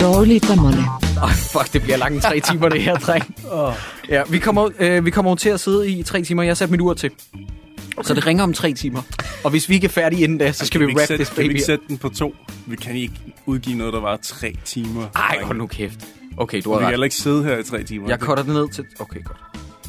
Dårligdommerne. Ej, fuck, det bliver langt tre timer, det her, dreng. Oh. Ja, vi kommer, øh, vi kommer jo til at sidde i tre timer. Jeg har sat mit ur til. Okay. Så det ringer om tre timer. Og hvis vi ikke er færdige inden da, så skal vi wrap sætte, this Kan vi baby. ikke sætte den på to? Vi kan ikke udgive noget, der var tre timer. Ej, hold nu kæft. Okay, du Vi har kan ret. heller ikke sidde her i tre timer. Jeg cutter det ned til... Okay, godt.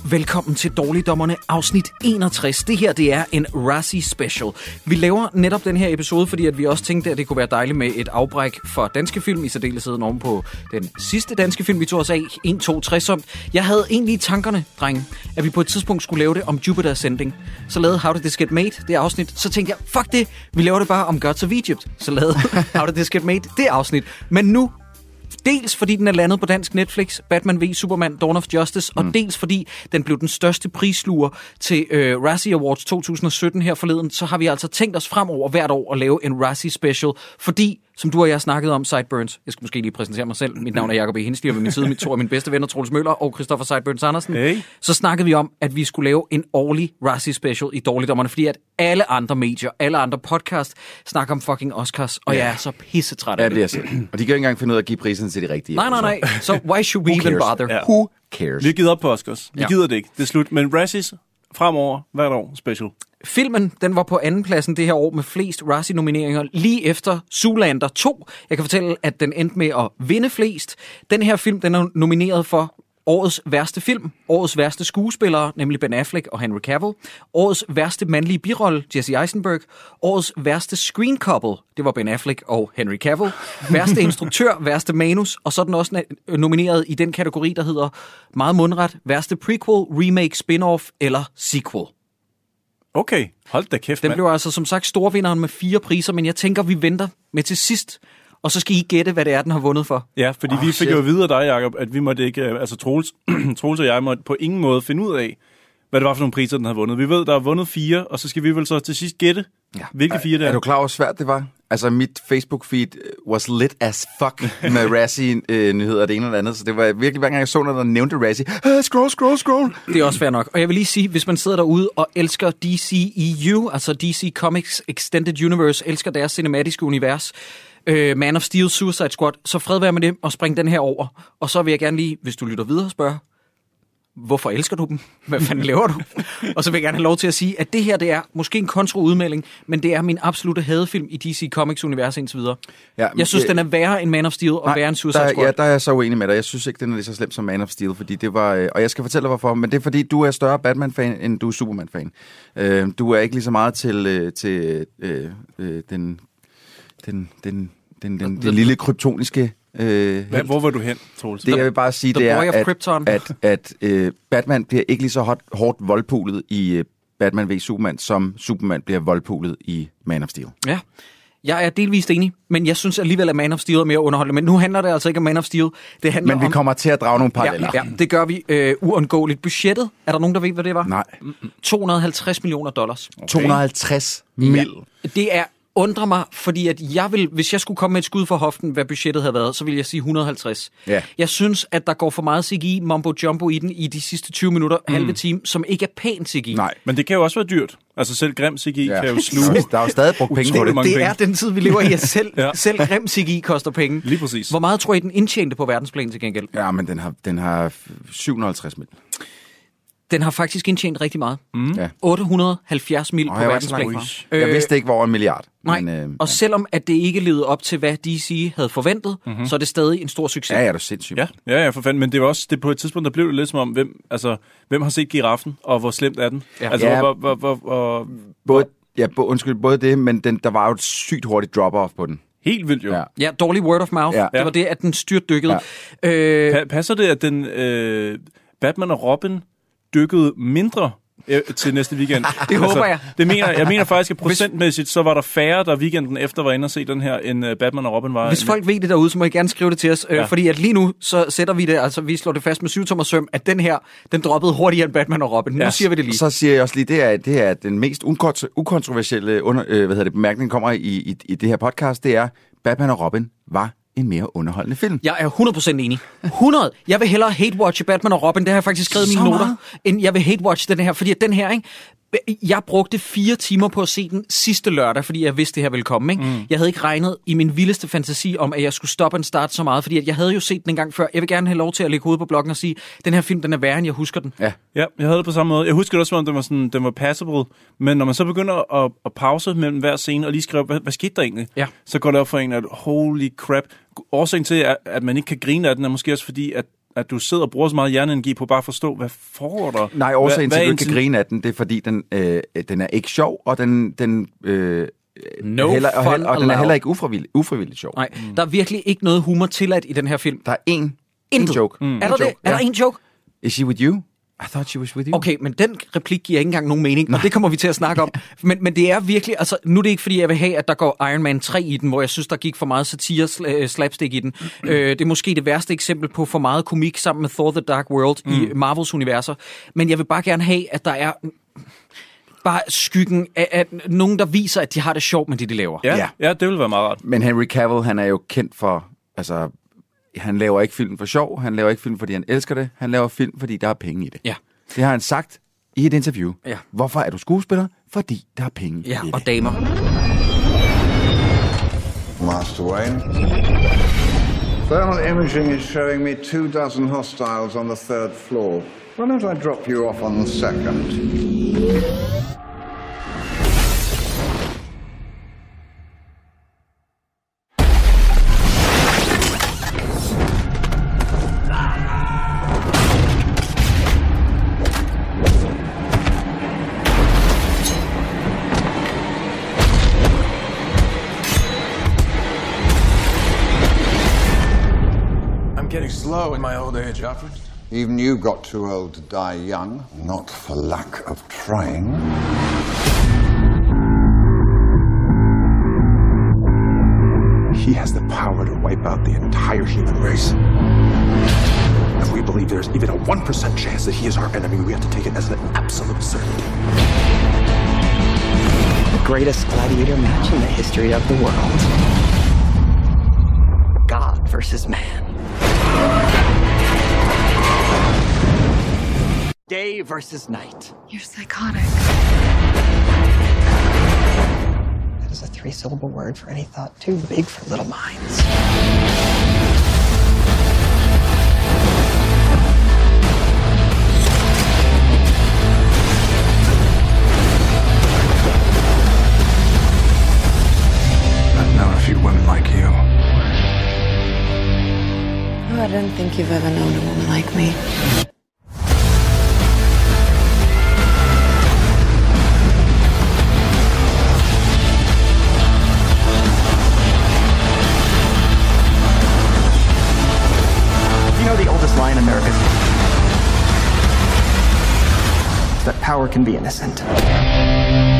Velkommen til Dårligdommerne, afsnit 61. Det her, det er en Razzie special. Vi laver netop den her episode, fordi at vi også tænkte, at det kunne være dejligt med et afbræk for danske film, i særdeleshed oven på den sidste danske film, vi tog os af, 1, 2, 3 som. Jeg havde egentlig i tankerne, drenge, at vi på et tidspunkt skulle lave det om Jupiter Ascending. Så lavede How Did This Get Made det afsnit. Så tænkte jeg, fuck det, vi laver det bare om Gods of Egypt. Så lavede How Did This Get Made det afsnit. Men nu Dels fordi den er landet på dansk Netflix, Batman v Superman Dawn of Justice, mm. og dels fordi den blev den største prisluger til øh, Razzie Awards 2017 her forleden, så har vi altså tænkt os fremover hvert år at lave en Razzie special, fordi, som du og jeg snakkede om, Sideburns, jeg skal måske lige præsentere mig selv, mit navn er Jacob E. Hensli, og ved min side mit to af mine bedste venner, Troels Møller og Christoffer Sideburns Andersen, Hey. så snakkede vi om, at vi skulle lave en årlig Razzie special i Dårligdommerne, fordi at alle andre medier, alle andre podcast snakker om fucking Oscars, og jeg er så pissetræt Ja, af det er jeg selv. Og de kan ikke engang finde ud af at give priserne til de rigtige. Nej, nej, nej. Så why should we even bother? Ja. Who cares? Vi har givet op på Oscars. Vi Ja. gider det ikke. Det er slut. Men Razzies fremover hvert år special. Filmen, den var på andenpladsen det her år med flest Razzie-nomineringer, lige efter Zoolander 2. Jeg kan fortælle, at den endte med at vinde flest. Den her film, den er nomineret for årets værste film, årets værste skuespillere, nemlig Ben Affleck og Henry Cavill, årets værste mandlige birolle, Jesse Eisenberg, årets værste screen couple, det var Ben Affleck og Henry Cavill, værste instruktør, værste manus, og så er den også nomineret i den kategori, der hedder meget mundret, værste prequel, remake, spin-off eller sequel. Okay, hold da kæft, Den mand. blev altså som sagt storvinderen med fire priser, men jeg tænker, vi venter med til sidst. Og så skal I gætte, hvad det er, den har vundet for. Ja, fordi oh, vi fik shit. jo at vide af dig, Jacob, at vi måtte ikke, øh, altså Troels, Troels og jeg måtte på ingen måde finde ud af, hvad det var for nogle priser, den havde vundet. Vi ved, der er vundet fire, og så skal vi vel så til sidst gætte, ja. hvilke fire det er. Er du klar over, hvor svært det var? Altså, mit Facebook-feed was lit as fuck med Razzie-nyheder og det ene og det andet. Så det var virkelig, hver gang jeg så noget, der nævnte Razzie. Scroll, scroll, scroll. Det er også fair nok. Og jeg vil lige sige, hvis man sidder derude og elsker DCEU, altså DC Comics Extended Universe, elsker deres cinematiske univers, øh, Man of Steel, Suicide Squad, så fred være med det og spring den her over. Og så vil jeg gerne lige, hvis du lytter videre, spørge, hvorfor elsker du dem? Hvad fanden laver du? og så vil jeg gerne have lov til at sige, at det her det er måske en kontraudmelding, men det er min absolute hadefilm i DC Comics univers indtil videre. Ja, Jeg synes, øh, den er værre end Man of Steel og værre end Suicide der, Squad. Ja, der er jeg så uenig med dig. Jeg synes ikke, den er lige så slem som Man of Steel, fordi det var... øh, Og jeg skal fortælle dig, hvorfor. Men det er, fordi du er større Batman-fan, end du er Superman-fan. Øh, du er ikke lige så meget til, øh, til øh, øh, den, den, den, den, den, den lille kryptoniske... Øh, Hvad, hvor var du hen, Troels? Det, jeg vil bare sige, det er, at, at, at øh, Batman bliver ikke lige så hot, hårdt voldpulet i øh, Batman v Superman, som Superman bliver voldpulet i Man of Steel. Ja. Jeg er delvist enig, men jeg synes alligevel, at Man of Steel er mere underholdende. Men nu handler det altså ikke om Man of Steel. Det handler Men vi om... kommer til at drage nogle paralleller. Ja, ja, det gør vi øh, uundgåeligt. Budgettet, er der nogen, der ved, hvad det var? Nej, 250 millioner dollars. 250 mil. Det er undrer mig, fordi at jeg vil, hvis jeg skulle komme med et skud for hoften, hvad budgettet havde været, så ville jeg sige 150. Ja. Jeg synes, at der går for meget CGI, mumbo jumbo i den i de sidste 20 minutter, mm. halve time, som ikke er pæn CGI. Nej. Men det kan jo også være dyrt. Altså selv grim CGI ja. kan jo sluge. Der er jo stadig brugt penge på det. det er den tid, vi lever i, at selv, ja. Selv grim CGI koster penge. Lige præcis. Hvor meget tror I, den indtjente på verdensplan til gengæld? Ja, men den har, den har 750 mil. Den har faktisk indtjent rigtig meget. Mm. Ja. 870 mil Og på verdensplan. fra. jeg vidste ikke, hvor en milliard. Nej, Men, øh, og selvom at det ikke levede op til, hvad DC havde forventet, mm-hmm. så er det stadig en stor succes. ja, ja, er du sindssygt. Ja, ja, ja, for fanden. Men det var også det på et tidspunkt, der blev det lidt som om, hvem, altså, hvem har set giraffen, og hvor slemt er den? Ja. Altså, Ja. hvor, hvor, hvor, hvor, Både, ja, bo, undskyld, både det, men den, der var jo et sygt hurtigt drop-off på den. helt vildt jo. Ja. Ja. Ja, dårlig word of mouth. Ja. Det var det, at den styrt dykkede. Ja. Øh, Pa- passer det, at den øh, Batman og Robin dykkede mindre øh, til næste weekend. Altså, Det håber jeg. Det mener, jeg mener faktisk, at procentmæssigt, så var der færre, der weekenden efter var inde og se den her, end øh, Batman og Robin var. Hvis folk ved det derude, så må I gerne skrive det til os. Ja. Ja. Øh, fordi at lige nu, så sætter vi det, altså vi slår det fast med syv tommer søm, at den her, den droppede hurtigere end Batman og Robin. Nu Ja. siger vi det lige. Så siger jeg også lige, det er, det er den mest ukont- ukontroversielle under, øh, hvad hedder det, bemærkning, kommer i, i, i det her podcast, det er, Batman og Robin var en mere underholdende film. Jeg er 100% enig. 100. Jeg vil hellere hate-watche Batman og Robin, det har jeg faktisk skrevet i mine noter, meget? end jeg vil hate-watche den her, fordi den her, ikke? Jeg brugte fire timer på at se den sidste lørdag, fordi jeg vidste, det her ville komme. Ikke? Mm. Jeg havde ikke regnet i min vildeste fantasi om, at jeg skulle stoppe en start så meget, fordi at jeg havde jo set den en gang før. Jeg vil gerne have lov til at lægge hovedet på bloggen og sige, den her film, den er værre, end jeg husker den. Ja. Ja, jeg havde det på samme måde. Jeg husker det også, at den var, sådan, den var passable, men når man så begynder at, at pause mellem hver scene og lige skrive, hvad, hvad skete der egentlig? Ja. Så går det op for en, at holy crap. Årsagen til, at, at man ikke kan grine af den, er måske også fordi, at, at du sidder og bruger så meget hjerneenergi på bare at forstå, hvad foregår der? Nej, årsagen til, at du ikke kan grine af den, det er, fordi den, øh, den er ikke sjov, og den, den, øh, No heller, og, heller, og den er heller ikke ufrivillig, ufrivilligt sjov. Nej, der er virkelig ikke noget humor tilladt i den her film. Der er én, en Intet. joke. Mm. En Er der det? joke. Er der en joke? Is she with you? I thought she was with you. Okay, men den replik giver ikke engang nogen mening, og det kommer vi til at snakke om. Men, men det er virkelig, altså nu er det ikke fordi, jeg vil have, at der går Iron Man 3 i den, hvor jeg synes, der gik for meget satire sl- øh, slapstick i den. Øh, det er måske det værste eksempel på for meget komik sammen med Thor The Dark World mm. i Marvels universer. Men jeg vil bare gerne have, at der er bare skyggen af, af nogen, der viser, at de har det sjovt med det, de laver. Ja, Ja. ja. ja, det ville være meget rart. Men Henry Cavill, han er jo kendt for, altså, han laver ikke film for sjov, han laver ikke film, fordi han elsker det, han laver film, fordi der er penge i det. Ja. Det har han sagt i et interview. Ja. Hvorfor er du skuespiller? Fordi der er penge Ja, i og det. damer. Master Wayne. Thermal imaging is showing me two dozen hostiles on the third floor. Why don't I drop you off on the second? Slow in my old age, Alfred. Even you got too old to die young, not for lack of trying. He has the power to wipe out the entire human race. If we believe there's even a 1% chance that he is our enemy, we have to take it as an absolute certainty. the greatest gladiator match in the history of the world. God versus man. Day versus night. You're psychotic. That is a three syllable word for any thought too big for little minds. Don't think you've ever known a woman like me. You know the oldest lie in America? That power can be innocent.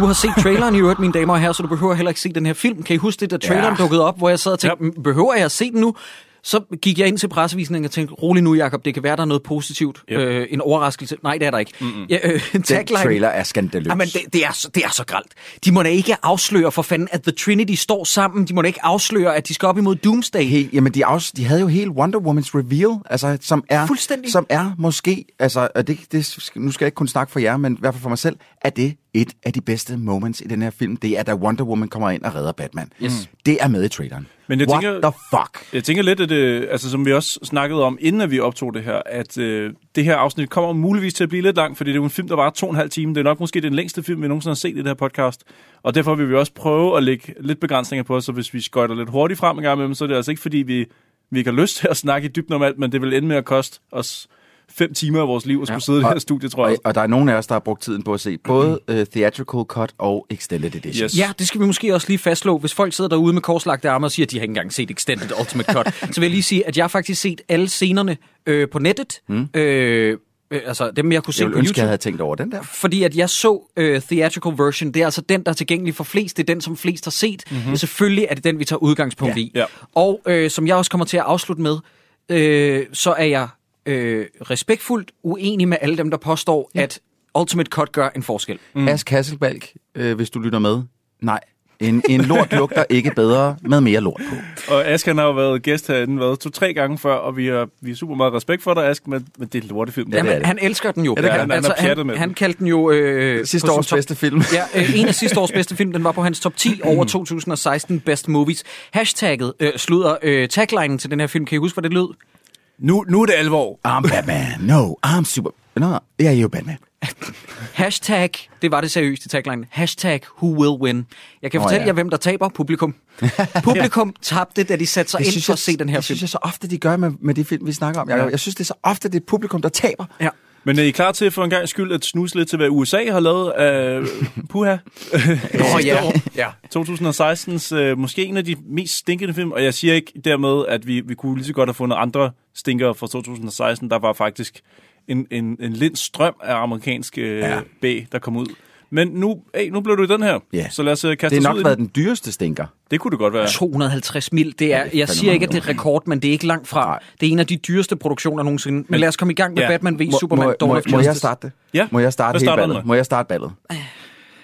Du har set traileren i øvrigt, mine damer og herrer, så du behøver heller ikke se den her film. Kan I huske det, da traileren ja. dukkede op, hvor jeg sad og tænkte, ja. behøver jeg at se den nu? Så gik jeg ind til pressevisningen og tænkte, rolig nu, Jacob, det kan være, der er noget positivt. Yep. Øh, en overraskelse. Nej, det er der ikke. Mm-hmm. Ja, øh, Den tagline- trailer er skandaløs. Jamen, det, det, er så, det er så gralt. De må da ikke afsløre for fanden, at The Trinity står sammen. De må da ikke afsløre, at de skal op imod Doomsday. Helt, jamen, de, afs, de havde jo helt Wonder Woman's reveal, altså, som er, Fuldstændig. som er måske, altså, det, det, nu skal jeg ikke kun snakke for jer, men i hvert fald for mig selv, er det et af de bedste moments i den her film. Det er, da Wonder Woman kommer ind og redder Batman. Yes. Det er med i traileren. Men jeg What tænker- the fuck? Jeg tænker lidt, at det, altså, som vi også snakkede om, inden at vi optog det her, at øh, det her afsnit kommer muligvis til at blive lidt langt, fordi det er jo en film, der var to og en halv time. Det er nok måske den længste film, vi nogensinde har set i det her podcast. Og derfor vil vi også prøve at lægge lidt begrænsninger på, så hvis vi skøjter lidt hurtigt frem en gang imellem, så er det altså ikke fordi, vi, vi ikke har lyst til at snakke i dybden om alt, men det vil ende med at koste os fem timer af vores liv at skulle Ja. sidde i det Og- her studie, tror Og, jeg. og der er nogen af os, der har brugt tiden på at se både uh, Theatrical Cut og Extended Edition. Yes. Ja, det skal vi måske også lige fastslå. Hvis folk sidder derude med korslagte arme og siger, at de har ikke engang set Extended Ultimate Cut, så vil jeg lige sige, at jeg har faktisk set alle scenerne øh, på nettet. Mm. Øh, øh, altså dem, jeg kunne se Jeg på ønske, jeg YouTube. havde tænkt over den der. Fordi at jeg så øh, theatrical version, det er altså den, der er tilgængelig for flest. Det er den, som flest har set. Mm-hmm. Selvfølgelig er det den, vi tager udgangspunkt Ja. i. Ja. Og øh, som jeg også kommer til at afslutte med, øh, så er jeg øh, respektfuldt uenig med alle dem, der påstår, ja. at Ultimate Cut gør en forskel. Mm. Ask Hasselbalg, øh, hvis du lytter med. Nej, en, en lort lugter ikke bedre med mere lort på. Og Ask han har jo været gæst herinde hvad, to-tre gange før, og vi har, vi har super meget respekt for dig, Ask, men, men det er en lortefilm. Ja, det Jamen, det. han elsker den jo. Ja, det kan han. Han med han, han kaldte den jo... Øh, Sidste års top- bedste film. Ja, øh, en af sidste års bedste film, den var på hans top 10 over 2016 best movies. Hashtagget, øh, slutter, øh, taglinen til den her film, kan I huske, hvad det lød? Nu, nu er det alvor. I'm Batman. No, I'm super... No, jeg er jo Batman. Hashtag, det var det seriøste tagline. Hashtag who will win. Jeg kan Nå, fortælle ja. jer, hvem der taber. Publikum. Publikum tabte, da de satte sig Det ind synes, for jeg, at se den her det film. synes jeg så ofte, de gør med, med de film, vi snakker om. Jeg, jeg synes, det er så ofte, det er publikum, der taber. Ja. Men er I klar til for en gang skyld at snuse lidt til, hvad USA har lavet af Puha? Nå ja. ja. 2016's øh, måske en af de mest stinkende film, og jeg siger ikke dermed, at vi, vi kunne lige så godt have fundet andre stinkere fra 2016. Der var faktisk en, en, en lind strøm af amerikanske øh, Ja. B, der kom ud. Men nu, hey, nu blev du i den her, Ja. så lad os øh, kaste Det har ud nok været den. den dyreste stinker. Det kunne det godt være. 250 mil, det er, er jeg siger ikke, at det er rekord, men det er ikke langt fra. Det er en af de dyreste produktioner nogensinde. Men lad os komme i gang med Ja. Batman v Må, Superman må, Dawn må, of må jeg starte det? Ja. Må jeg starte hele ballet? Må jeg starte ballet?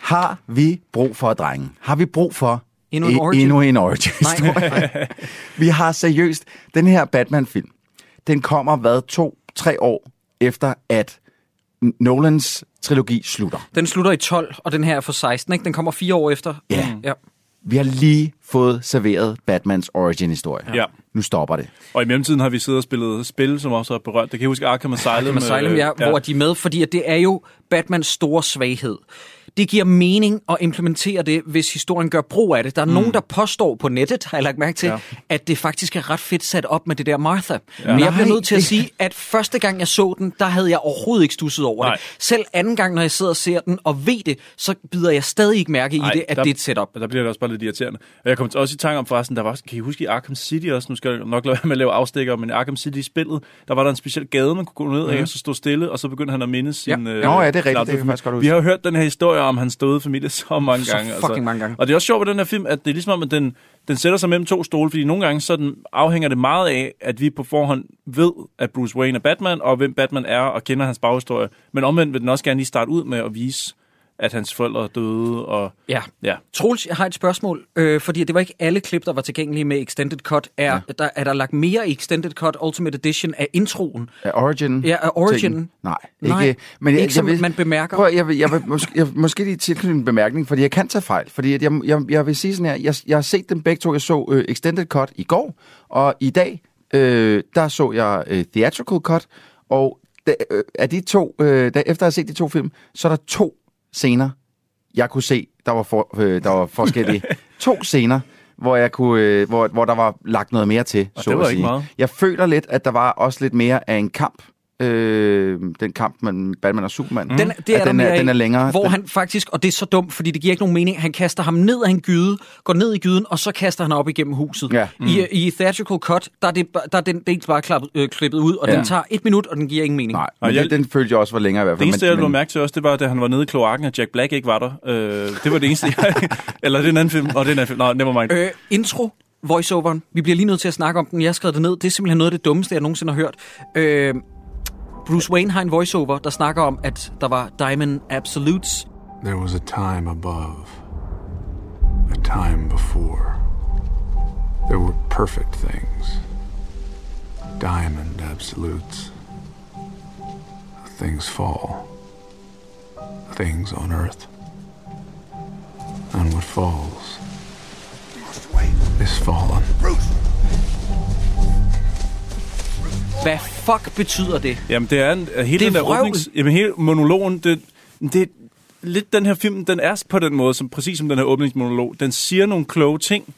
Har vi brug for, drenge? Har vi brug for Endnu en e- origin? endnu en origin Nej. vi har seriøst, den her Batman-film, den kommer hvad, to, tre år efter, at Nolans trilogi slutter. Den slutter i 12, og den her er for 16, ikke? Den kommer fire år efter. Ja. ja. Vi har lige fået serveret Batmans origin-historie. Ja. Nu stopper det. Og i mellemtiden har vi siddet og spillet spil, som også har berørt. Det kan jeg huske Arkham Asylum. Arkham Asylum, øh, ja, hvor de er med, fordi at det er jo Batmans store svaghed. Det giver mening at implementere det, hvis historien gør brug af det. Der er mm. nogen, der påstår på nettet, har jeg lagt mærke til, ja. at det faktisk er ret fedt sat op med det der Martha. Ja. Men jeg bliver Nej, nødt til at sige, at første gang jeg så den, der havde jeg overhovedet ikke stusset over Nej. det. Selv anden gang, når jeg sidder og ser den og ved det, så bider jeg stadig ikke mærke Ej, i det, at der- det er et setup. Der bliver det også bare lidt irriterende. Og jeg kom også i tanke om forresten, der var, også- kan I huske i Arkham City også, nu skal jeg nok lade være med at lave afstikker, men i Arkham City-spillet, der var der en speciel gade, man kunne gå ned af, og så stå stille, og så begyndte han at minde sin... Ja. øh, Nå ja, det er rigtigt, det kan jeg faktisk godt huske. Vi har hørt den her historie om hans døde familie så mange Så gange. altså. mange gange. Og det er også sjovt ved den her film, at det er ligesom om, at den, den sætter sig mellem to stole, fordi nogle gange så den, afhænger det meget af, at vi på forhånd ved, at Bruce Wayne er Batman, og hvem Batman er, og kender hans baghistorie. Men omvendt vil den også gerne lige starte ud med at vise, at hans forældre døde, og Ja. ja. Troels, jeg har et spørgsmål, øh, fordi det var ikke alle klip, der var tilgængelige med Extended Cut. Er, ja. der, er der lagt mere i Extended Cut Ultimate Edition af introen? Er origin? Ja, er origin. tingen? Nej, ikke. Nej, men jeg, ikke som jeg vil, man bemærker. Prøv, jeg, vil, jeg, vil, måske, jeg måske lige tilknytte en bemærkning, fordi jeg kan tage fejl. Fordi at jeg, jeg, jeg vil sige sådan her, jeg, jeg har set dem begge to. Jeg så øh, Extended Cut i går, og i dag, øh, der så jeg øh, Theatrical Cut, og da, øh, af de to, øh, da, efter at have set de to film, så er der to scener, jeg kunne se, der var, for, øh, der var forskellige. to scener, hvor, jeg kunne, øh, hvor, hvor der var lagt noget mere til, Og så det var at ikke sige. meget. Jeg føler lidt, at der var også lidt mere af en kamp. Øh, den kamp mellem Batman og Superman. Den, det er den, er, den er længere. Hvor Den- han faktisk, og det er så dumt, fordi det giver ikke nogen mening, han kaster ham ned af en gyde, går ned i gyden, og så kaster han op igennem huset. Ja. I, I Theatrical Cut, der er, det, der er den del bare klappet, øh, klippet ud, og Ja. den tager et minut, og den giver ingen mening. Nej, Og men jeg- det, den følte jeg også var længere i hvert Det fald. eneste, men, jeg lå men- mærke til også, det var, da han var nede i kloakken, at Jack Black ikke var der. Øh, det var det eneste, jeg... Eller det er en anden film. Og det er en anden film. Nå, never mind. Øh, intro, voiceoveren. Vi bliver lige nødt til at snakke om den. Jeg har skrevet det ned. Det er simpelthen noget af det dummeste, jeg nogensinde har hørt. Øh, Bruce Wayne har en voiceover, der snakker om, at der var Diamond Absolutes. There was a time above, a time before. There were perfect things, diamond absolutes. Things fall, things on earth. And what falls is fallen. Hvad fuck betyder det? Jamen, det er en, hele Det er den der vrøvl. åbnings... Jamen, hele monologen, det, det er lidt den her film, den er på den måde, som, præcis som den her åbningsmonolog. Den siger nogle kloge ting,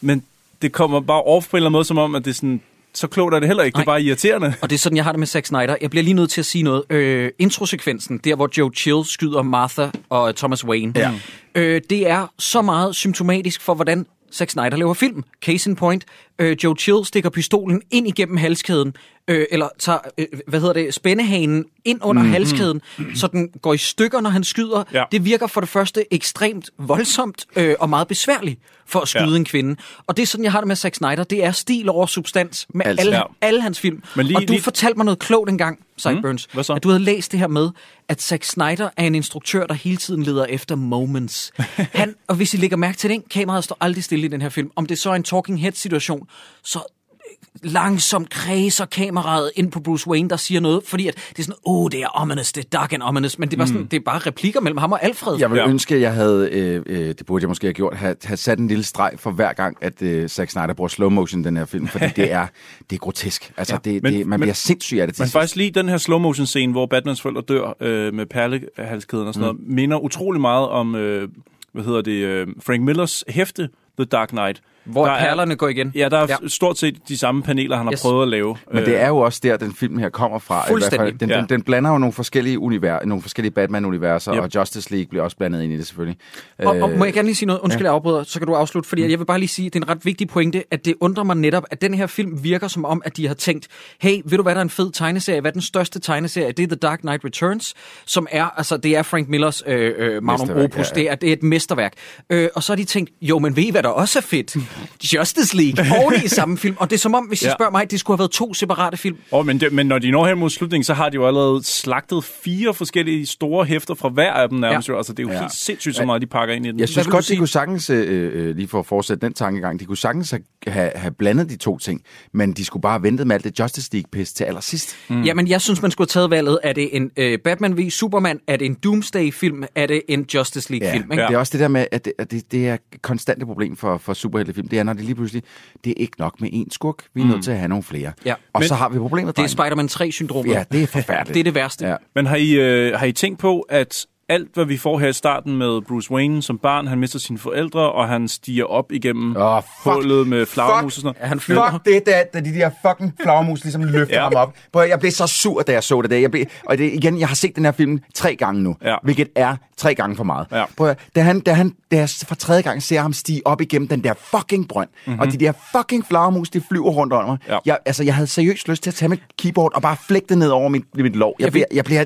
men det kommer bare off på en eller anden måde, som om, at det er sådan så klogt er det heller ikke. Det er Nej. bare irriterende. Og det er sådan, jeg har det med Zack Snyder. Jeg bliver lige nødt til at sige noget. Øh, introsekvensen, der hvor Joe Chill skyder Martha og Thomas Wayne, ja. øh, det er så meget symptomatisk for, hvordan Zack Snyder laver film. Case in point. Øh, Joe Chill stikker pistolen ind igennem halskæden, øh, eller tager, øh, hvad hedder det, spændehanen ind under mm, halskæden, så den går i stykker, når han skyder. Ja. Det virker for det første ekstremt voldsomt øh, og meget besværligt for at skyde Ja. en kvinde. Og det er sådan, jeg har det med Zack Snyder. Det er stil over substans med Altså, alle, ja. alle hans film. Men lige- og du lige- fortalte mig noget klogt engang, Sideburns. Hvad så? At du havde læst det her med, at Zack Snyder er en instruktør, der hele tiden leder efter moments. Han, og hvis I lægger mærke til det, kameraet står aldrig stille i den her film. Om det så er en talking head situation, så øh, langsomt kredser kameraet ind på Bruce Wayne, der siger noget, fordi at det er sådan, åh, oh, det er ominous, det er dark and ominous, men det er, bare sådan, det er bare replikker mellem ham og Alfred. Jeg vil Ja. ønske, at jeg havde, øh, øh, det burde jeg måske have gjort, have, have sat en lille streg for hver gang, at øh, Zack Snyder bruger slow motion i den her film, fordi det er, det er grotesk. Altså, ja, det, men- det, man men- bliver sindssyg af det til Men sidst. faktisk lige den her slow motion scene, hvor Batmans forældre dør øh, med perlehalskæden og sådan mm. noget, minder utrolig meget om, øh, hvad hedder det, øh, Frank Millers hæfte, The Dark Knight. Hvor Der er- perlerne går igen. Ja, der er Ja. ja. stort set de samme paneler, han har Yes. prøvet at lave. Men det er jo også der, den film her kommer fra. i hvert Fuldstændig. fald. Den, Ja. den, den blander jo nogle forskellige, univers, nogle forskellige Batman-universer, Yep. og Justice League bliver også blandet ind i det selvfølgelig. Og, og Øh, må jeg gerne lige sige noget? Undskyld, jeg afbryder, så kan du afslutte. Fordi jeg vil bare lige sige, det er en ret vigtig pointe, at det undrer mig netop, at den her film virker som om, at de har tænkt, hey, ved du hvad, der er en fed tegneserie? Hvad er den største tegneserie? Det er The Dark Knight Returns, som er, altså, det er Frank Millers øh, øh, Magnum Opus. ja, ja. Det, er, det er et mesterværk. Øh, og så har de tænkt, jo, men ved I, hvad der også er fedt? Justice League, oven i samme film. Og det er som om, hvis I Ja. spørger mig, det skulle have været to separate film. Oh, men, det, men når de når hen mod slutningen, så har de jo allerede slagtet fire forskellige store hæfter fra hver af dem nærmest. Ja. Ja. Altså, det er jo Ja. helt sindssygt, så meget de pakker ind i den. Jeg synes godt, de kunne sagtens, øh, øh, lige for at fortsætte den tankegang, de kunne sagtens have, have, blandet de to ting, men de skulle bare have ventet med alt det Justice League-pis til allersidst. Mm. Jamen, jeg synes, man skulle have taget valget. Er det en øh, Batman v Superman? Er det en Doomsday-film? Er det en Justice League-film? ikke? Det er også det der med, at det, at det, det er et konstante problem for, for superheltefilm. Det er, når det lige pludselig, det er ikke nok med én skurk. Vi er nødt til at have nogle flere. Ja. Og Men- så har vi problemet, Det er drenge. Spider-Man 3-syndromet. Ja, det er forfærdeligt. Det er det værste. Ja. Men har I, øh, har I tænkt på, at alt, hvad vi får her i starten med Bruce Wayne som barn, han mister sine forældre, og han stiger op igennem Åh, fuck. hullet med flagermus og sådan noget. Han flyver. Fuck det, da, da de der fucking flagermus ligesom løfter Ja. ham op. Prøv, jeg blev så sur, da jeg så det der. Jeg blev, og det, igen, jeg har set den her film tre gange nu, Ja. hvilket er tre gange for meget. Ja. Prøv, da, han, da, han, da jeg for tredje gang ser ham stige op igennem den der fucking brønd, mm-hmm. og de der fucking flagermus, de flyver rundt om mig. Ja. Jeg, altså, jeg havde seriøst lyst til at tage mit keyboard og bare flække det ned over mit, mit lov. Jeg, Jeg bliver, jeg bliver...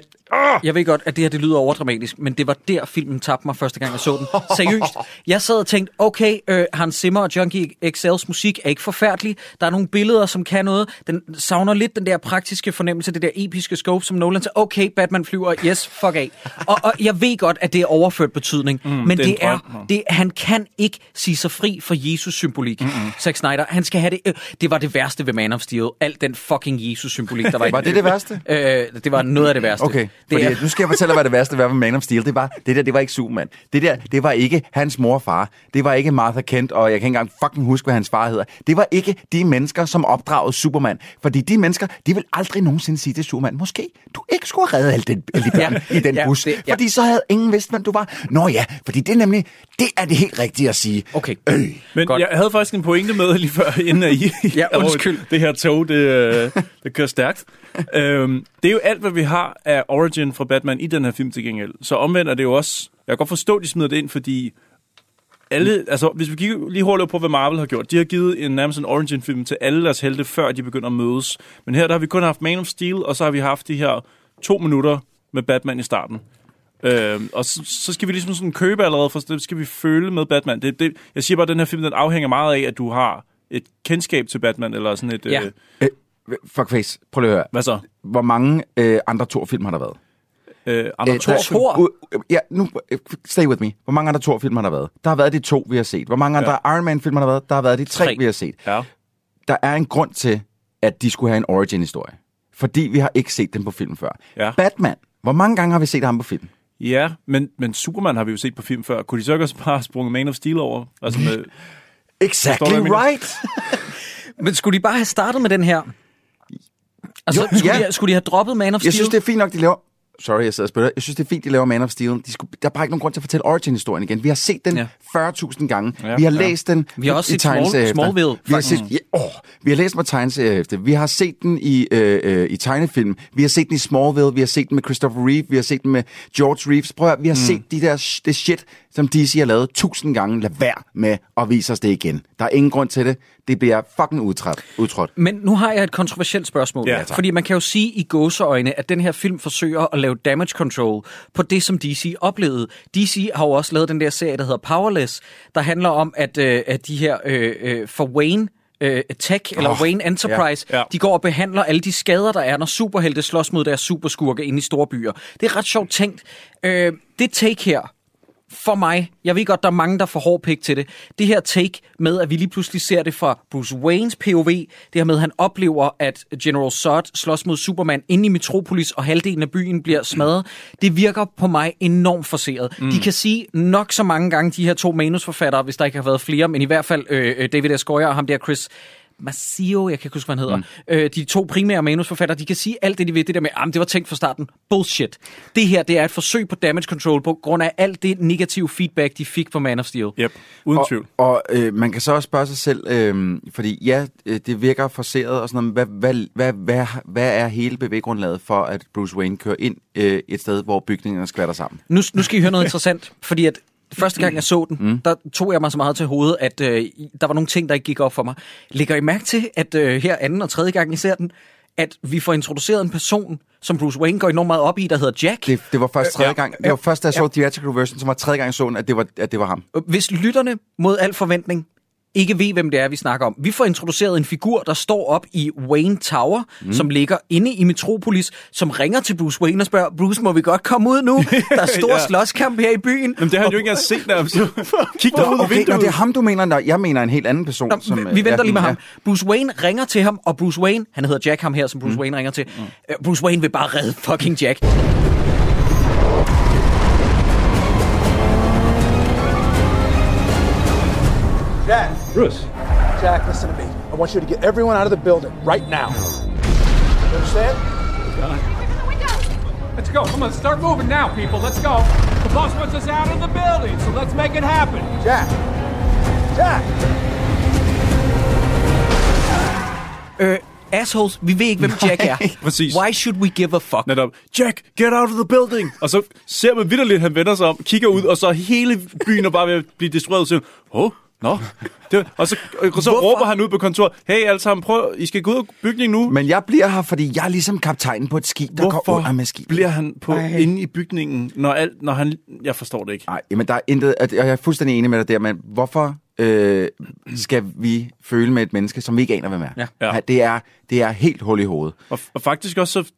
Jeg ved godt, at det her det lyder overdramatisk, men det var der, filmen tabte mig første gang, jeg så den. Seriøst. Jeg sad og tænkte, okay, øh, Hans Zimmer og Junkie XL's musik er ikke forfærdelig. Der er nogle billeder, som kan noget. Den savner lidt den der praktiske fornemmelse, det der episke scope, som Nolan sagde, okay, Batman flyver, yes, fuck af. Og, og jeg ved godt, at det er overført betydning, mm, men det er det drøm. det, han kan ikke sige sig fri for Jesus-symbolik. Mm-hmm. Zack Snyder, han skal have det. Øh, det var det værste ved Man of Steel. Alt den fucking Jesus-symbolik, der var i Var det det værste? Øh, det var noget af det værste. Okay, det fordi, er, nu skal jeg fortælle dig, hvad det værste var med Man of Steel. Det var, det der, det var ikke Superman. Det der, det var ikke hans mor og far. Det var ikke Martha Kent, og jeg kan ikke engang fucking huske, hvad hans far hedder. Det var ikke de mennesker, som opdragede Superman. Fordi de mennesker, de vil aldrig nogensinde sige til Superman, måske du ikke skulle have reddet alle, den, alle de børn Ja, i den ja, bus. det- ja. Fordi så havde ingen vidst, hvem du var. Nå ja, fordi det er nemlig, det er det helt rigtige at sige. Okay. Øh. Men Godt. jeg havde faktisk en pointe med lige før, inden I... Ja, undskyld. det her tog, det, øh, det kører stærkt. øhm, det er jo alt, hvad vi har af origin fra Batman i den her film til gengæld. Så omvendt er det jo også... Jeg kan godt forstå, at de smider det ind, fordi alle, altså, hvis vi kigger lige hurtigt på, hvad Marvel har gjort. De har givet en nærmest en origin-film til alle deres helte, før de begynder at mødes. Men her der har vi kun haft Man of Steel, og så har vi haft de her to minutter med Batman i starten. Øhm, og så, så skal vi ligesom sådan købe allerede, for det skal vi føle med Batman. Det, det, jeg siger bare, at den her film den afhænger meget af, at du har et kendskab til Batman, eller sådan et... Ja. Øh, Øh, fuckface, prøv lige at høre. hvad så? Hvor mange øh, andre Thor-film har der været? Øh, andre Øh, to der- Thor? Uh, ja, nu, øh, stay with me. Hvor mange andre Thor-film har der været? Der har været de to, vi har set. Hvor mange andre Iron Man-film har der været? Der har været de tre, Tre. vi har set. Ja. Der er en grund til, at de skulle have en origin-historie. Fordi vi har ikke set den på film før. Ja. Batman. Hvor mange gange har vi set ham på film? Ja, men, men Superman har vi jo set på film før. Kunne de så ikke også bare have sprunget Man of Steel over? Altså med, Exactly Forstår right. Men skulle de bare have startet med den her? Altså, Jo, skulle, ja. de, skulle de have droppet Man of Steel? Jeg synes, det er fint nok, de laver... Sorry, jeg sidder og spiller. Jeg synes, det er fint, de laver Man of Steel. De skulle, der er bare ikke nogen grund til at fortælle origin-historien igen. Vi har set den Ja. ja. 40.000 gange. Ja, vi har ja. læst den Vi har også i set Small-. Smallville, Vi har, set, ja, åh, vi har læst med tegneseriehæfte. Vi har set den i, øh, øh, i tegnefilm. Vi har set den i Smallville. Vi har set den med Christopher Reeve. Vi har set den med George Reeves. Prøv at, vi har mm. set de der, det shit, som DC har lavet tusind gange. Lad være med at vise os det igen. Der er ingen grund til det. Det bliver fucking udtrådt. udtrådt. Men nu har jeg et kontroversielt spørgsmål. Ja, tak. fordi man kan jo sige i gåseøjne, at den her film forsøger at lave damage control på det, som DC oplevede. DC har jo også lavet den der serie, der hedder Powerless, der handler om, at, øh, at de her øh, øh, for Wayne øh, Tech, eller Åh, Wayne Enterprise, ja. Ja. de går og behandler alle de skader, der er, når superhelte slås mod deres superskurke inde i store byer. Det er ret sjovt tænkt. Øh, det take her, for mig, jeg ved godt, der er mange, der får hård pik til det. Det her take med, at vi lige pludselig ser det fra Bruce Waynes POV, det her med, at han oplever, at General Zod slås mod Superman inde i Metropolis, og halvdelen af byen bliver smadret, det virker på mig enormt forseret. Mm. De kan sige nok så mange gange, de her to manusforfattere, hvis der ikke har været flere, men i hvert fald øh, øh, David S. Goyer og ham der Chris Masio, jeg kan ikke huske, hvad han hedder. Mm. Øh, de to primære manusforfattere, de kan sige alt det, de vil. Det der med, at det var tænkt fra starten. Bullshit. Det her, det er et forsøg på damage control på grund af alt det negative feedback, de fik på Man of Steel. Yep, uden og, tvivl. Og øh, man kan så også spørge sig selv, øh, fordi ja, øh, det virker forseret og sådan noget, men hvad, hvad, hvad, hvad, hvad er hele bevæggrundlaget for, at Bruce Wayne kører ind øh, et sted, hvor bygningerne skvatter sammen? Nu, nu skal I høre noget interessant, fordi at første gang jeg så den, mm. der tog jeg mig så meget til hovedet, at øh, der var nogle ting, der ikke gik op for mig. Lægger I mærke til, at øh, her anden og tredje gang I ser den, at vi får introduceret en person, som Bruce Wayne går enormt meget op i, der hedder Jack. Det, det var først tredje ja. gang, det var først, da jeg så theatrical version, som var tredje gang, jeg så den, at det var, at det var ham. Hvis lytterne mod al forventning ikke ved, hvem det er, vi snakker om. Vi får introduceret en figur, der står op i Wayne Tower, mm. som ligger inde i Metropolis, som ringer til Bruce Wayne og spørger, Bruce, må vi godt komme ud nu? Der er stor Ja. slåskamp her i byen. Jamen, det har han jo ikke engang set. Kig der ud af Okay, nå, vinduet. det er ham, du mener. Nå, jeg mener en helt anden person. Nå, som, vi, øh, vi venter ja, lige med ja. ham. Bruce Wayne ringer til ham, og Bruce Wayne, han hedder Jack ham her, som Bruce mm. Wayne ringer til. Mm. Bruce Wayne vil bare redde fucking Jack. Bruce. Jack, listen to me. I want you to get everyone out of the building right now. You understand? Let's go. Come on, start moving now, people. Let's go. The boss wants us out of the building, so let's make it happen. Jack. Jack. Øh, assholes, vi ved ikke, hvem Jack er. Præcis. Why should we give a fuck? Netop, Jack, get out of the building! Og så ser man vidderligt, at han vender sig om, kigger ud, og så hele byen er bare ved at blive destrueret, og siger, åh, nå. Det, og så, og så råber han ud på kontoret, hey alle sammen, prøv, I skal gå ud af bygningen nu. Men jeg bliver her, fordi jeg er ligesom kaptajnen på et skib, der går under med skibet. bliver han på Ej. inde i bygningen, når, alt, når han... Jeg forstår det ikke. Nej, men der er intet... at- Jeg er fuldstændig enig med dig der, men hvorfor øh, skal vi føle med et menneske, som vi ikke aner, hvem er? Ja. Ja. Det, er det er helt hul i hovedet. Og, og faktisk også så...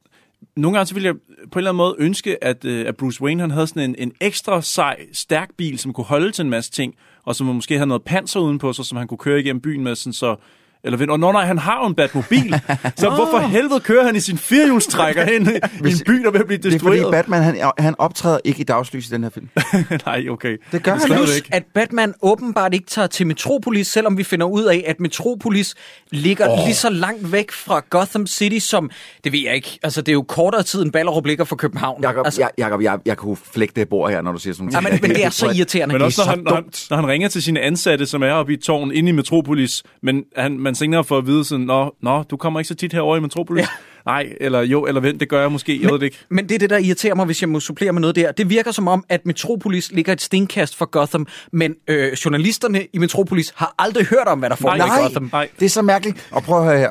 Nogle gange så ville jeg på en eller anden måde ønske, at, øh, at Bruce Wayne han havde sådan en, en ekstra sej, stærk bil, som kunne holde til en masse ting, og som måske havde noget panser udenpå sig, som han kunne køre igennem byen med, sådan så... Eller, ved- og nå nej, han har jo en Batmobil. så hvorfor helvede kører han i sin firehjulstrækker hen i en by, der er ved at blive Det er fordi destrueret? Batman, han, han optræder ikke i dagslys i den her film. nej, okay. Det gør han Stadigvæk. ikke. At Batman åbenbart ikke tager til Metropolis, selvom vi finder ud af, at Metropolis ligger oh. lige så langt væk fra Gotham City, som, det ved jeg ikke, altså det er jo kortere tid, end Ballerup ligger fra København. Jakob, altså, jeg, Jacob jeg, jeg kunne flække det bord her, når du siger sådan ja, men, men det er så irriterende. Men også det når han, når, han, når han ringer til sine ansatte, som er oppe i tårn inde i Metropolis, men han, man senere får at vide sådan, nå, nå, du kommer ikke så tit herover i Metropolis. Ja. Nej, eller jo, eller vent, det gør jeg måske, jeg ved det ikke. Men det er det, der irriterer mig, hvis jeg må supplere med noget der. Det virker som om, at Metropolis ligger et stenkast for Gotham, men øh, journalisterne i Metropolis har aldrig hørt om, hvad der foregår i Gotham. Nej. det er så mærkeligt. Og prøv at høre her.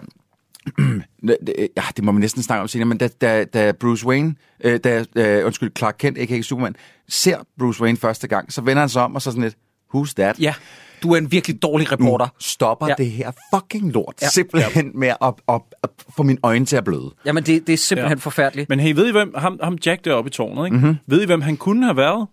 Det- ja, det må man næsten snakke om senere, men da, da, da Bruce Wayne, øh, da, da, undskyld, Clark Kent, a.k.a. Superman, ser Bruce Wayne første gang, så vender han sig om og så sådan lidt, who's that? Ja, du er en virkelig dårlig reporter. Nu stopper Ja. ja. det her fucking lort. Ja. Ja. Simpelthen med at, at, at, at få mine øjne til at bløde. Jamen, det, det er simpelthen Ja. ja. forfærdeligt. Men hey, ved I hvem, ham, ham Jack deroppe i tårnet, ikke? Mm-hmm. Ved I, hvem han kunne have været?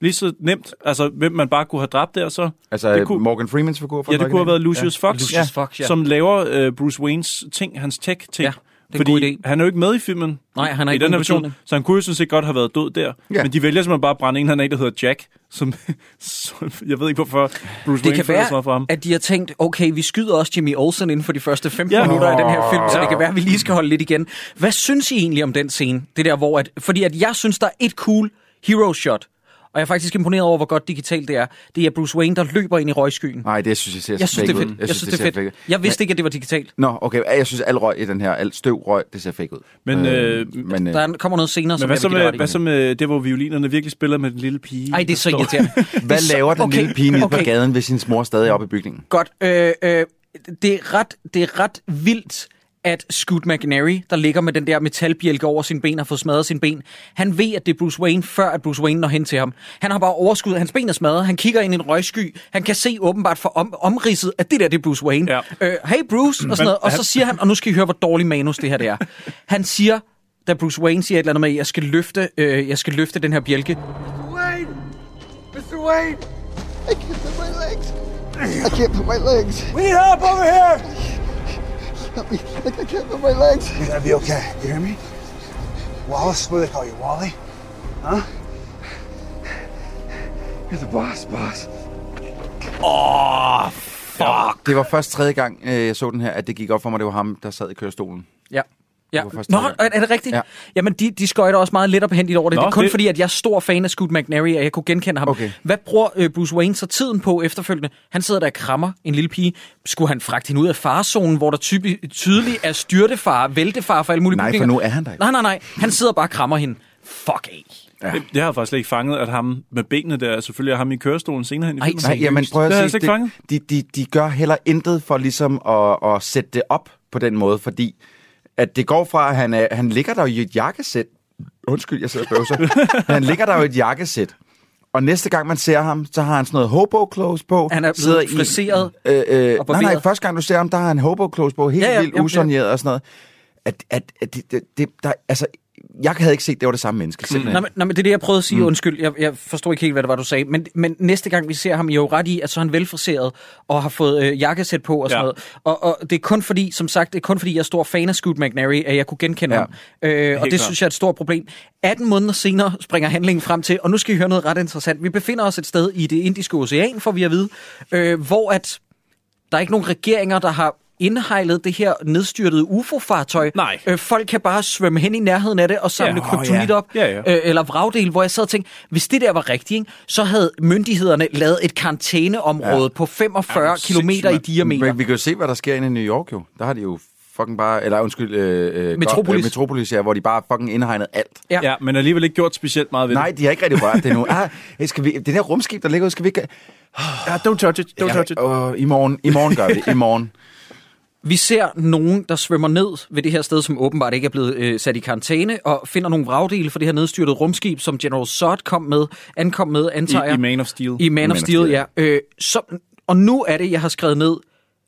Lige så nemt. Altså, hvem man bare kunne have dræbt der, så... Altså det det kunne, Morgan Freemans figur fra ja, det kunne have været. Lucius Fox, Lucius Fox, ja. som laver uh, Bruce Waynes ting, hans tech-ting. Ja, det er en Fordi god idé. han er jo ikke med i filmen. Nej, han har i ikke den her version, så han kunne jo sådan set godt have været død der. Ja. Men de vælger simpelthen bare at brænde en, han er, der hedder Jack, som, som jeg ved ikke, hvorfor Bruce Det Wayne kan føler så meget for være, ham. at de har tænkt, okay, vi skyder også Jimmy Olsen inden for de første 15 Ja. minutter af den her film, så det kan være, at vi lige skal holde lidt igen. Hvad synes I egentlig om den scene? Det der, hvor at, fordi at jeg synes, der er et cool hero shot, og jeg er faktisk imponeret over, hvor godt digitalt det er. Det er Bruce Wayne, der løber ind i røgskyen. Nej, det synes jeg ser Jeg synes, det er fedt. ud. Jeg, synes, det er fedt. ud. Jeg vidste ikke, at det var digitalt. Nå, okay. Jeg synes, al røg i den her, al støv røg, det ser fake ud. Men, øh, men øh, Der er- kommer noget senere, Men som hvad jeg så, med, hvad så med det, hvor violinerne virkelig spiller med den lille pige? Ej, det er så irriterende. hvad er laver den okay, lille pige nede på okay. gaden, hvis sin mor stadig er oppe i bygningen? Godt. Øh, øh, det, er ret, det er ret vildt, at Scoot McNairy, der ligger med den der metalbjælke over sine ben, har fået smadret sine ben. Han ved, at det er Bruce Wayne, før at Bruce Wayne når hen til ham. Han har bare overskud. Hans ben er smadret. Han kigger ind i en røgsky. Han kan se åbenbart for om, omridset, at det der, det er Bruce Wayne. Ja. Øh, hey Bruce, og sådan noget. Og så siger han, og nu skal I høre, hvor dårlig manus det her det er. Han siger, da Bruce Wayne siger et eller andet med, at jeg skal løfte, øh, jeg skal løfte den her bjælke. Wayne! Mr. Wayne! I can't put my legs. I can't put my legs. We need help over here! Help me. I can't put my legs. You're gonna be okay. You hear me? Wallace? What do they call you? Wally? Huh? You're the boss, boss. Åh, oh, fuck. Det var først tredje gang, øh, jeg så den her, at det gik op for mig, det var ham, der sad i kørestolen. Ja. Ja. Nå, er det rigtigt? Ja. Ja. Jamen, de, de skøjter også meget lidt op hen over det. Nå, det er kun det- fordi, at jeg er stor fan af Scoot McNairy, at jeg kunne genkende ham. Okay. Hvad bruger øh, Bruce Wayne så tiden på efterfølgende? Han sidder der og krammer en lille pige. Skulle han fragte hende ud af farzonen, hvor der typi, tydeligt er styrtefar, væltefar for alle mulige Nej, for bygninger? nu er han der. Nej, nej, nej. Han sidder bare og krammer hende. Fuck af. Ja. Det, det har jeg faktisk slet ikke fanget, at ham med benene der, selvfølgelig er ham i kørestolen senere hen i Ej, filmen. Nej, jamen prøv Det at slet ikke fanget. de, de, de gør heller intet for ligesom at, at sætte det op på den måde, fordi at det går fra, at han, er, han ligger der i et jakkesæt. Undskyld, jeg sidder og bøvser. han ligger der jo i et jakkesæt. Og næste gang man ser ham, så har han sådan noget hobo clothes på. Han er blevet friseret øh, øh, og Nej, nej, første gang du ser ham, der har han hobo clothes på, helt Ja, ja, ja, ja, vildt ja, ja. usonjeret og sådan noget. At, at, at det, det, det, der, altså, jeg havde ikke set, det var det samme menneske. Simpelthen. Nå, men, nå, men det er det, jeg prøvede at sige. Mm. Undskyld, jeg, jeg forstår ikke helt, hvad det var, du sagde. Men, men næste gang, vi ser ham, I er jo ret i, at så er han velfriseret og har fået øh, jakkesæt på og sådan Ja. noget. Og, og det er kun fordi, som sagt, det er kun fordi, jeg er stor fan af Scoot McNairy, at jeg kunne genkende Ja. ham. Øh, og det klart. synes jeg er et stort problem. 18 måneder senere springer handlingen frem til, og nu skal I høre noget ret interessant. Vi befinder os et sted i det indiske ocean, får vi at vide, øh, hvor at der er ikke nogen regeringer, der har indhejlet det her nedstyrtede UFO-fartøj. Nej. Øh, folk kan bare svømme hen i nærheden af det og samle Ja. kryptonit ja. op. Ja, ja. Øh, eller vragdel, hvor jeg sad og tænkte, hvis det der var rigtigt, ikke, så havde myndighederne lavet et karantæneområde ja. på 45 Ja, kilometer i diameter. Men vi kan jo se, hvad der sker inde i New York jo. Der har de jo fucking bare, eller undskyld, øh, øh, Metropolis. Godt, øh, Metropolis, ja, hvor de bare fucking indhegnet alt. Ja. Ja, men alligevel ikke gjort specielt meget ved Nej, det. de har ikke rigtig rørt det nu. Ah, skal vi, det der rumskib, der ligger ude, skal vi ikke... Ja, don't touch it, don't Ja, touch it. øh, I morgen, i morgen gør vi, i morgen. Vi ser nogen, der svømmer ned ved det her sted, som åbenbart ikke er blevet øh, sat i karantæne, og finder nogle vragdele for det her nedstyrtede rumskib, som General Zod kom med, ankom med, antager I, jeg. I Man of Steel. I Man, of Steel, ja. Øh, så, og nu er det, jeg har skrevet ned.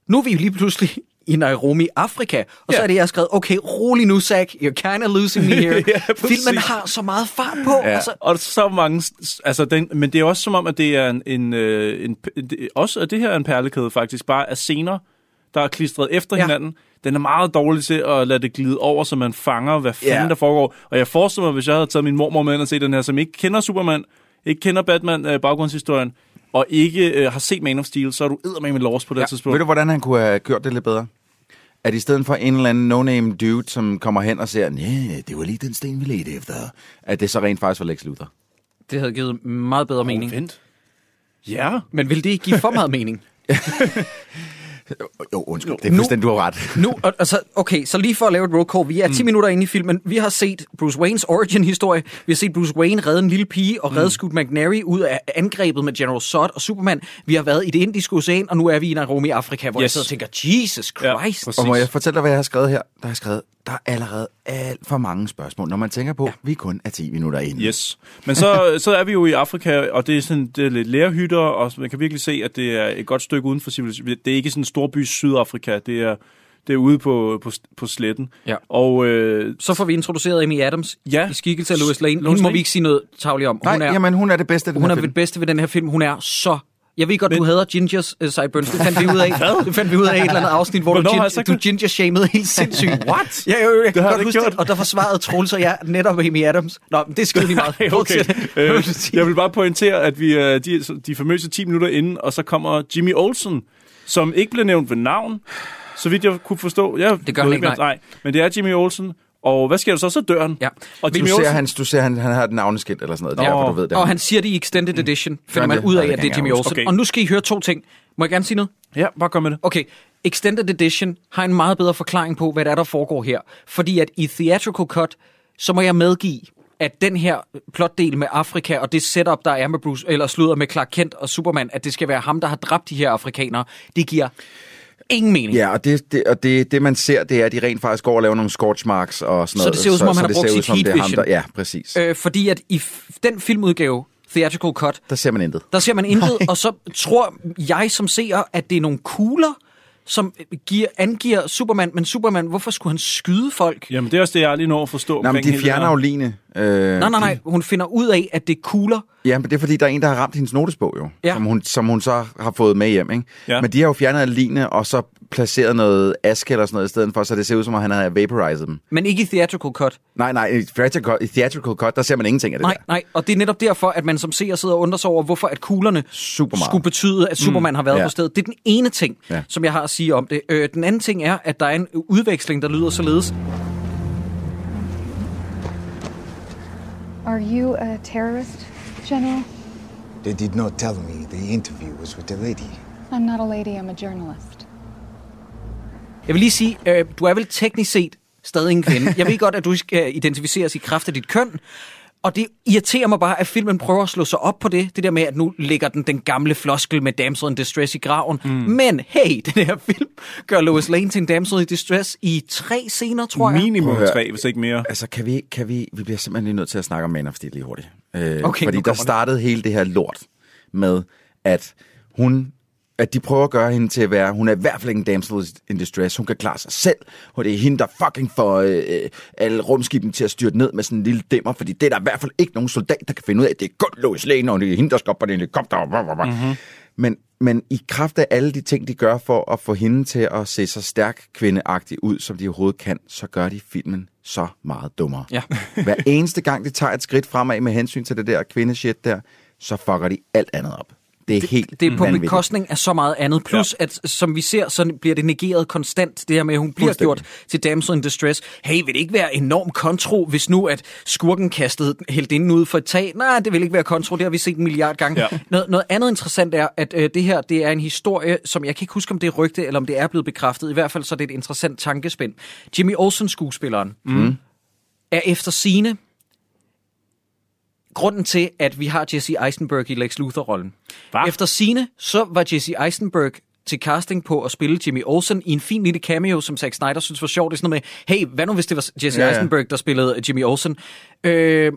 Nu er vi lige pludselig i Nairobi, Afrika. Og så Ja. er det, jeg har skrevet, okay, rolig nu, Zach. You're kind of losing me here. Ja, præcis. Filmen har så meget fart på. Ja. Altså, Og så mange, altså den, men det er også som om, at det er en, en, øh, en, en også at det her er en perlekæde faktisk, bare af scener, der er klistret efter Ja. hinanden. Den er meget dårlig til at lade det glide over, så man fanger, hvad fanden Ja. der foregår. Og jeg forestiller mig, hvis jeg havde taget min mormor med ind og set den her, som ikke kender Superman, ikke kender Batman øh, baggrundshistorien, og ikke øh, har set Man of Steel, så er du eddermame med lost på det Ja. tidspunkt. Ved du, hvordan han kunne have gjort det lidt bedre? At i stedet for en eller anden no-name dude, som kommer hen og siger, nej, det var lige den sten, vi ledte efter, at det så rent faktisk var Lex Luthor. det havde givet meget bedre mening. Vent. Ja. Men vil det ikke give for meget mening? Jo, undskyld, det er fuldstændig, du har ret. Nu, og- altså, okay, så lige for at lave et call. Vi er 10 mm. minutter inde i filmen. Vi har set Bruce Waynes origin-historie. Vi har set Bruce Wayne redde en lille pige og redde mm. Scoot McNairy ud af angrebet med General Zod og Superman. Vi har været i det indiske ocean, og nu er vi i Nairobi, Afrika, hvor yes. jeg sidder og tænker, Jesus Christ. præcis. Og må jeg fortælle dig, hvad jeg har skrevet her? Der har jeg skrevet, der er allerede alt for mange spørgsmål, når man tænker på, ja. vi kun er 10 minutter inde. Yes. Men så, så er vi jo i Afrika, og det er sådan det er lidt lærhytter, og man kan virkelig se, at det er et godt stykke uden for civilisationen. Det er ikke sådan en storby Sydafrika, det er, det er ude på, på, på sletten. Ja. Og øh, Så får vi introduceret Amy Adams Ja. i skikkelse af Lois Lane. Hende må vi ikke sige noget tavligt om. Nej, Hun er, jamen hun er det bedste af den hun her er film. det bedste ved den her film. Hun er så... Jeg ved godt, men... du hader gingers, uh, Sideburns. Det fandt vi ud af. det fandt vi ud af et eller andet afsnit, hvor Hvornår du, har jeg gin- sagt du det? ginger-shamede helt sindssygt. What? Ja, jo, jo, jeg Det har jeg godt huske gjort. det. Og der forsvarede Troels og jeg netop Amy Adams. Nå, men det skide lige meget. Nej, okay. Øh, jeg vil bare pointere, at vi øh, de, de famøse 10 minutter inden, og så kommer Jimmy Olsen, som ikke blev nævnt ved navn, så vidt jeg kunne forstå. Jeg Det gør han ikke, mere- nej. Men det er Jimmy Olsen, og hvad sker der så? Så dør han. Ja. Og Du Jimmy ser, Olsen, han, du ser han, han har et navneskilt eller sådan noget. Er Nå. derfor, du ved det. Og han siger det i Extended Edition, finder Gør man ud af, at det er Jimmy Olsen. Okay. Og nu skal I høre to ting. Må jeg gerne sige noget? Ja, bare kom med det. Okay, Extended Edition har en meget bedre forklaring på, hvad der er, der foregår her. Fordi at i Theatrical Cut, så må jeg medgive, at den her plotdel med Afrika og det setup, der er med Bruce, eller slutter med Clark Kent og Superman, at det skal være ham, der har dræbt de her afrikanere, det giver ingen mening. Ja, og det, det, og det, det man ser, det er, at de rent faktisk går og laver nogle scorch marks og sådan Så noget. det ser ud, som om han har brugt ser sit heat ham, vision. der, Ja, præcis. Øh, fordi at i den filmudgave, Theatrical Cut, Der ser man intet. der ser man intet, og så tror jeg som seer, at det er nogle kugler, som giver, angiver Superman, men Superman, hvorfor skulle han skyde folk? Jamen, det er også det, jeg lige når at forstå. Nej, men de fjerner jo line. Øh, Nej, nej, nej, hun finder ud af, at det er kugler. Ja, men det er fordi, der er en, der har ramt hendes notesbog jo, Ja. som, hun, som hun så har fået med hjem. Ikke? Ja. Men de har jo fjernet line, og så placeret noget aske eller sådan noget i stedet for, så det ser ud som om, han havde vaporized dem. Men ikke i Theatrical Cut. Nej, nej, i theatrical, i theatrical cut, der ser man ingenting af det Nej, der. nej, og det er netop derfor, at man som seer sidder og undrer sig over, hvorfor at kuglerne Super meget. skulle betyde, at Superman mm, har været ja. på stedet. Det er den ene ting, Ja. som jeg har at sige om det. Øh, den anden ting er, at der er en udveksling, der lyder således. Are you a terrorist, General? They did not tell me the interview was with a lady. I'm not a lady, I'm a journalist. Jeg vil lige sige, øh, du er vel teknisk set stadig en kvinde. Jeg ved godt, at du skal identificeres i kraft af dit køn, og det irriterer mig bare, at filmen prøver at slå sig op på det. Det der med, at nu ligger den, den gamle floskel med Damsel in Distress i graven. Mm. Men hey, den her film gør Lois Lane til en Damsel in Distress i tre scener, tror jeg. Minimum tre, hvis ikke mere. Altså, kan vi, kan vi, vi bliver simpelthen lige nødt til at snakke om Man of Steel lige hurtigt. Øh, Okay, fordi der kommer det. startede hele det her lort med, at hun at de prøver at gøre hende til at være, hun er i hvert fald ikke en damsel in distress, hun kan klare sig selv, og det er hende, der fucking får øh, alle rumskibene til at styrte ned med sådan en lille dimmer, fordi det er der i hvert fald ikke nogen soldat, der kan finde ud af, det er kun Lois Lane, og det er hende, der skal op på den helikopter. Mm-hmm. Men, men i kraft af alle de ting, de gør for at få hende til at se så stærk kvindeagtig ud, som de overhovedet kan, så gør de filmen så meget dummere. Ja. Hver eneste gang, de tager et skridt fremad med hensyn til det der kvindeshit der, så fucker de alt andet op. Det er helt Det er på vanvittigt. bekostning af så meget andet. Plus, ja. at som vi ser, så bliver det negeret konstant, det her med, at hun bliver gjort til damsel in distress. Hey, vil det ikke være enorm kontro, hvis nu at skurken kastede heldinden ud for et tag? Nej, det vil ikke være kontro, det har vi set en milliard gange. Ja. Noget, noget andet interessant er, at øh, det her det er en historie, som jeg kan ikke huske, om det er rygte, eller om det er blevet bekræftet. I hvert fald så er det et interessant tankespænd. Jimmy Olsen, skuespilleren, Mm. er efter sine grunden til, at vi har Jesse Eisenberg i Lex Luthor-rollen. Hva? Efter sine så var Jesse Eisenberg til casting på at spille Jimmy Olsen i en fin lille cameo, som Zack Snyder synes var sjovt. Det er sådan noget med, hey, hvad nu hvis det var Jesse Ja, ja. Eisenberg, der spillede Jimmy Olsen? Øh,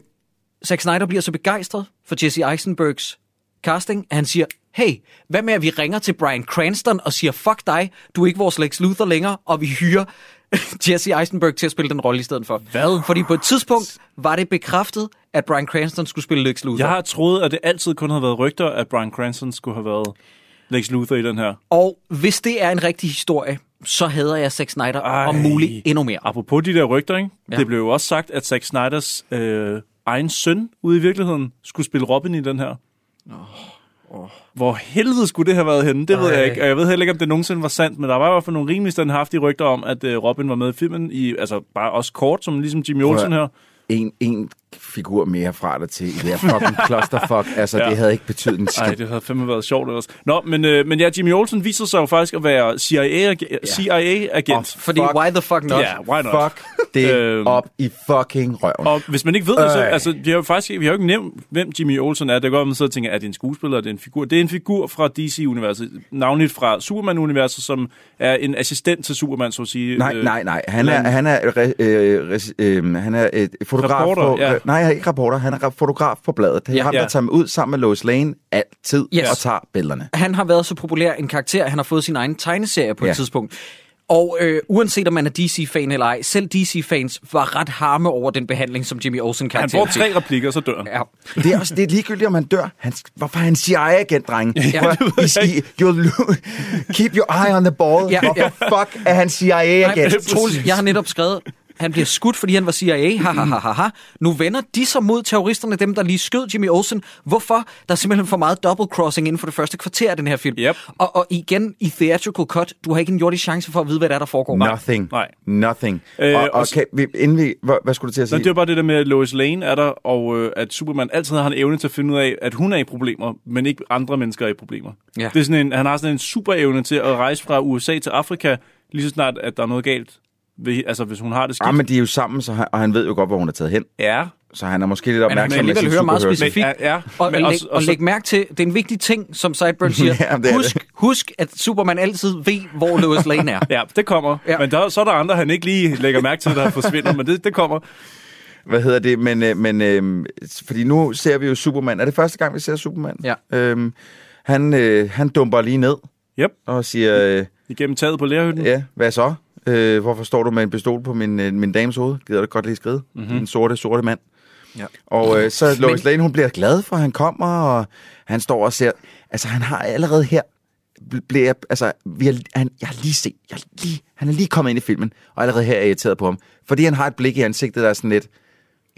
Zack Snyder bliver så begejstret for Jesse Eisenbergs casting, at han siger, hey, hvad med at vi ringer til Brian Cranston og siger, fuck dig, du er ikke vores Lex Luthor længere, og vi hyrer Jesse Eisenberg til at spille den rolle i stedet for. Hvad? Fordi på et tidspunkt var det bekræftet, at Brian Cranston skulle spille Lex Luthor. Jeg har troet, at det altid kun har været rygter, at Brian Cranston skulle have været Lex Luthor i den her. Og hvis det er en rigtig historie, så hader jeg Zack Snyder Ej. om muligt endnu mere. Apropos de der rygter, ikke? Ja. Det blev jo også sagt, at Zack Snyders øh, egen søn ude i virkeligheden skulle spille Robin i den her. Oh. Oh. Hvor helvede skulle det have været henne? Det Ej. ved jeg ikke. Og jeg ved heller ikke, om det nogensinde var sandt, men der var i hvert fald nogle rimelig standhaftige rygter om, at øh, Robin var med i filmen, i, altså bare også kort, som ligesom Jimmy Olsen her. En, en figur mere fra dig til i det her fucking clusterfuck. Altså, ja. Ja. det havde ikke betydet en skid. Nej, det havde fandme været sjovt ellers. Nå, men, øh, men ja, Jimmy Olsen viser sig jo faktisk at være CIA-agent. CIA-agent. Fordi why the fuck not? Ja, why not? Fuck det Øhm, op i fucking røven. Og hvis man ikke ved det, så, altså, vi har jo faktisk vi har jo ikke nævnt, hvem Jimmy Olsen er. Det går, at man så tænker, er det en skuespiller, er det en figur? Det er en figur fra DC-universet, navnligt fra Superman-universet, som er en assistent til Superman, så at sige. Nej, Øh, nej, nej. Han er, han er, øh, øh, han er et fotograf Reporter, på... ja. Nej, ikke reporter. Han er fotograf på bladet. Det er Ja. ham, der Ja. tager ud sammen med Lois Lane altid Yes. og tager billederne. Han har været så populær en karakter, at han har fået sin egen tegneserie på Ja. et tidspunkt. Og øh, uanset om man er DC-fan eller ej, selv DC-fans var ret harme over den behandling, som Jimmy Olsen kan Han får tre replikker, så dør han. Ja. Det er også det er ligegyldigt, om han dør. Han, hvorfor er han CIA-agent, dreng? Ja, I, jeg I, you'll, keep your eye on the ball. Ja, Hvorfor ja. fuck er han CIA-agent? Troels, jeg har netop skrevet, han bliver skudt, fordi han var CIA. Ha, ha, ha, ha, ha. Nu vender de sig mod terroristerne, dem der lige skød Jimmy Olsen. Hvorfor? Der er simpelthen for meget double-crossing inden for det første kvarter af den her film. Yep. Og, og igen, i theatrical cut, du har ikke en jordig chance for at vide, hvad der, er, der foregår. Nothing. Nej. Nothing. Øh, og, og og s- kan, vi, inden vi, hvad, hvad skulle du til at Nå, sige? det var bare det der med, at Lois Lane er der, og øh, at Superman altid har en evne til at finde ud af, at hun er i problemer, men ikke andre mennesker er i problemer. Ja. Det er sådan en, han har sådan en super evne til at rejse fra USA til Afrika, lige så snart, at der er noget galt. Ved, altså, hvis hun har det skidt. Ah, men de er jo sammen, så han, og han ved jo godt, hvor hun er taget hen. Ja. Så han er måske lidt Men han opmærksom vil med alligevel sin høre meget specifikt. Men, ja, ja. Og, Men og, også- læg, og også- læg mærke til, det er en vigtig ting, som Sideburn siger. Ja, det husk, det. husk, at Superman altid ved, hvor Lois Lane er. Ja, det kommer. Ja. Ja. Men der, så er der andre, han ikke lige lægger mærke til, der forsvinder, men det, det kommer. Hvad hedder det? Men, øh, men øh, fordi nu ser vi jo Superman. Er det første gang, vi ser Superman? Ja. Øhm, han, øh, han dumper lige ned Yep. og siger, øh, Igennem taget på lærhytten. ja, hvad så? Øh, hvorfor står du med en pistol på min, øh, min dames hoved? Gider du godt lige skride? Mm-hmm. En sorte, sorte mand. Ja. Og øh, så Lois Men- Lane, hun bliver glad for, at han kommer, og han står og ser... Altså, han har allerede her... Bliver, altså, vi har, han, jeg har lige set... Jeg har lige, han er lige kommet ind i filmen, og allerede her er jeg irriteret på ham. Fordi han har et blik i ansigtet, der er sådan lidt...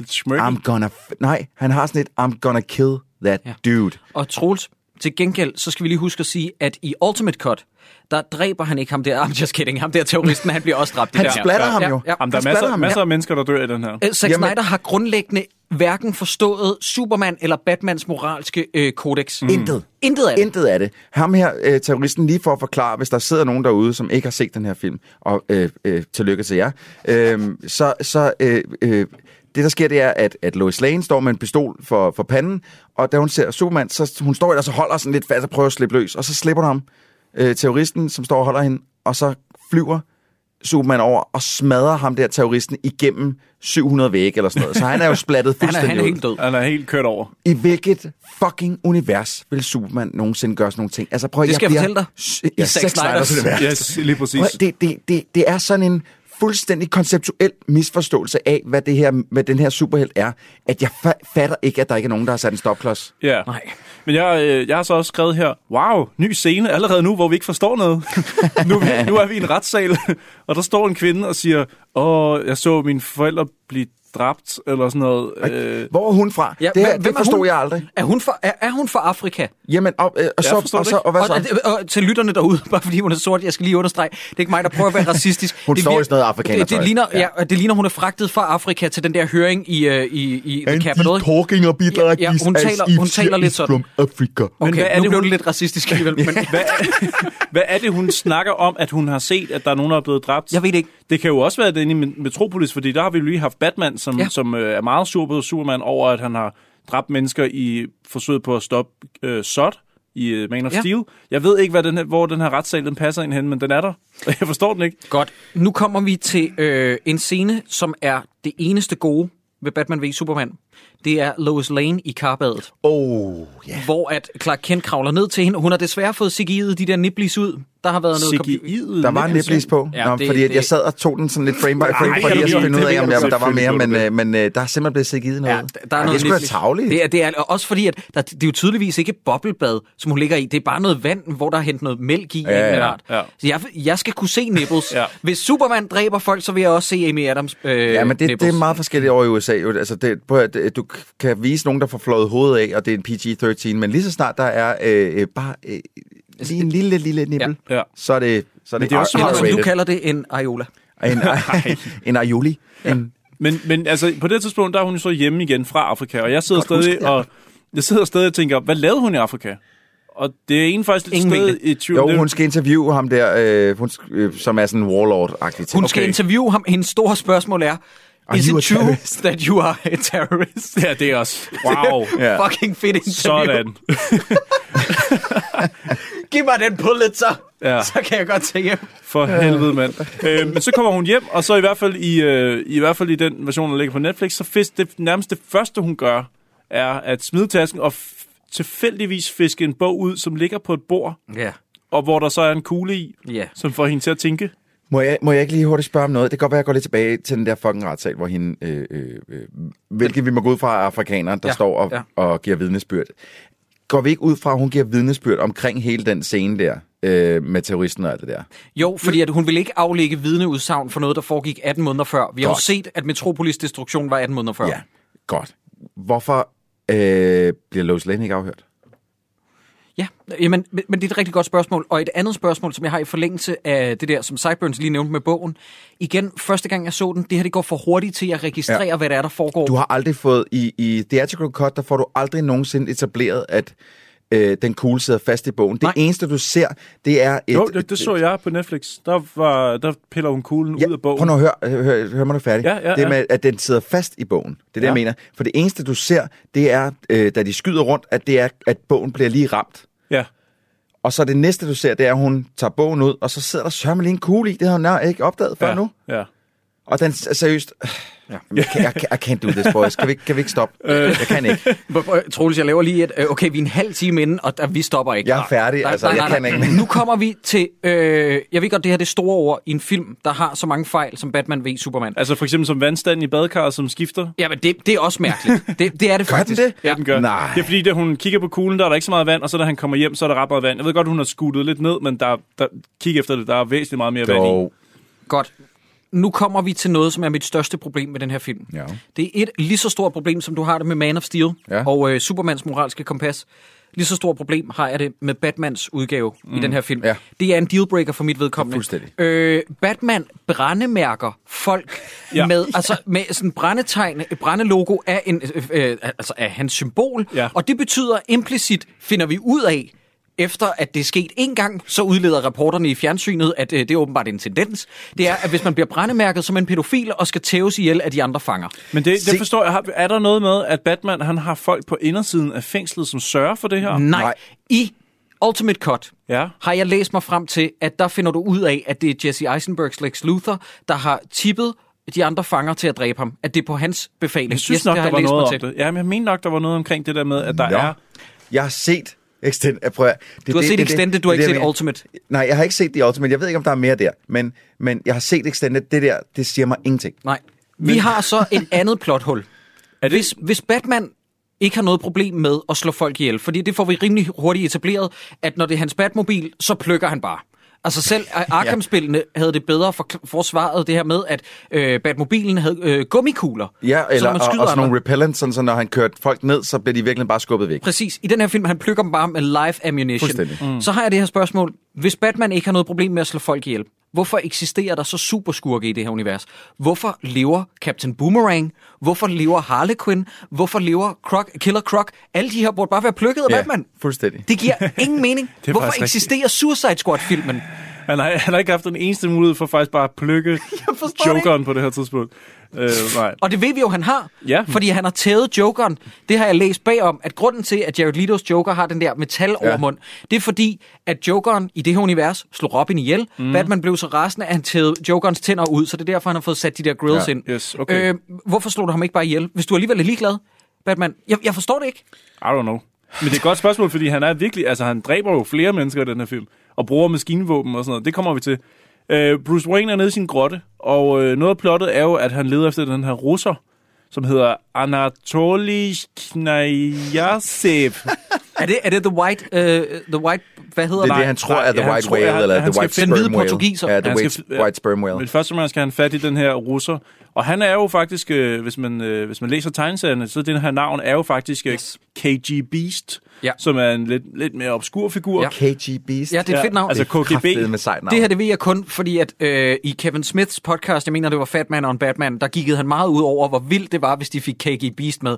I'm gonna... Nej, han har sådan lidt... I'm gonna kill that Ja. dude. Og Troels, til gengæld, så skal vi lige huske at sige, at i Ultimate Cut, der dræber han ikke ham der, I'm just kidding, ham der terroristen, han bliver også dræbt i Han splatter ham jo. Ja, Jamen, der er masser, ham, masser af mennesker, der dør i den her. ja. Zack Jamen- Snyder har grundlæggende hverken forstået Superman eller Batmans moralske øh, kodex. Mm. Intet. Intet af det. Intet af det. Ham her, øh, terroristen, lige for at forklare, hvis der sidder nogen derude, som ikke har set den her film, og øh, øh, tillykke til jer, øh, så, så øh, øh, det der sker, det er, at, at Lois Lane står med en pistol for, for panden, og da hun ser Superman, så hun står der, så holder sådan lidt fast og prøver at slippe løs, og så slipper hun ham, øh, terroristen, som står og holder hende, og så flyver Superman over og smadrer ham der terroristen igennem 700 vægge eller sådan noget. Så han er jo splattet Han er, fuldstændig han er helt død. Han er helt kørt over. I hvilket fucking univers vil Superman nogensinde gøre sådan nogle ting? Altså, prøv, Det skal jeg fortælle dig. I I Zack Snyders. Yes, lige præcis. Prøv, det, det, det, det er sådan en fuldstændig konceptuel misforståelse af, hvad, det her, hvad den her superhelt er, at jeg fa- fatter ikke, at der ikke er nogen, der har sat en stopklods. Ja. Nej. Men jeg, øh, jeg har så også skrevet her, wow, ny scene allerede nu, hvor vi ikke forstår noget. nu, er vi- nu er vi i en retssal, og der står en kvinde og siger, åh, jeg så mine forældre blive dræbt, eller sådan noget. Øh, Hvor er hun fra? Ja, det, her, hvem- det forstod hun? jeg aldrig. Er hun, fra, er, er hun fra Afrika? Jamen, og, øh, og, så, forstår og, så, og hvad så? og, og til lytterne derude, bare fordi hun er sort, jeg skal lige understrege, det er ikke mig, der prøver at være racistisk. Hun det står i sådan noget afrikanertøj. Det, det, ligner, ja. Ja. Det ligner, hun er fragtet fra Afrika til den der høring i, uh, i, i The Capitol. talking a bit Ja, ja, hun taler- hun taler lidt sådan. Africa. Okay, hvad er nu det, blev hun- det lidt racistisk alligevel, men hvad, hvad er det, hun snakker om, at hun har set, at der er nogen, der er blevet dræbt? jeg ved det ikke. Det kan jo også være den i Metropolis, fordi der har vi jo lige haft Batman, som, Ja. som øh, er meget sur på Superman over, at han har dræbt mennesker i forsøget på at stoppe øh, Zod i øh, Man of ja. Steel. Jeg ved ikke, hvad den her, hvor den her retssal den passer ind hen, men den er der. Jeg forstår den ikke. Godt. Nu kommer vi til øh, en scene, som er det eneste gode ved Batman v Superman. Det er Lois Lane i karbadet, Oh, ja. hvor at Clark Kent kravler ned til hende. Hun har desværre fået CGI'et de der niblis ud. Der har været noget... CGI'et. Der var niblis på, Ja, Nå, det- fordi at det- jeg sad og tog den sådan lidt frame by frame, Ej, for lige at det- finde ud det af, om der, jeg der var mere, men, øh, men øh, der er simpelthen blevet givet noget. Ja, der er Ej, noget det er sgu tavligt. Det er, det er også fordi, at der, det er jo tydeligvis ikke boblebad, som hun ligger i. Det er bare noget vand, hvor der er hentet noget mælk i. Ja, ja, art. ja. Så jeg, jeg skal kunne se nipples. Ja. Hvis Superman dræber folk, så vil jeg også se Amy Adams øh, Ja, men det, det er meget forskelligt over i USA. Altså, det, prøv at, øh, du kan vise nogen, der får flået hovedet af, og det er en PG-13, men lige så snart der er øh, øh, bare øh, lige en lille, lille nippel, Ja. så er det, så er det, det er også smart. som du kalder det, en areola. En, en aioli. En, Men, men altså, på det tidspunkt, der er hun jo så hjemme igen fra Afrika, og jeg sidder Godt stadig huske, ja. og jeg sidder stadig og tænker, hvad lavede hun i Afrika? Og det er egentlig faktisk lidt Ingen stadig i tvivl. jo, Det- hun skal interviewe ham der, øh, hun, øh, som er sådan en warlord-agtig ting. Hun skal Okay. interviewe ham. Hendes store spørgsmål er, Are Is you it a true terrorist? that you are a terrorist? Ja, det er også. Wow. Ja. Fucking fedt interview. Sådan. Giv mig den så. Ja. Så kan jeg godt tage hjem. For helvede, mand. Øh, men så kommer hun hjem, og så i hvert fald i, øh, i hvert fald i den version, der ligger på Netflix, så fisk, det nærmest det første, hun gør, er at smide tasken og f- tilfældigvis fiske en bog ud, som ligger på et bord, Ja. og hvor der så er en kugle i, Ja. som får hende til at tænke. Må jeg, må jeg ikke lige hurtigt spørge om noget? Det kan godt være, at jeg går lidt tilbage til den der fucking retssag, hvor hende, øh, øh, øh, hvilket vi må gå ud fra er afrikanere, der Ja, står og, ja. og giver vidnesbyrd. Går vi ikke ud fra, at hun giver vidnesbyrd omkring hele den scene der, øh, med terroristen og alt det der? Jo, fordi at hun ville ikke aflægge vidneudsagn for noget, der foregik 18 måneder før. Vi har jo Godt. set, at Metropolis destruktion var 18 måneder før. Ja, godt. Hvorfor øh, bliver Lois Lane ikke afhørt? Ja, jamen, men, men det er et rigtig godt spørgsmål. Og et andet spørgsmål, som jeg har i forlængelse af det der, som Sideburns lige nævnte med bogen. Igen, første gang jeg så den, det her det går for hurtigt til at registrere, ja. Hvad det er, der foregår. Du har aldrig fået, i, i Theatrical Cut, der får du aldrig nogensinde etableret, at øh, den kugle sidder fast i bogen. Det Nej. eneste, du ser, det er et... Jo, det, det så jeg på Netflix. Der, var, der piller hun kuglen Ja, ud af bogen. Prøv nu at høre, hør, hør mig nu færdig. Ja, ja, det ja. med, at den sidder fast i bogen. Det er det, Ja. jeg mener. For det eneste, du ser, det er, øh, da de skyder rundt, at det er, at bogen bliver lige ramt. Ja. Og så det næste, du ser, det er, at hun tager bogen ud, og så sidder der sørme lige en kugle i. Det har hun nær ikke opdaget før ja. nu. Ja. Og den er seriøst... Ja. Jeg, kan, jeg, kan- I can't do this, boys. Kan vi, ikke- kan vi ikke stoppe? Øh. Jeg kan ikke. Troels, jeg laver lige et, øh, okay, vi er en halv time inden, og der, vi stopper ikke. Jeg er færdig, altså, jeg kan ikke. Nu kommer vi til, øh, jeg ved godt, det her det store ord i en film, der har så mange fejl, som Batman v Superman. Altså for eksempel som vandstanden i badekarret, som skifter. Ja, men det, det er også mærkeligt. Det, det er det Gør den faktisk. det? Ja. Den gør. Nej. Det er fordi, da hun kigger på kuglen, der er der ikke så meget vand, og så da han kommer hjem, så er der ret meget vand. Jeg ved godt, hun har skuttet lidt ned, men der, der, kig efter det, der er væsentligt meget mere vand i. Dog. Godt. Nu kommer vi til noget, som er mit største problem med den her film. Ja. Det er et lige så stort problem, som du har det med Man of Steel Ja. og øh, Supermans moralske kompas. Lige så stort problem har jeg det med Batmans udgave mm. i den her film. Ja. Det er en dealbreaker for mit vedkommende. Fuldstændig. Øh, Batman brændemærker folk ja. Med, altså, med sådan brændetegn, et brændelogo af, en, øh, øh, altså af hans symbol. Ja. Og det betyder implicit, finder vi ud af, efter at det er sket en gang, så udleder reporterne i fjernsynet, at øh, det er åbenbart en tendens. Det er, at hvis man bliver brændemærket som en pædofil og skal tæves ihjel af de andre fanger. Men det, det forstår jeg. Har- Er der noget med, at Batman han har folk på indersiden af fængslet, som sørger for det her? Nej. Nej. I Ultimate Cut Ja. har jeg læst mig frem til, at der finder du ud af, at det er Jesse Eisenbergs Lex Luthor, der har tippet de andre fanger til at dræbe ham. At det er på hans befaling. Jeg synes Yes, nok, det har der jeg var noget mig om til. det. Ja, men jeg mener nok, der var noget omkring det der med, at der Nå. er... Jeg har set Extend. Jeg prøver, det, Du har set Extended, du har det, ikke det, set Ultimate. Nej, jeg har ikke set The Ultimate. Jeg ved ikke, om der er mere der. Men, men jeg har set Extended. Det der, det siger mig ingenting. Nej. Vi har så et andet plothul. Er det, Hvis, hvis Batman ikke har noget problem med at slå folk ihjel, fordi det får vi rimelig hurtigt etableret, at når det er hans Batmobil, så plukker han bare. Altså selv Arkham-spillene havde det bedre for, forsvaret det her med, at øh, Batmobilen havde øh, gummikugler. Ja, så eller man og, og sådan andre- nogle repellents, sådan, så når han kørte folk ned, så bliver de virkelig bare skubbet væk. Præcis. I den her film, han plukker dem bare med live ammunition. Mm. Så har jeg det her spørgsmål. Hvis Batman ikke har noget problem med at slå folk ihjel, hvorfor eksisterer der så superskurke i det her univers? Hvorfor lever Captain Boomerang? Hvorfor lever Harley Quinn? Hvorfor lever Croc, Killer Croc? Alle de her burde bare være plukket af Ja, Batman. fuldstændig. Det giver ingen mening. Hvorfor eksisterer Suicide Squad-filmen? Han, har, han har ikke haft den eneste mulighed for faktisk bare at plukke jokeren på det her tidspunkt. Øh, nej. Og det ved vi jo, han har. Ja. Fordi han har tævet Jokeren. Det har jeg læst bagom, at grunden til, at Jared Leto's Joker har den der metal over Ja. det er fordi, at Jokeren i det her univers slog Robin ihjel. Mm. Batman blev så rasende, at han tævede Jokerens tænder ud, så det er derfor, han har fået sat de der grills Ja. ind. Yes, okay. øh, hvorfor slog du ham ikke bare ihjel? Hvis du alligevel er ligeglad, Batman. Jeg, jeg forstår det ikke. I don't know. Men det er et godt spørgsmål, fordi han er virkelig... Altså, han dræber jo flere mennesker i den her film. Og bruger maskinvåben og sådan noget. Det kommer vi til. Øh, Bruce Wayne er nede i sin grotte. Og øh, noget af plottet er jo, at han leder efter den her russer, som hedder Anatoly Knajasev. Er det, er det The White... Uh, the white hvad hedder Det er det? det, han tror er The ja, White Whale, han- eller han The White finde den hvide Sperm Whale. portugiser. Ja, The Han White, skal- ja. White Sperm Whale. Men først og fremmest skal han fat i den her russer. Og han er jo faktisk, øh, hvis, man, øh, hvis man læser tegneserierne, så den her navn er jo faktisk yes. KG Beast, Ja. som er en lidt, lidt mere obskur figur. Ja. KG Beast. Ja, det er et fedt navn. Altså Det KGB. med sejt navn. Det her, det ved jeg kun, fordi at øh, i Kevin Smiths podcast, jeg mener, det var Fat Man og en Batman, der kiggede han meget ud over, hvor vildt det var, hvis de fik KG Beast med.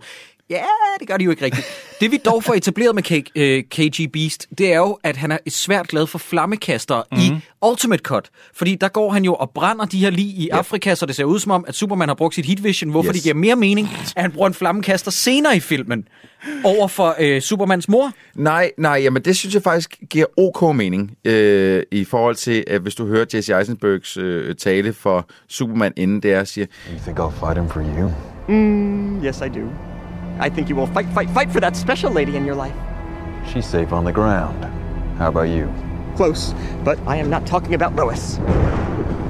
Ja, det gør de jo ikke rigtigt. Det vi dog får etableret med K- øh, KG Beast, det er jo, at han er svært glad for flammekaster mm. i Ultimate Cut. Fordi der går han jo og brænder de her lige i Afrika, så det ser ud som om, at Superman har brugt sit heat vision, hvorfor yes. Yes. det giver mere mening, at han bruger en flammekaster senere i filmen over for øh, Supermans mor. Nej, nej, jamen det synes jeg faktisk giver ok mening øh, i forhold til, at hvis du hører Jesse Eisenbergs øh, tale for Superman inden det er, siger, You think I'll fight him for you? Mm, yes, I do. I think you will fight, fight, fight for that special lady in your life. She's safe on the ground. How about you? Close, but I am not talking about Lois.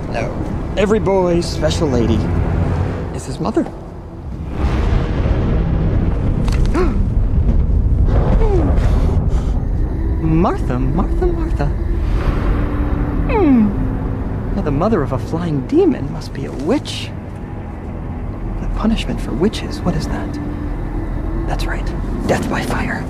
No. Every boy's special lady is his mother. Martha, Martha, Martha. Hmm. Now, the mother of a flying demon must be a witch. The punishment for witches, what is that? That's right. Death by fire.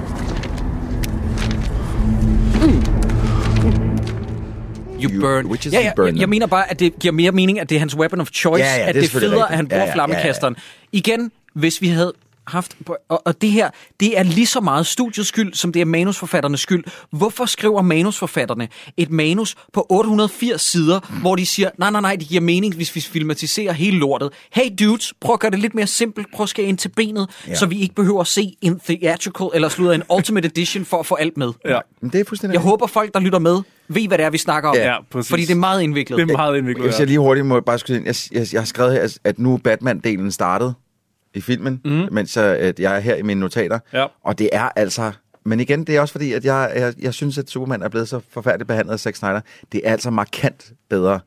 You, You- burn. witches ja, you ja, burn jeg, jeg mener bare, at det giver mere mening, at det er hans weapon of choice, Ja, ja, det at det er selvfølgelig federe, at han bruger Ja, ja, flammekasteren. Igen, hvis vi havde haft... Og, og det her, det er lige så meget studiets skyld, som det er manusforfatternes skyld. Hvorfor skriver manusforfatterne et manus på 880 sider, hvor de siger, nej, nej, nej, det giver mening, hvis vi filmatiserer hele lortet. Hey dudes, prøv at gøre det lidt mere simpelt. Prøv at skære ind til benet, Ja. ja. så vi ikke behøver at se en theatrical, eller slutter en ultimate edition for at få alt med. Ja. Men det er fuldstændig Jeg håber, folk, der lytter med, ved, hvad det er, vi snakker om. Ja, præcis. Fordi det er meget indviklet. Det er meget indviklet. Hvis jeg lige hurtigt må bare skyde ind. Jeg, jeg, jeg har skrevet her, at nu er Batman-delen startet i filmen, mm. mens jeg, at jeg er her i mine notater. Ja. Og det er altså... Men igen, det er også fordi, at jeg, jeg, jeg synes, at Superman er blevet så forfærdeligt behandlet af Zack Snyder. Det er altså markant bedre.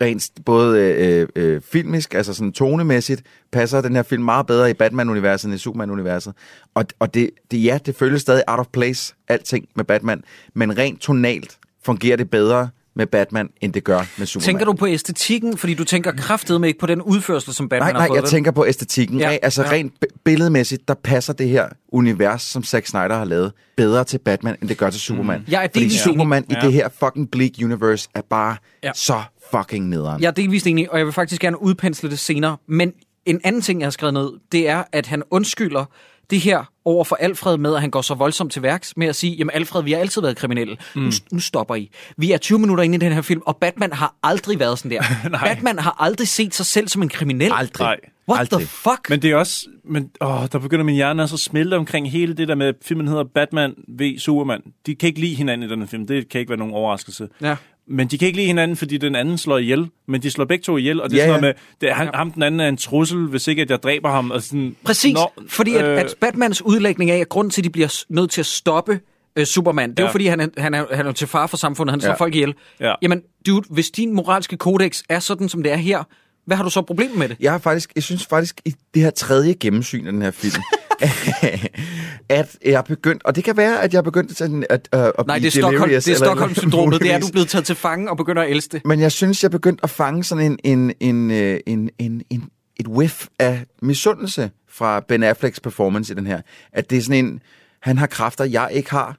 Rent både øh, øh, filmisk, altså sådan tonemæssigt, passer den her film meget bedre i Batman-universet end i Superman-universet. Og, og det, det, ja, det føles stadig out of place, alting med Batman. Men rent tonalt fungerer det bedre med Batman, end det gør med Superman. Tænker du på æstetikken, fordi du tænker kraftedeme ikke på den udførsel, som Batman Nej, har nej, fået? jeg vel? tænker på æstetikken. Ja, Ja, altså ja. rent bi- billedmæssigt, der passer det her univers, som Zack Snyder har lavet, bedre til Batman, end det gør til Superman. Jeg er Fordi Superman enig. i det her fucking bleak universe er bare Ja. så fucking nederen. Jeg er delvist enig, og jeg vil faktisk gerne udpensle det senere. Men en anden ting, jeg har skrevet ned, det er, at han undskylder det her over for Alfred med, at han går så voldsomt til værks med at sige, jamen Alfred, vi har altid været kriminelle. Mm. Nu, nu stopper I. Vi er 20 minutter inde i den her film, og Batman har aldrig været sådan der. Batman har aldrig set sig selv som en kriminel. Aldrig. Nej. What Aldrig. the fuck? Men det er også... Men, åh, der begynder min hjerne også at smelte omkring hele det der med, filmen hedder Batman v Superman. De kan ikke lide hinanden i den film. Det kan ikke være nogen overraskelse. Ja. Men de kan ikke lide hinanden, fordi den anden slår ihjel. Men de slår begge to ihjel, og det er Ja, sådan noget ja. med, det er, han, ham den anden er en trussel, hvis ikke at jeg dræber ham. Og sådan, Præcis, Nå, fordi at, øh, at Batmans udlægning af, at grunden til, at de bliver nødt til at stoppe øh, Superman, det er Ja. jo fordi, han er, han, er, han er til far for samfundet, han slår Ja. folk ihjel. Ja. Jamen, dude, hvis din moralske kodex er sådan, som det er her, hvad har du så problemer med det? Jeg har faktisk, jeg synes faktisk, i det her tredje gennemsyn af den her film, at jeg er begyndt, og det kan være, at jeg er begyndt sådan at, uh, at Nej, blive det er, Stockholm, det er Stockholm-syndromet. Det er, du er blevet taget til fange og begynder at elske. Men jeg synes, jeg er begyndt at fange sådan en, en, en, øh, en, en, en, et whiff af misundelse fra Ben Afflecks performance i den her. At det er sådan en, han har kræfter, jeg ikke har.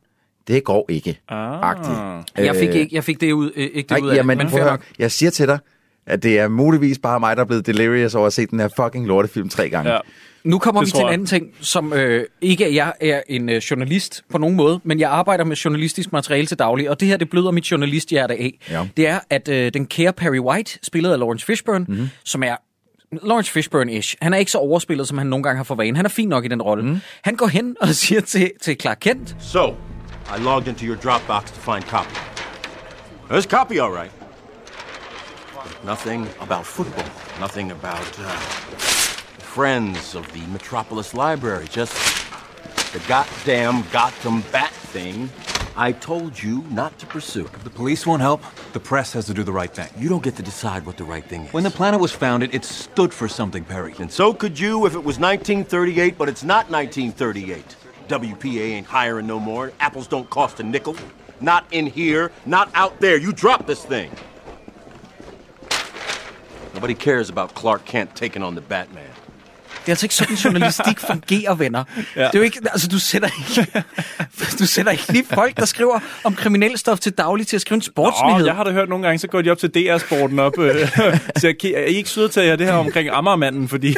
Det går ikke. Ah. Agtigt. Jeg fik, Øh, ikke, jeg fik det ud, ikke det Nej, ud af jamen, men nok. Jeg siger til dig, at det er muligvis bare mig, der er blevet delirious over at se den her fucking lortefilm tre gange. Ja. Nu kommer Det vi til en anden ting, som øh, ikke at jeg er en øh, journalist på nogen måde, men jeg arbejder med journalistisk materiale til daglig, og det her, det bløder mit journalisthjerte af. Ja. Det er, at øh, den kære Perry White, spillet af Lawrence Fishburne, mm-hmm. som er Lawrence Fishburne-ish. Han er ikke så overspillet, som han nogle gange har for vane. Han er fin nok i den rolle. Mm. Han går hen og siger til, til Clark Kent, So, I logged into your Dropbox to find copy. There's copy, all right. But nothing about football. Nothing about uh, friends of the Metropolis Library. Just the goddamn Gotham Bat thing I told you not to pursue. If the police won't help. The press has to do the right thing. You don't get to decide what the right thing is. When the planet was founded, it stood for something, Perry. And so could you if it was 1938, but it's not 1938. WPA ain't hiring no more. Apples don't cost a nickel. Not in here, not out there. You drop this thing. Nobody cares about Clark Kent taking on the Batman. Det er altså ikke sådan, journalistik fungerer, venner. Ja. Det er jo ikke, altså du sætter ikke, du sætter ikke lige folk, der skriver om kriminelle stof til daglig til at skrive en sportsnyhed. Åh, jeg har da hørt nogle gange, så går de op til DR-sporten op. Øh, så jeg, er I ikke have det her omkring Ammermanden, fordi...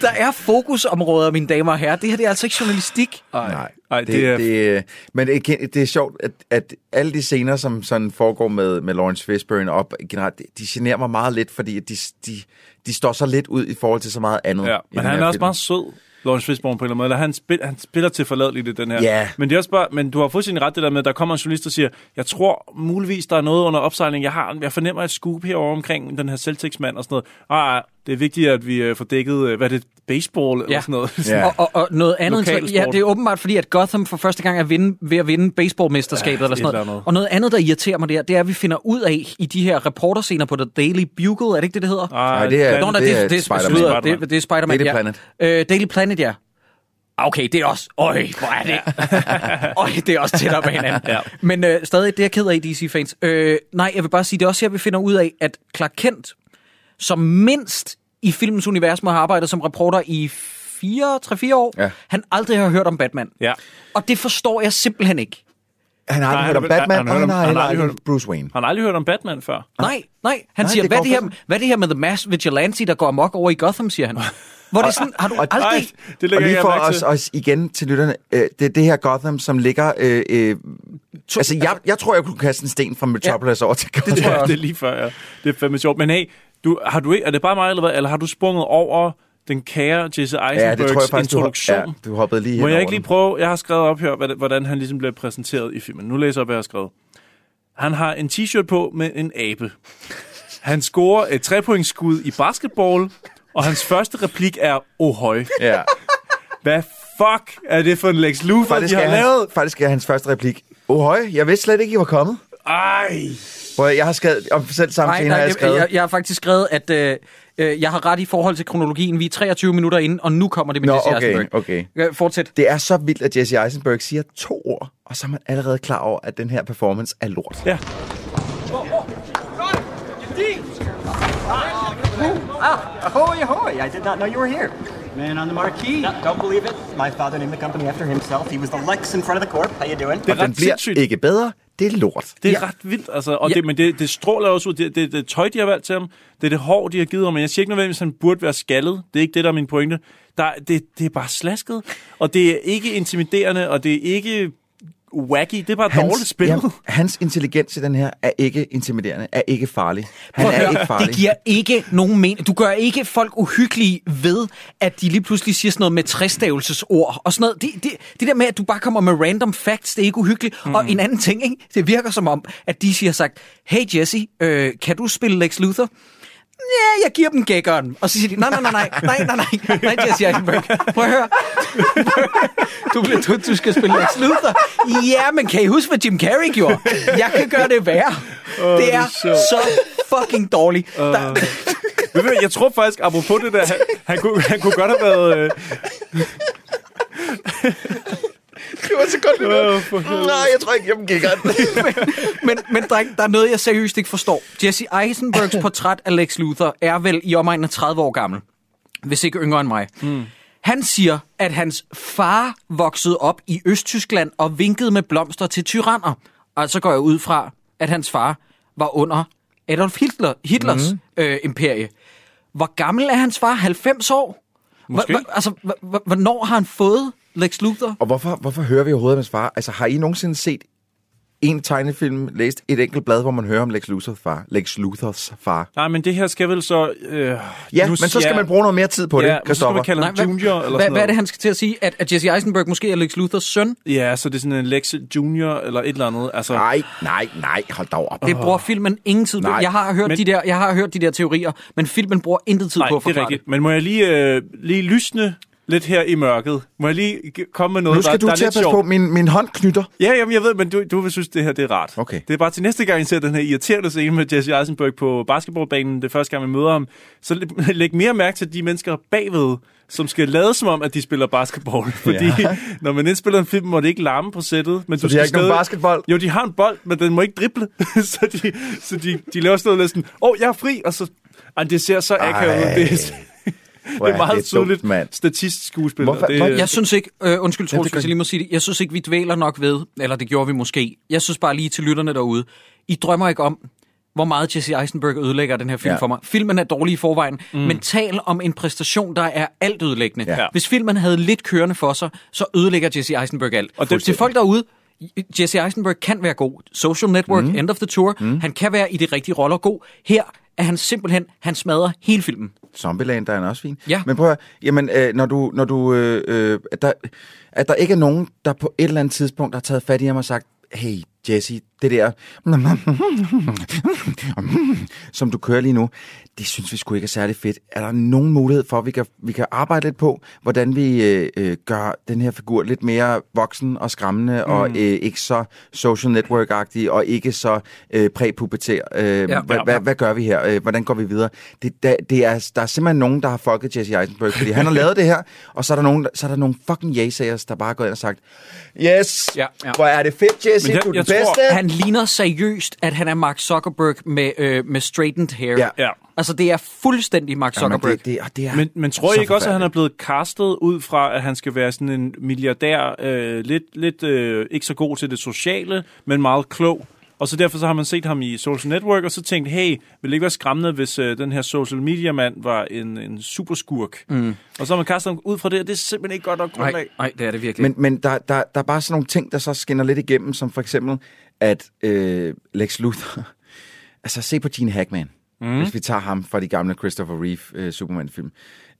Der er fokusområder, mine damer og herrer. Det her det er altså ikke journalistik. Nej, Ej, det, det er- det, men det, er- det er sjovt, at, at alle de scener, som sådan foregår med, med Lawrence Fishburne op, generelt, de, generer mig meget lidt, fordi de, de, de står så lidt ud i forhold til så meget andet. Ja, men han er også film. meget sød, Lawrence Fishburne på en eller anden måde. Eller Han, spil, han spiller til forladeligt i den her. Ja. Men, det er også bare, men du har fuldstændig ret det der med, at der kommer en journalist og siger, jeg tror muligvis, der er noget under opsejling. Jeg, har, jeg fornemmer et scoop herovre omkring den her Celtics-mand og sådan noget. Ah, ah, det er vigtigt, at vi øh, får dækket, øh, hvad det baseball eller Ja. sådan noget. Ja. Og, og, og noget andet, end, ja, det er åbenbart fordi, at Gotham for første gang er vinde, ved at vinde baseballmesterskabet Ja, eller sådan et noget. eller andet. Og noget andet, der irriterer mig der, det er, at vi finder ud af i de her reporterscener på The Daily Bugle, er det ikke det, det hedder? Nej, det er- Nå, nej, det er det, Spider-Man. slutter. Det, det er Spider-Man, Daily ja. Planet. Øh, Daily Planet, ja. Ah, Okay, det er også... Øj, hvor er det... Øj, det er også tættere på hinanden. Ja. Men øh, stadig, det er jeg ked af, DC-fans. Øh, nej, jeg vil bare sige, det er også her, vi finder ud af, at Clark Kent, som mindst i filmens univers må have arbejdet som reporter i 4-3-4 år, Ja. han aldrig har hørt om Batman. Ja. Og det forstår jeg simpelthen ikke. Han har aldrig hørt om han- Batman, han og har han hørt om- har han heller har aldrig hørt- Bruce Wayne. Har han aldrig hørt om Batman før? Nej, nej. Han Nej, siger, det hvad, er det her, hvad er det her med The Mass Vigilante, der går amok over i Gotham, siger han. Hvor det er sådan, har du aldrig... Nej, det Og lige for os, os igen til lytterne, øh, det er det her Gotham, som ligger... Øh, øh, altså, jeg, jeg tror, jeg kunne kaste en sten fra Metropolis over til Gotham. tror jeg Ja, det er lige før, ja. Det er fandme sjovt. Men hey, du, har du ikke, er det bare mig, eller hvad? Eller har du sprunget over den kære Jesse Eisenbergs Ja, det tror jeg faktisk, du, introduktion? har, ja, du hoppede lige Må jeg ikke lige prøve, jeg har skrevet op her, hvordan han ligesom bliver præsenteret i filmen. Nu læser jeg op, hvad jeg har skrevet. Han har en t-shirt på med en abe. Han scorer et trepointsskud i basketball, og hans første replik er, oh høj. Ja. Hvad fuck er det for en Lex Luthor, Faktisk de har lavet? hans, faktisk er hans første replik. Oh, høj, jeg vidste slet ikke, I var kommet. Ej! Hvor jeg har skrevet, om selv samme Nej, scene nej, har jeg skrevet. jeg, jeg har faktisk skrevet, at øh, øh, jeg har ret i forhold til kronologien. Vi er 23 minutter inde, og nu kommer det med Nå, Jesse okay, Eisenberg. okay. Øh, Fortsæt. Det er så vildt, at Jesse Eisenberg siger to ord, og så er man allerede klar over, at den her performance er lort. Ja. Ah, ahoy, ahoy! I did not know you were here. Man on the marquee. No, don't believe it. My father named the company after himself. He was the Lex in front of the court. How you doing? Det er Og den ret bliver sindssygt. ikke bedre, det er lort. Det er ja. ret vildt, altså. Og Ja. det, men det, det stråler også ud. Det, det, det tøj, de har valgt til ham. Det er det hår, de har givet ham. Men jeg siger ikke nødvendigvis, at han burde være skaldet. Det er ikke det, der er min pointe. Der, det, det er bare slasket. Og det er ikke intimiderende, og det er ikke wacky. Det er bare hans, dårligt spillet. ja, hans intelligens i den her er ikke intimiderende, er ikke farlig. Han Prøv er høre, ikke farlig. Det giver ikke nogen mening. Du gør ikke folk uhyggelige ved, at de lige pludselig siger sådan noget med træstavelsesord og sådan noget. Det, det, det der med, at du bare kommer med random facts, det er ikke uhyggeligt. Mm. Og en anden ting, ikke? det virker som om, at de siger sagt, hey Jesse, øh, kan du spille Lex Luthor? Ja, jeg giver dem gækkeren. Og så siger de, nej, nej, nej, nej, nej, nej, nej, nej, Jesse Eisenberg. Prøv at høre. Du, bliver, du, du skal spille Lex Luthor. Ja, men kan I huske, hvad Jim Carrey gjorde? Jeg kan gøre det værre. Åh, det er så fucking dårligt. Der, Ved du jeg tror faktisk, apropos det der, han, han, kunne, han kunne godt have været... Øh, Det var så godt, det Åh, for helvede. Nej, jeg tror ikke, jeg gik men, men dreng, der er noget, jeg seriøst ikke forstår. Jesse Eisenbergs portræt af Lex Luthor er vel i omegnen af 30 år gammel. Hvis ikke yngre end mig. Mm. Han siger, at hans far voksede op i Østtyskland og vinkede med blomster til tyranner. Og så går jeg ud fra, at hans far var under Adolf Hitler, Hitlers mm. øh, imperie. Hvor gammel er hans far? 90 år? Måske. Hva, hva, altså, hva, hvornår har han fået Lex Luthor? Og hvorfor, hvorfor hører vi overhovedet hans far? Altså, har I nogensinde set en tegnefilm, læst et enkelt blad, hvor man hører om Lex Luthors far? Lex Luthors far. nej, men det her skal vel så... Øh, Ja, nu men så skal siger- man bruge noget mere tid på ja, det, så skal man kalde ham hvad, Junior, eller hvad, sådan hvad er noget. det, han skal til at sige? At, at Jesse Eisenberg måske er Lex Luthors søn? Ja, så det er sådan en Lex Junior, eller et eller andet. Altså, Nej, nej, nej, hold dog op. Det bruger filmen ingen tid på. Nej, Jeg har hørt men- de der, jeg har hørt de der teorier, men filmen bruger intet tid Nej, på at det er forklare rigtigt. Men må jeg lige, øh, lige lysne lidt her i mørket? Må jeg lige komme med noget, Nu skal der, du der er til at passe sjovt? på, min, min hånd knytter. Ja, jamen, jeg ved, men du, du vil synes, det her det er rart. Okay. Det er bare til næste gang, I ser den her irriterende scene med Jesse Eisenberg på basketballbanen, det første gang, vi møder ham, så læ- læg mere mærke til de mennesker bagved, som skal lade som om, at de spiller basketball. Fordi Ja. når man indspiller en film, må det ikke larme på sættet. Men Så du de har skal ikke nogen stadig- basketball? Jo, de har en bold, men den må ikke drible. så de, så de, de laver sådan noget lidt sådan, åh, oh, jeg er fri, og så... Ej, det ser så akavet ud. Det, Hvor det er meget dumt, tydeligt statistisk skuespil. Hvorfor- det, hvor- Jeg synes ikke, øh, undskyld Troels, det hvis jeg lige må sige det, jeg synes ikke, vi dvæler nok ved, eller det gjorde vi måske. Jeg synes bare lige til lytterne derude, I drømmer ikke om, hvor meget Jesse Eisenberg ødelægger den her film Ja. for mig. Filmen er dårlig i forvejen, mm. men tal om en præstation, der er alt ødelæggende. Ja. Hvis filmen havde lidt kørende for sig, så ødelægger Jesse Eisenberg alt. Og det- det, til folk derude, Jesse Eisenberg kan være god. Social Network, mm. End of the Tour. Mm. Han kan være i de rigtige roller god. Her er han simpelthen, han smadrer hele filmen. Zombieland, der er han også fin. Ja. Men prøv at, jamen, øh, når du, når du øh, øh, at, der, at der ikke er nogen, der på et eller andet tidspunkt har taget fat i ham og sagt, hey, Jesse, det der, som du kører lige nu, det synes vi sgu ikke er særlig fedt. Er der nogen mulighed for, at vi kan, vi kan arbejde lidt på, hvordan vi øh, øh, gør den her figur lidt mere voksen og skræmmende, mm. og øh, ikke så social network-agtig, og ikke så øh, præpubertær? Øh, ja, ja, hvad, ja. hvad, hvad gør vi her? Øh, hvordan går vi videre? Det, der, det er, der er simpelthen nogen, der har fucket Jesse Eisenberg, fordi han har lavet det her, og så er der nogen, så er der nogle fucking yay-sayers, der bare er gået ind og sagt, yes, Ja, ja. hvor er det fedt, Jesse, Men jeg- du er. Tror, Han ligner seriøst, at han er Mark Zuckerberg med, øh, med straightened hair. Ja. Ja. Altså, det er fuldstændig Mark Jamen, Zuckerberg. det, det, og det er Men, men tror I ikke også, at han er blevet castet ud fra, at han skal være sådan en milliardær, øh, lidt, lidt øh, ikke så god til det sociale, men meget klog? Og så derfor så har man set ham i Social Network, og så tænkt, hey, vil det ikke være skræmmende, hvis øh, den her social media mand var en, en superskurk? Mm. Og så har man kastet ham ud fra det, og det er simpelthen ikke godt nok grundlag. Nej, nej, det er det virkelig. Men, men der, der, der er bare sådan nogle ting, der så skinner lidt igennem, som for eksempel, at øh, Lex Luthor... altså, se på Gene Hackman, mm. hvis vi tager ham fra de gamle Christopher Reeve øh, Superman-film.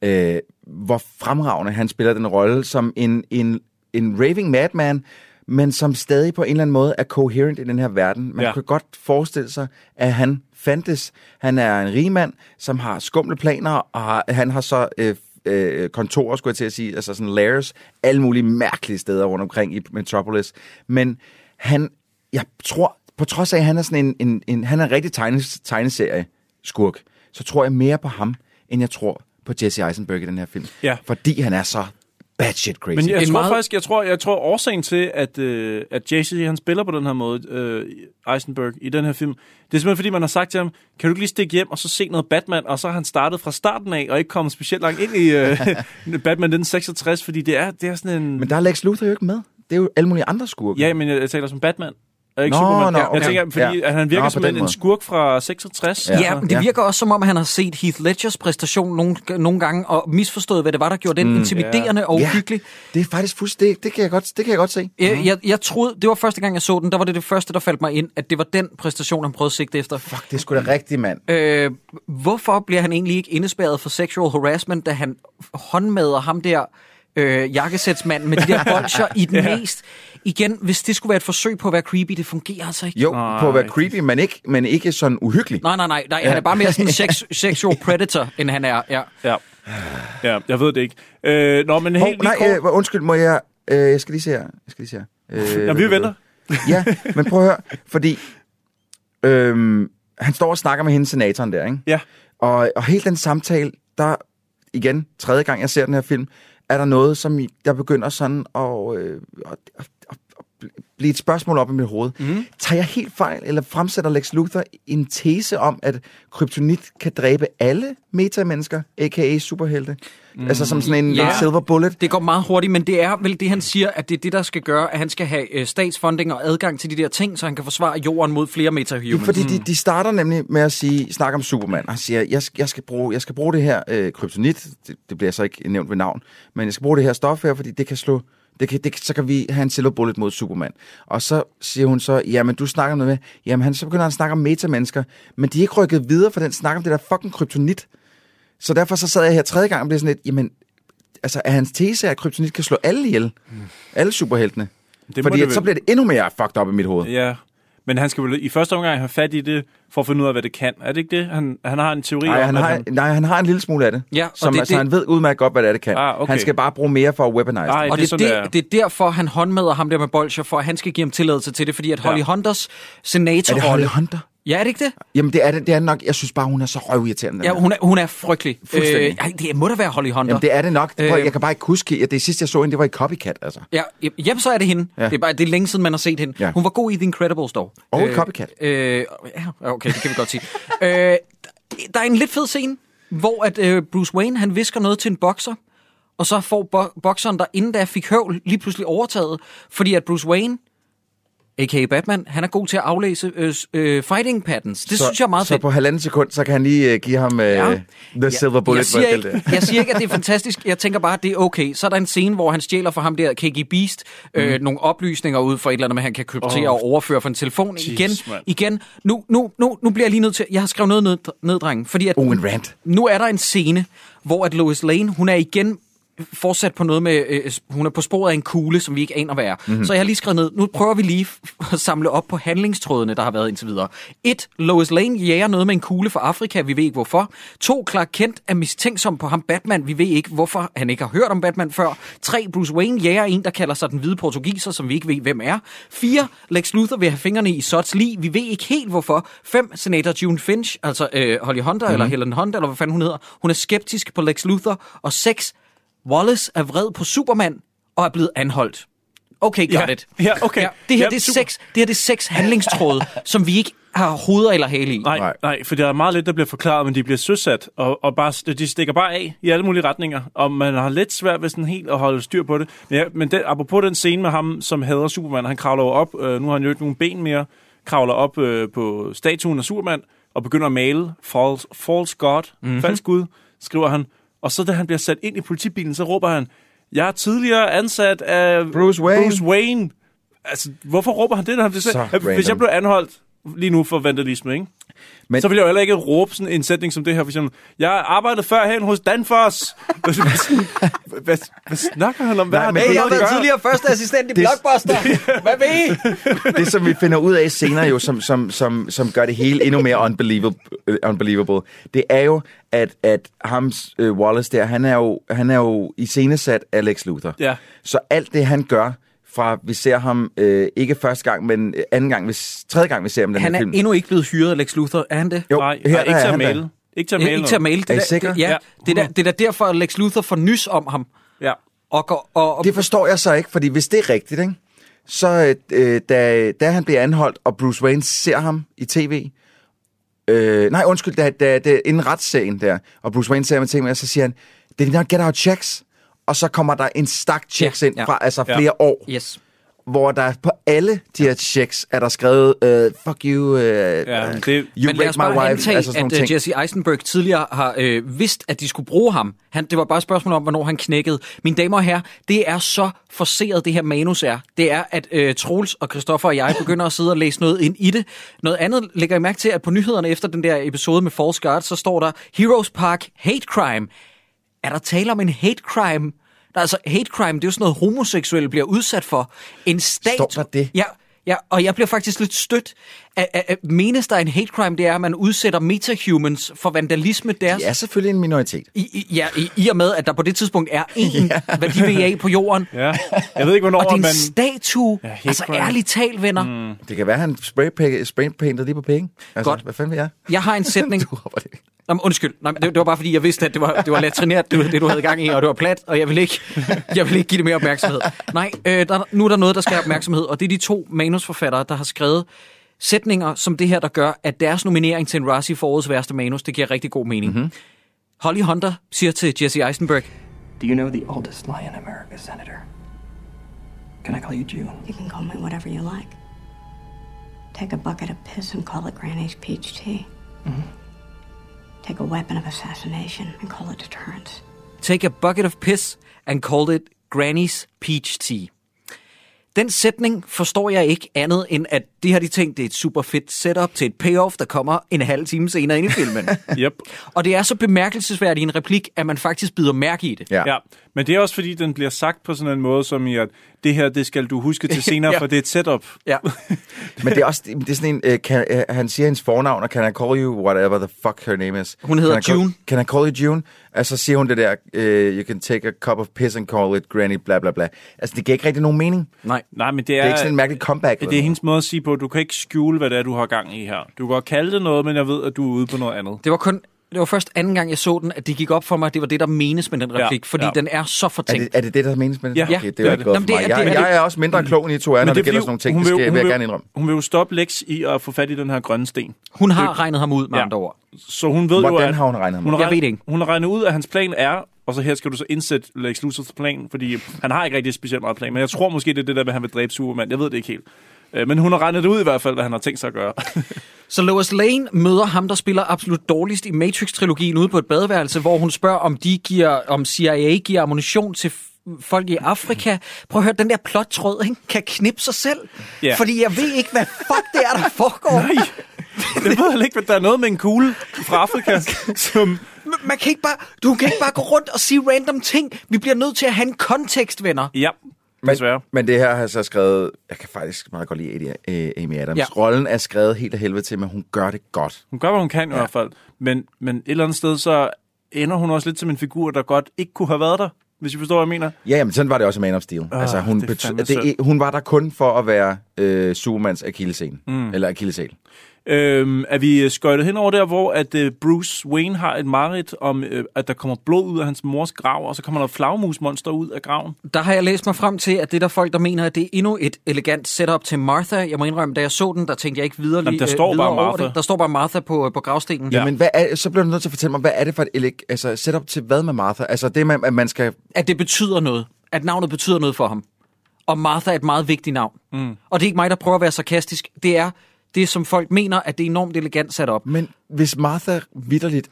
Øh, hvor fremragende han spiller den rolle som en, en, en raving madman, men som stadig på en eller anden måde er coherent i den her verden. Man Ja. kan godt forestille sig, at han fandtes. Han er en rig mand, som har skumle planer, og har, han har så øh, øh, kontorer, skulle jeg til at sige, altså sådan lairs, alle mulige mærkelige steder rundt omkring i Metropolis. Men han, jeg tror, på trods af, at han er sådan en, en, en han er en rigtig tegne, tegneserie skurk, så tror jeg mere på ham, end jeg tror på Jesse Eisenberg i den her film. Ja. Fordi han er så bad shit crazy. Men jeg En tror meget- faktisk, jeg tror, jeg tror årsagen til, at, øh, at Jesse han spiller på den her måde, øh, Eisenberg, i den her film, det er simpelthen fordi, man har sagt til ham, kan du ikke lige stikke hjem og så se noget Batman, og så har han startet fra starten af, og ikke kommet specielt langt ind i øh, Batman den 66, fordi det er, det er sådan en... Men der er Lex Luthor jo ikke med. Det er jo alle mulige andre skurke. Ja, men jeg, jeg taler som Batman. Og ikke Nå, Superman. nå, Jeg okay. tænker, fordi Ja. han virker Nå, som en, en skurk fra 66. Ja, ja, men det virker også som om, han har set Heath Ledgers præstation nogle, nogle gange, og misforstået, hvad det var, der gjorde den mm, intimiderende og Ja. uhyggelig. Det er faktisk fuldstændig, det, det, kan jeg godt, det kan jeg godt se. Jeg, jeg, jeg troede, det var første gang, jeg så den, der var det det første, der faldt mig ind, at det var den præstation, han prøvede at sigte efter. Fuck, det er sgu da rigtigt, mand. Øh, hvorfor bliver han egentlig ikke indespærret for sexual harassment, da han håndmader ham der øh, jakkesætsmand med de der bolcher i den Ja. mest... Igen, hvis det skulle være et forsøg på at være creepy, det fungerer altså ikke. Jo, på at være creepy, men ikke, men ikke sådan uhyggelig. Nej, nej, nej, nej han er bare mere sådan en sex, sexual predator, end han er. Ja. Ja. ja, jeg ved det ikke. Øh, nå, men helt nej, lige kort. øh, undskyld, må jeg... Øh, jeg skal lige se her. Jeg skal lige se her. Øh, Jamen, vi venter. ja, men prøv at høre, fordi... Øhm, han står og snakker med hende, senatoren der, ikke? Ja. Og, og hele den samtale, der igen, tredje gang jeg ser den her film, er der noget, som jeg begynder sådan at, øh, at blive et spørgsmål op i mit hoved. Mm. Tager jeg helt fejl, eller fremsætter Lex Luthor en tese om, at kryptonit kan dræbe alle metamennesker, a.k.a. superhelte? Mm. Altså som sådan en Ja. silver bullet? Det går meget hurtigt, men det er vel det, han siger, at det er det, der skal gøre, at han skal have øh, statsfunding og adgang til de der ting, så han kan forsvare jorden mod flere metahumans. fordi, de, de starter nemlig med at sige, snakke om Superman. Og han siger, jeg, jeg, skal bruge, jeg skal bruge det her øh, kryptonit. Det, det bliver så ikke nævnt ved navn. Men jeg skal bruge det her stof her, fordi det kan slå... Det kan, det, så kan vi have en silver bullet mod Superman. Og så siger hun så, jamen du snakker om noget med, jamen han, så begynder han at snakke om metamennesker, men de er ikke rykket videre for den snak om det der fucking kryptonit. Så derfor så sad jeg her tredje gang og blev sådan lidt, jamen, altså er hans tese, at kryptonit kan slå alle ihjel? Alle superheltene? Det Fordi det vel. så bliver det endnu mere fucked up i mit hoved. Ja, men han skal vel i første omgang have fat i det, for at finde ud af, hvad det kan. Er det ikke det? Han, han har en teori Nej, om, han har, han... nej, han har en lille smule af det. Ja, og som, det- altså, det- han ved udmærket godt, hvad det er, det kan. Ah, okay. Han skal bare bruge mere for at weaponize Ej, det. Og det er det, er sådan, det, er. er derfor, han håndmader ham der med bolcher, for at han skal give ham tilladelse til det, fordi at Holly Ja. Hunters Er det senatorrolle... Holly Hunter? Ja, er det ikke det? Jamen, det er det, det er nok. Jeg synes bare, hun er så røvirriterende. Ja, hun er, hun er frygtelig. Fuldstændig. Øh, ej, det må da være Holly Hunter. Jamen, det er det nok. Prøv, Øh. jeg kan bare ikke huske, at det sidste, jeg så hende, det var i Copycat, altså. Ja, jamen, så er det hende. Ja. Det, er bare, det er længe siden, man har set hende. Ja. Hun var god i The Incredibles dog. Og i Copycat. Øh, ja, okay, det kan vi godt sige. øh, der er en lidt fed scene, hvor at, øh, Bruce Wayne han visker noget til en bokser, og så får bo- bokseren, der inden da fik høvl, lige pludselig overtaget, fordi at Bruce Wayne, a.k.a. Batman, han er god til at aflæse øh, øh, fighting patterns. Det så, synes jeg er meget Så fedt. på halvanden sekund, så kan han lige uh, give ham uh, Ja. ja. the silver bullet. jeg, siger ikke, jeg siger ikke, at det er fantastisk. Jeg tænker bare, at det er okay. Så er der en scene, hvor han stjæler fra ham der KG Beast øh, nogle oplysninger ud for et eller andet at han kan kryptere oh. og overføre fra en telefon. Jeez, igen, mand. igen. Nu, nu, nu, nu bliver jeg lige nødt til... Jeg har skrevet noget ned, ned dreng, fordi at Oh, en rant. nu er der en scene, hvor at Lois Lane, hun er igen fortsat på noget med, øh, hun er på sporet af en kugle, som vi ikke aner hvad er. Mhm. Mm-hmm. Så jeg har lige skrevet ned, nu prøver vi lige at samle op på handlingstrådene, der har været indtil videre. 1. Lois Lane jager noget med en kugle fra Afrika, vi ved ikke hvorfor. 2. Clark Kent er mistænksom på ham Batman, vi ved ikke hvorfor han ikke har hørt om Batman før. 3. Bruce Wayne jager en, der kalder sig den hvide portugiser, som vi ikke ved hvem er. 4. Lex Luthor vil have fingrene i Sots lig, vi ved ikke helt hvorfor. 5. Senator June Finch, altså øh, Holly Hunter, mm-hmm. eller Helen Hunter, eller hvad fanden hun hedder, hun er skeptisk på Lex Luthor. Og 6. Wallace er vred på Superman og er blevet anholdt. Okay, got Ja. it. Ja, okay. Ja, det, her, Ja, det, er super. seks, det her det er seks handlingstråde, som vi ikke har hoveder eller hale i. Nej, nej, for der er meget lidt, der bliver forklaret, men de bliver søsat, og, og bare, de stikker bare af i alle mulige retninger, og man har lidt svært ved sådan helt at holde styr på det. Men, ja, men den, apropos den scene med ham, som hader Superman, han kravler op, øh, nu har han jo ikke nogen ben mere, kravler op øh, på statuen af Superman, og begynder at male false, false God, Mhm. mm-hmm. falsk Gud, skriver han. Og så da han bliver sat ind i politibilen, så råber han, jeg er tidligere ansat af Bruce Wayne. Bruce Wayne. Altså, hvorfor råber han det, når han bliver Så sat? Hvis jeg random. blev anholdt lige nu for vandalisme, ikke? Men- så vil jeg jo heller ikke råbe sådan en sætning som det her, for eksempel, jeg arbejdede førhen hos Danfoss. hvad, hvad, hvad snakker han om? Hvad Nej, men med jeg har været gøre? første assistent i Det- Blockbuster. Hvad ved I? det, som vi finder ud af senere jo, som, som, som, som gør det hele endnu mere unbelievable, uh, unbelievable det er jo, at, at ham, uh, Wallace der, han er jo, han er jo iscenesat af Lex Luthor. Ja. Så alt det, han gør, fra vi ser ham, øh, ikke første gang, men anden gang, hvis, tredje gang, vi ser ham i den Han er film. endnu ikke blevet hyret af Lex Luthor, er han det? Jo, Nej, her nej, ikke er til at male. Ikke til at male Ikke til at male. Er I? Det, ja, det, er det er da derfor, at Lex Luthor får nys om ham. Ja. Og, går, og, og Det forstår jeg så ikke, fordi hvis det er rigtigt, ikke? så øh, da, da han bliver anholdt, og Bruce Wayne ser ham i tv, øh, nej, undskyld, da, da, da, inden retssagen der, og Bruce Wayne ser ham i tv, så siger han, did he not get our checks? Og så kommer der en stak checks Ja, ind ja. fra altså Ja. flere år, Yes. hvor der på alle de her checks er der skrevet, øh, fuck you, øh, Ja, øh, det- you Men lad my wife, antage, altså at uh, ting. Jesse Eisenberg tidligere har øh, vidst, at de skulle bruge ham. Han, det var bare et spørgsmål om, hvornår han knækkede. Mine damer og herrer, det er så forseret, det her manus er. Det er, at øh, Troels og Christoffer og jeg begynder at sidde og læse noget ind i det. Noget andet lægger jeg mærke til, at på nyhederne efter den der episode med False God, så står der Heroes Park Hate Crime. Er der tale om en hate crime? Der, altså, hate crime, det er jo sådan noget, homoseksuelle bliver udsat for. En stat... Står der det? Ja, ja, og jeg bliver faktisk lidt stødt. At, at menes der er en hate crime, det er, at man udsætter metahumans for vandalisme deres... De er selvfølgelig en minoritet. I, i, ja, i, i og med, at der på det tidspunkt er én ja. hvad de vil af på jorden. Ja. Jeg ved ikke, hvornår Og det er en man... statue. Ja, altså crime. ærligt talt, venner. Mm. Det kan være, han spraypainted spraypainted lige på penge. Altså, Godt. Hvad fanden vil jeg? Jeg har en sætning... Du det. Nå, men undskyld. Nej, det, det var bare fordi, jeg vidste, at det var, det var latrineret, det, det du havde gang i, og det var plat, og jeg vil ikke, jeg vil ikke give det mere opmærksomhed. Nej, øh, der, nu er der noget, der skal have opmærksomhed, og det er de to manusforfattere, der har skrevet sætninger som det her, der gør, at deres nominering til en Razzie for årets værste manus, det giver rigtig god mening. Mm-hmm. Holly Hunter siger til Jesse Eisenberg, Do you know the oldest lie in America, Senator? Can I call you June? You can call me whatever you like. Take a bucket of piss and call it Granny's peach tea. Take a weapon of assassination and call it deterrence. Take a bucket of piss and called it Granny's Peach Tea. Den sætning forstår jeg ikke andet end, at det har de tænkt, det er et super fedt setup til et payoff, der kommer en halv time senere ind i filmen. Yep. Og det er så bemærkelsesværdigt en replik, at man faktisk bider mærke i det. Ja. Ja, men det er også fordi, den bliver sagt på sådan en måde, som i at det her, det skal du huske til senere, Ja. for det er et setup. Ja. Men det er også det er sådan en, øh, kan, øh, han siger hendes fornavn, og can I call you whatever the fuck her name is? Hun hedder can I call, June. Can I call you June? Altså siger hun det der, øh, you can take a cup of piss and call it granny, bla bla bla. Altså det giver ikke rigtig nogen mening. Nej. Nej, men det Det er... er ikke sådan en mærkelig comeback. Det er hendes måde at sige på, at du kan ikke skjule, hvad det er, du har gang i her. Du kan godt kalde det noget, men jeg ved, at du er ude på noget andet. Det var kun det var først anden gang, jeg så den, at det gik op for mig, at det var det, der menes med den replik, Ja, fordi ja. den er så Er fortænkt. det, er det det, der menes med det? Ja, okay, det det er er ikke det. godt Jamen, for det er-. Jeg, det er- jeg er også mindre klog, end I to er, når det gælder sådan nogle ting. Det skal, vil jeg gerne indrømme. Hun vil jo stoppe Lex i at få fat i den her grønne sten. Hun har regnet ham ud med Ja. andre ord. Så hun ved jo, Hvordan at... har hun regnet ham hun ud? Jeg ved det ikke. Hun har regnet ud, at hans plan er, og så her skal du så indsætte Lex Luthors plan, fordi han har ikke rigtig specielt meget plan, men jeg tror måske, det er det der med, at han vil dræbe Superman. Jeg ved det ikke helt. Øh, Men hun har regnet det ud i hvert fald, hvad han har tænkt sig at gøre. Så Lois Lane møder ham, der spiller absolut dårligst i Matrix-trilogien ude på et badeværelse, hvor hun spørger, om de giver, om CIA giver ammunition til folk i Afrika. Prøv at høre, den der plottråd ikke, kan knippe sig selv. Ja. Fordi jeg ved ikke, hvad fuck det er, der foregår. Nej. Jeg ved heller ikke, at der er noget med en kugle fra Afrika, som... Man kan ikke bare, du kan ikke bare gå rundt og sige random ting. Vi bliver nødt til at have en kontekst, venner. Ja, Men, men det her har så skrevet... Jeg kan faktisk meget godt lide Amy- øh, Adams. Ja. Rollen er skrevet helt af helvede til, men hun gør det godt. Hun gør, hvad hun kan ja. i hvert fald. Men, men et eller andet sted, så ender hun også lidt som en figur, der godt ikke kunne have været der, hvis I forstår, hvad jeg mener. Ja, jamen, sådan var det også i Man of Steel. Ah, altså, hun, det det, hun var der kun for at være øh, Supermans akillescene. Mm. Eller akillesæl. Øhm, er vi skøjtet hen over der, hvor at øh, Bruce Wayne har et mareridt om, øh, at der kommer blod ud af hans mors grav, og så kommer der flagmusmonster ud af graven? Der har jeg læst mig frem til, at det er der folk, der mener, at det er endnu et elegant setup til Martha. Jeg må indrømme, da jeg så den, der tænkte jeg ikke videre, Jamen, der øh, står videre bare over Martha. Det. Der står bare Martha på, på gravstenen. Ja. Jamen, hvad er, så bliver du nødt til at fortælle mig, hvad er det for et ele- altså, setup til hvad med Martha? Altså, det med, at man skal... At det betyder noget. At navnet betyder noget for ham. Og Martha er et meget vigtigt navn. Mm. Og det er ikke mig, der prøver at være sarkastisk. Det er det, som folk mener, at det er enormt elegant sat op. Men hvis Martha vidderligt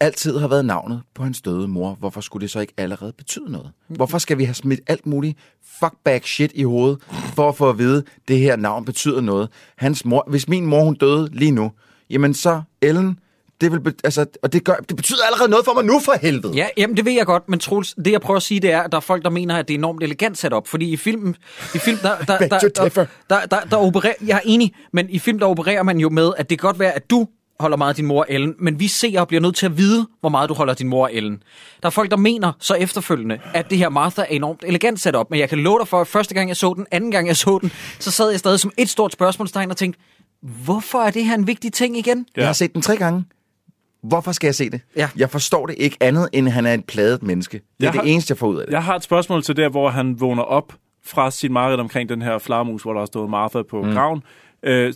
altid har været navnet på hans døde mor, hvorfor skulle det så ikke allerede betyde noget? Hvorfor skal vi have smidt alt muligt fuckback shit i hovedet, for at få at vide, at det her navn betyder noget? Hans mor, hvis min mor hun døde lige nu, jamen så Ellen, det vil, altså, og det, gør, det betyder allerede noget for mig nu for helvede. Ja, jamen det ved jeg godt, men Troels, det jeg prøver at sige, det er, at der er folk, der mener, at det er enormt elegant sat op. Fordi i filmen, i film, der, der, der, der, differ. der, der, der opererer, jeg er enig, men i film, der opererer man jo med, at det kan godt være, at du holder meget af din mor Ellen, men vi seere bliver nødt til at vide, hvor meget du holder din mor Ellen. Der er folk, der mener så efterfølgende, at det her Martha er enormt elegant sat op, men jeg kan love dig for, at første gang jeg så den, anden gang jeg så den, så sad jeg stadig som et stort spørgsmålstegn og tænkte, hvorfor er det her en vigtig ting igen? Jeg har set den tre gange. Hvorfor skal jeg se det? Ja. Jeg forstår det ikke andet, end han er et pladet menneske. Det er Jeg det har- eneste, jeg får ud af det. Jeg har et spørgsmål til der, hvor han vågner op fra sit mareridt omkring den her flagermus, hvor der har stået Martha på mm. graven. Øh,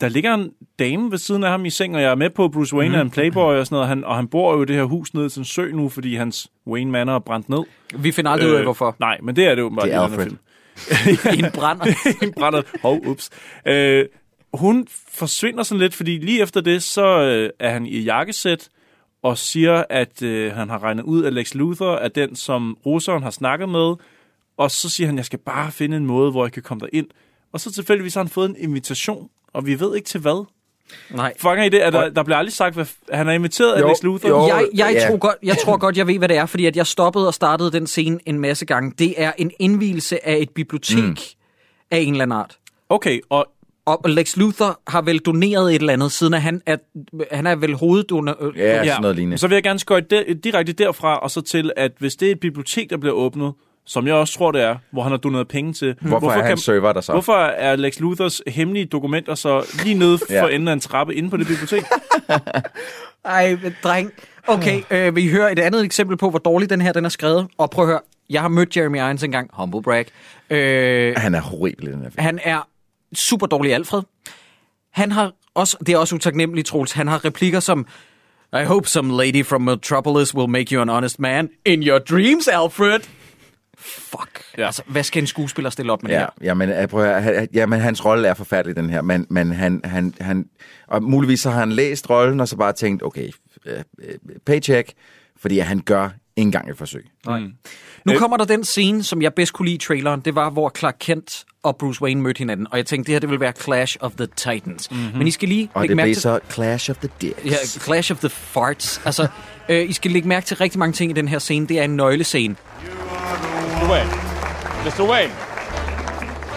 der ligger en dame ved siden af ham i seng, og jeg er med på, at Bruce Wayne mm. er en playboy og sådan noget, og han, og han bor jo i det her hus nede til en sø nu, fordi hans Wayne Manor er brændt ned. Vi finder aldrig ud af, hvorfor. Nej, men det er det jo bare Det er Alfred. film. En brænder. en brænder. Hov, ups. Øh, hun forsvinder sådan lidt, fordi lige efter det, så øh, er han i jakkesæt, og siger, at øh, han har regnet ud, at Lex Luthor er den, som russeren har snakket med, og så siger han, jeg skal bare finde en måde, hvor jeg kan komme ind. Og så tilfældigvis har han fået en invitation, og vi ved ikke til hvad. Nej. Fanger I det? Er der, der bliver aldrig sagt, hvad han er inviteret af Lex Luthor? jo. Jeg, jeg, ja. tror godt, jeg tror godt, jeg ved, hvad det er, fordi at jeg stoppede og startede den scene en masse gange. Det er en indvielse af et bibliotek mm. af en eller anden art. Okay, og Og Lex Luthor har vel doneret et eller andet, siden at han er, han er vel hoveddonor... øh, Ja, sådan noget lignende. Så vil jeg gerne skøjte der, direkte derfra, og så til, at hvis det er et bibliotek, der bliver åbnet, som jeg også tror, det er, hvor han har doneret penge til. Hvorfor er hans server der så? Hvorfor er Lex Luthers hemmelige dokumenter så lige nede for Ja. enden af en trappe inde på det bibliotek? Ej, dreng. Okay, øh, vi hører et andet eksempel på, hvor dårligt den her den er skrevet. Og prøv at høre, jeg har mødt Jeremy Irons engang. Humble brag. Øh, Han er horribel i den her film. Han er super dårlig Alfred. Han har også, det er også utaknemmeligt, Troels, han har replikker som I hope some lady from Metropolis will make you an honest man in your dreams, Alfred. Fuck. Ja. Altså, hvad skal en skuespiller stille op med det Ja, her? jamen, jeg prøver, at- han- jamen, hans rolle er forfærdelig, den her. Men, men han, han, han, og muligvis så har han læst rollen, og så bare tænkt, okay, øh, øh, paycheck, fordi han gør engang et forsøg. Nej. Nu kommer der den scene, som jeg bedst kunne lide i traileren. Det var, hvor Clark Kent og Bruce Wayne mødte hinanden. Og jeg tænkte, det her det vil være Clash of the Titans. Mm-hmm. Men I skal lige Og lægge det mærke blev til... så Clash of the Dicks. Ja, Clash of the Farts. Altså, øh, I skal lægge mærke til rigtig mange ting i den her scene. Det er en nøglescene. Mr. Wayne. Mr. Wayne.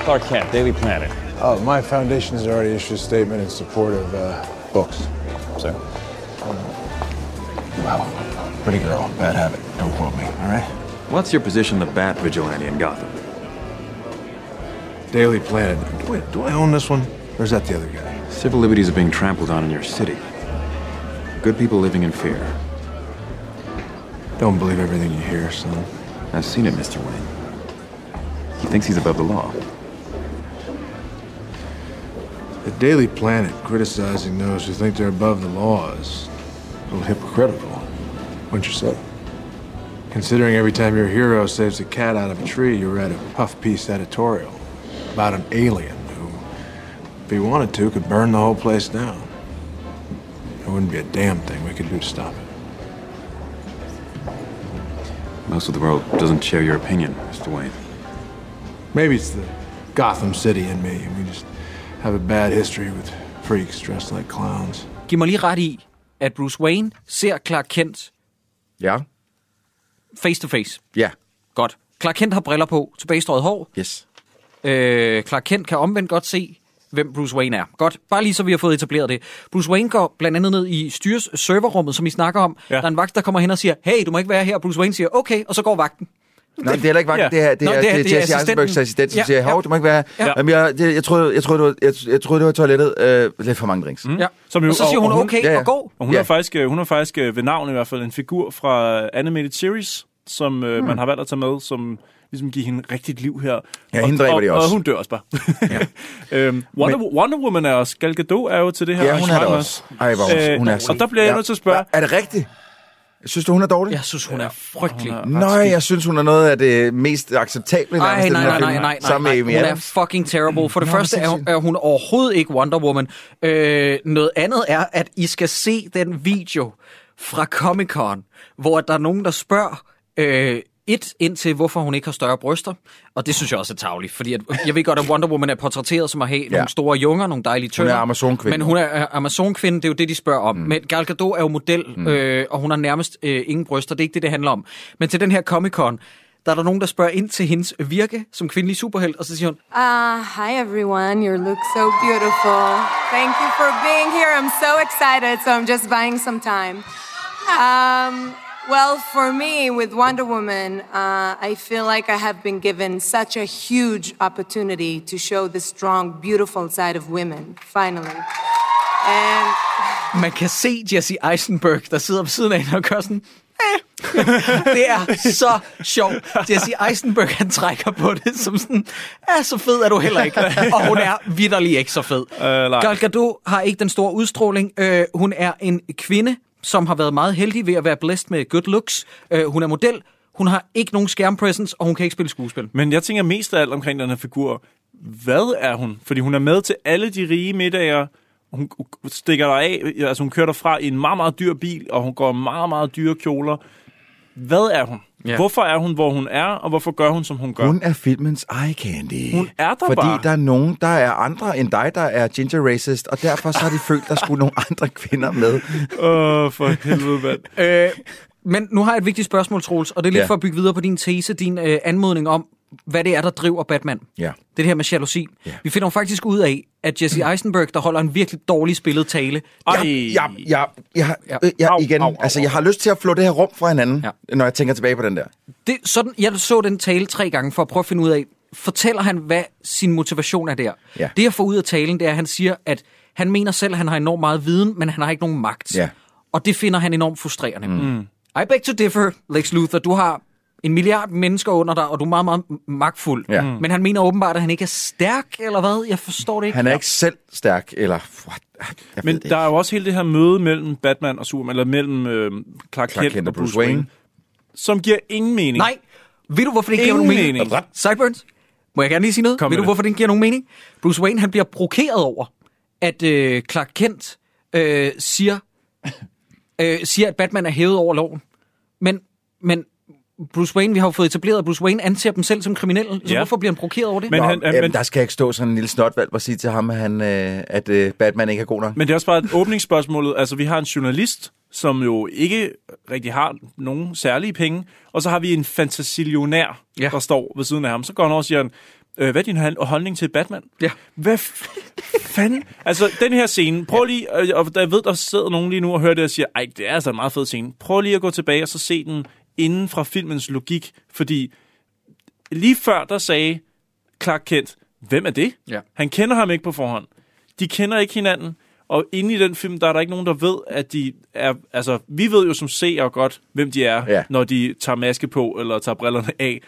Clark Kent, Daily Planet. Oh, my foundation has already issued a statement in support of uh, books. Sir. Well, pretty girl, bad habit. Don't quote me, all right? What's your position the Bat Vigilante in Gotham? Daily Planet. Wait, do I own this one? Or is that the other guy? Civil liberties are being trampled on in your city. Good people living in fear. Don't believe everything you hear, son. I've seen it, Mr. Wayne. He thinks he's above the law. The Daily Planet criticizing those who think they're above the law is a little hypocritical, wouldn't you say? Considering every time your hero saves a cat out of a tree, you read a puff piece editorial about an alien who, if he wanted to, could burn the whole place down. There wouldn't be a damn thing we could do to stop it. Most of the world doesn't share your opinion, Mr. Wayne. Maybe it's the Gotham City in me. And we just have a bad history with freaks dressed like clowns. Giv mig lige ret i, at Bruce Wayne ser Clark Kent Ja. face to face. Ja. Godt. Clark Kent har briller på, tilbagestrøget hår. Yes. Øh, Clark Kent kan omvendt godt se, hvem Bruce Wayne er. Godt, bare lige så vi har fået etableret det. Bruce Wayne går blandt andet ned i styres serverrummet, som I snakker om. Ja. Der er en vagt, der kommer hen og siger, hey, du må ikke være her. Bruce Wayne siger, okay, og så går vagten. Nej, det er heller ikke vagt. Ja. Det er, det Nå, er, det er- det er, det er Jesse Eisenbergs assistent, som Ja, siger, ja. hov, du må ikke være her. Ja. Jamen, jeg, det, jeg, troede, jeg, troede, det var, jeg, jeg troede, det var toilettet. Øh, lidt for mange drinks. Mm. Ja. og så siger hun, okay, Ja, ja. og gå. Og hun, Ja. er faktisk, øh, hun er faktisk øh, ved navn i hvert fald en figur fra Animated Series, som øh, Hmm. man har valgt at tage med, som ligesom giver hende rigtigt liv her. Ja, og, hende dræber og, de også. Og hun dør også bare. øhm, Wonder, Men, Wonder Woman er også. Gal Gadot er jo til det her Ja, hun er også. Ej, hvor hun, hun er Og der bliver jeg nødt til at spørge... Er det rigtigt? Synes du, hun er dårlig? Jeg synes, hun er frygtelig. Nej, jeg synes, hun er noget af det mest acceptable Nej, i nej, den nej, nej, nej, nej, Sammen nej. med Amy Hun er fucking terrible. For det Nå, første er hun, er hun overhovedet ikke Wonder Woman. Øh, noget andet er, at I skal se den video fra Comic Con, hvor der er nogen, der spørger... Øh, et ind til, hvorfor hun ikke har større bryster. Og det synes jeg også er tavligt, fordi at, jeg ved godt, at Wonder Woman er portrætteret som at have ja. nogle store junger, nogle dejlige tønder. Amazonkvinde. Men hun er er Amazon-kvinde, det er jo det, de spørger om. Mm. Men Gal Gadot er jo model, mm. øh, og hun har nærmest øh, ingen bryster. Det er ikke det, det handler om. Men til den her Comic-Con, der er der nogen, der spørger ind til hendes virke som kvindelig superhelt, og så siger hun, Uh, hi everyone, you look so beautiful. Thank you for being here. I'm so excited, so I'm just buying some time. Um, well, for me, with Wonder Woman, uh, I feel like I have been given such a huge opportunity to show the strong, beautiful side of women, finally. And man kan se Jesse Eisenberg, der sidder på siden af hende og gør sådan, eh. det er så sjovt. Jesse Eisenberg, han trækker på det som sådan, ja, så fed er du heller ikke. Og hun er vidderlig ikke så fed. Øh. Gal Gadot har ikke den store udstråling. Øh, hun er en kvinde, som har været meget heldig ved at være blæst med good looks. Øh, hun er model. Hun har ikke nogen skærmpresence, og hun kan ikke spille skuespil. Men jeg tænker mest af alt omkring den her figur. Hvad er hun? Fordi hun er med til alle de rige middager. Hun stikker der af. Altså hun kører derfra i en meget, meget dyr bil, og hun går meget, meget dyre kjoler. Hvad er hun? Ja. Hvorfor er hun, hvor hun er, og hvorfor gør hun, som hun gør? Hun er filmens eye candy. Hun er der Fordi bare. der er nogen, der er andre end dig, der er ginger racist, og derfor så har de følt, der skulle nogle andre kvinder med. Åh, oh, for helvede, mand. Øh, men nu har jeg et vigtigt spørgsmål, Troels, og det er lidt ja. for at bygge videre på din tese, din øh, anmodning om, hvad det er, der driver Batman. Ja. Det er det her med jalousi. Ja. Vi finder faktisk ud af, at Jesse Eisenberg, der holder en virkelig dårlig spillet tale. Jeg, jeg, jeg, jeg, jeg, jeg, igen, altså, jeg har lyst til at flå det her rum fra hinanden, ja. når jeg tænker tilbage på den der. Det, sådan, jeg så den tale tre gange for at prøve at finde ud af, fortæller han, hvad sin motivation er der. Ja. Det jeg får ud af talen, det er, at han siger, at han mener selv, at han har enormt meget viden, men han har ikke nogen magt. Ja. Og det finder han enormt frustrerende. Mm. I beg to differ, Lex Luthor. Du har en milliard mennesker under dig, og du er meget, meget magtfuld. Ja. Men han mener åbenbart, at han ikke er stærk, eller hvad? Jeg forstår det ikke. Han er ikke selv stærk, eller... What? Jeg Men der er jo også hele det her møde mellem Batman og Superman, eller mellem øh, Clark, Clark Kent og Bruce Wayne. som giver ingen mening. Nej. Ved du, hvorfor det ikke giver Ingen nogen mening? mening. Sideburns? Må jeg gerne lige sige noget? Kom Ved du, det. hvorfor det ikke giver nogen mening? Bruce Wayne, han bliver provokeret over, at øh, Clark Kent øh, siger, øh, siger, at Batman er hævet over loven. Men, men Bruce Wayne, vi har jo fået etableret, at Bruce Wayne anser dem selv som kriminelle. Så Ja. hvorfor bliver han provokeret over det? Men, Nå, han, jamen, der skal ikke stå sådan en lille snotvalg og sige til ham, at, han, øh, at øh, Batman ikke er god nok. Men det er også bare et åbningsspørgsmål. Altså, vi har en journalist, som jo ikke rigtig har nogen særlige penge, og så har vi en fantasillionær, ja. der står ved siden af ham. Så går han over og siger, han, øh, hvad er din holdning til Batman? Ja. Hvad f- fanden? Altså, den her scene, prøv lige, øh, og jeg ved, der sidder nogen lige nu og hører det og siger, ej, det er altså en meget fed scene. Prøv lige at gå tilbage og så se den inden fra filmens logik, fordi lige før, der sagde Clark Kent, hvem er det? Ja. Han kender ham ikke på forhånd. De kender ikke hinanden. Og inde i den film, der er der ikke nogen, der ved, at de er... Altså, vi ved jo som seere godt, hvem de er, Ja. når de tager maske på, eller tager brillerne af.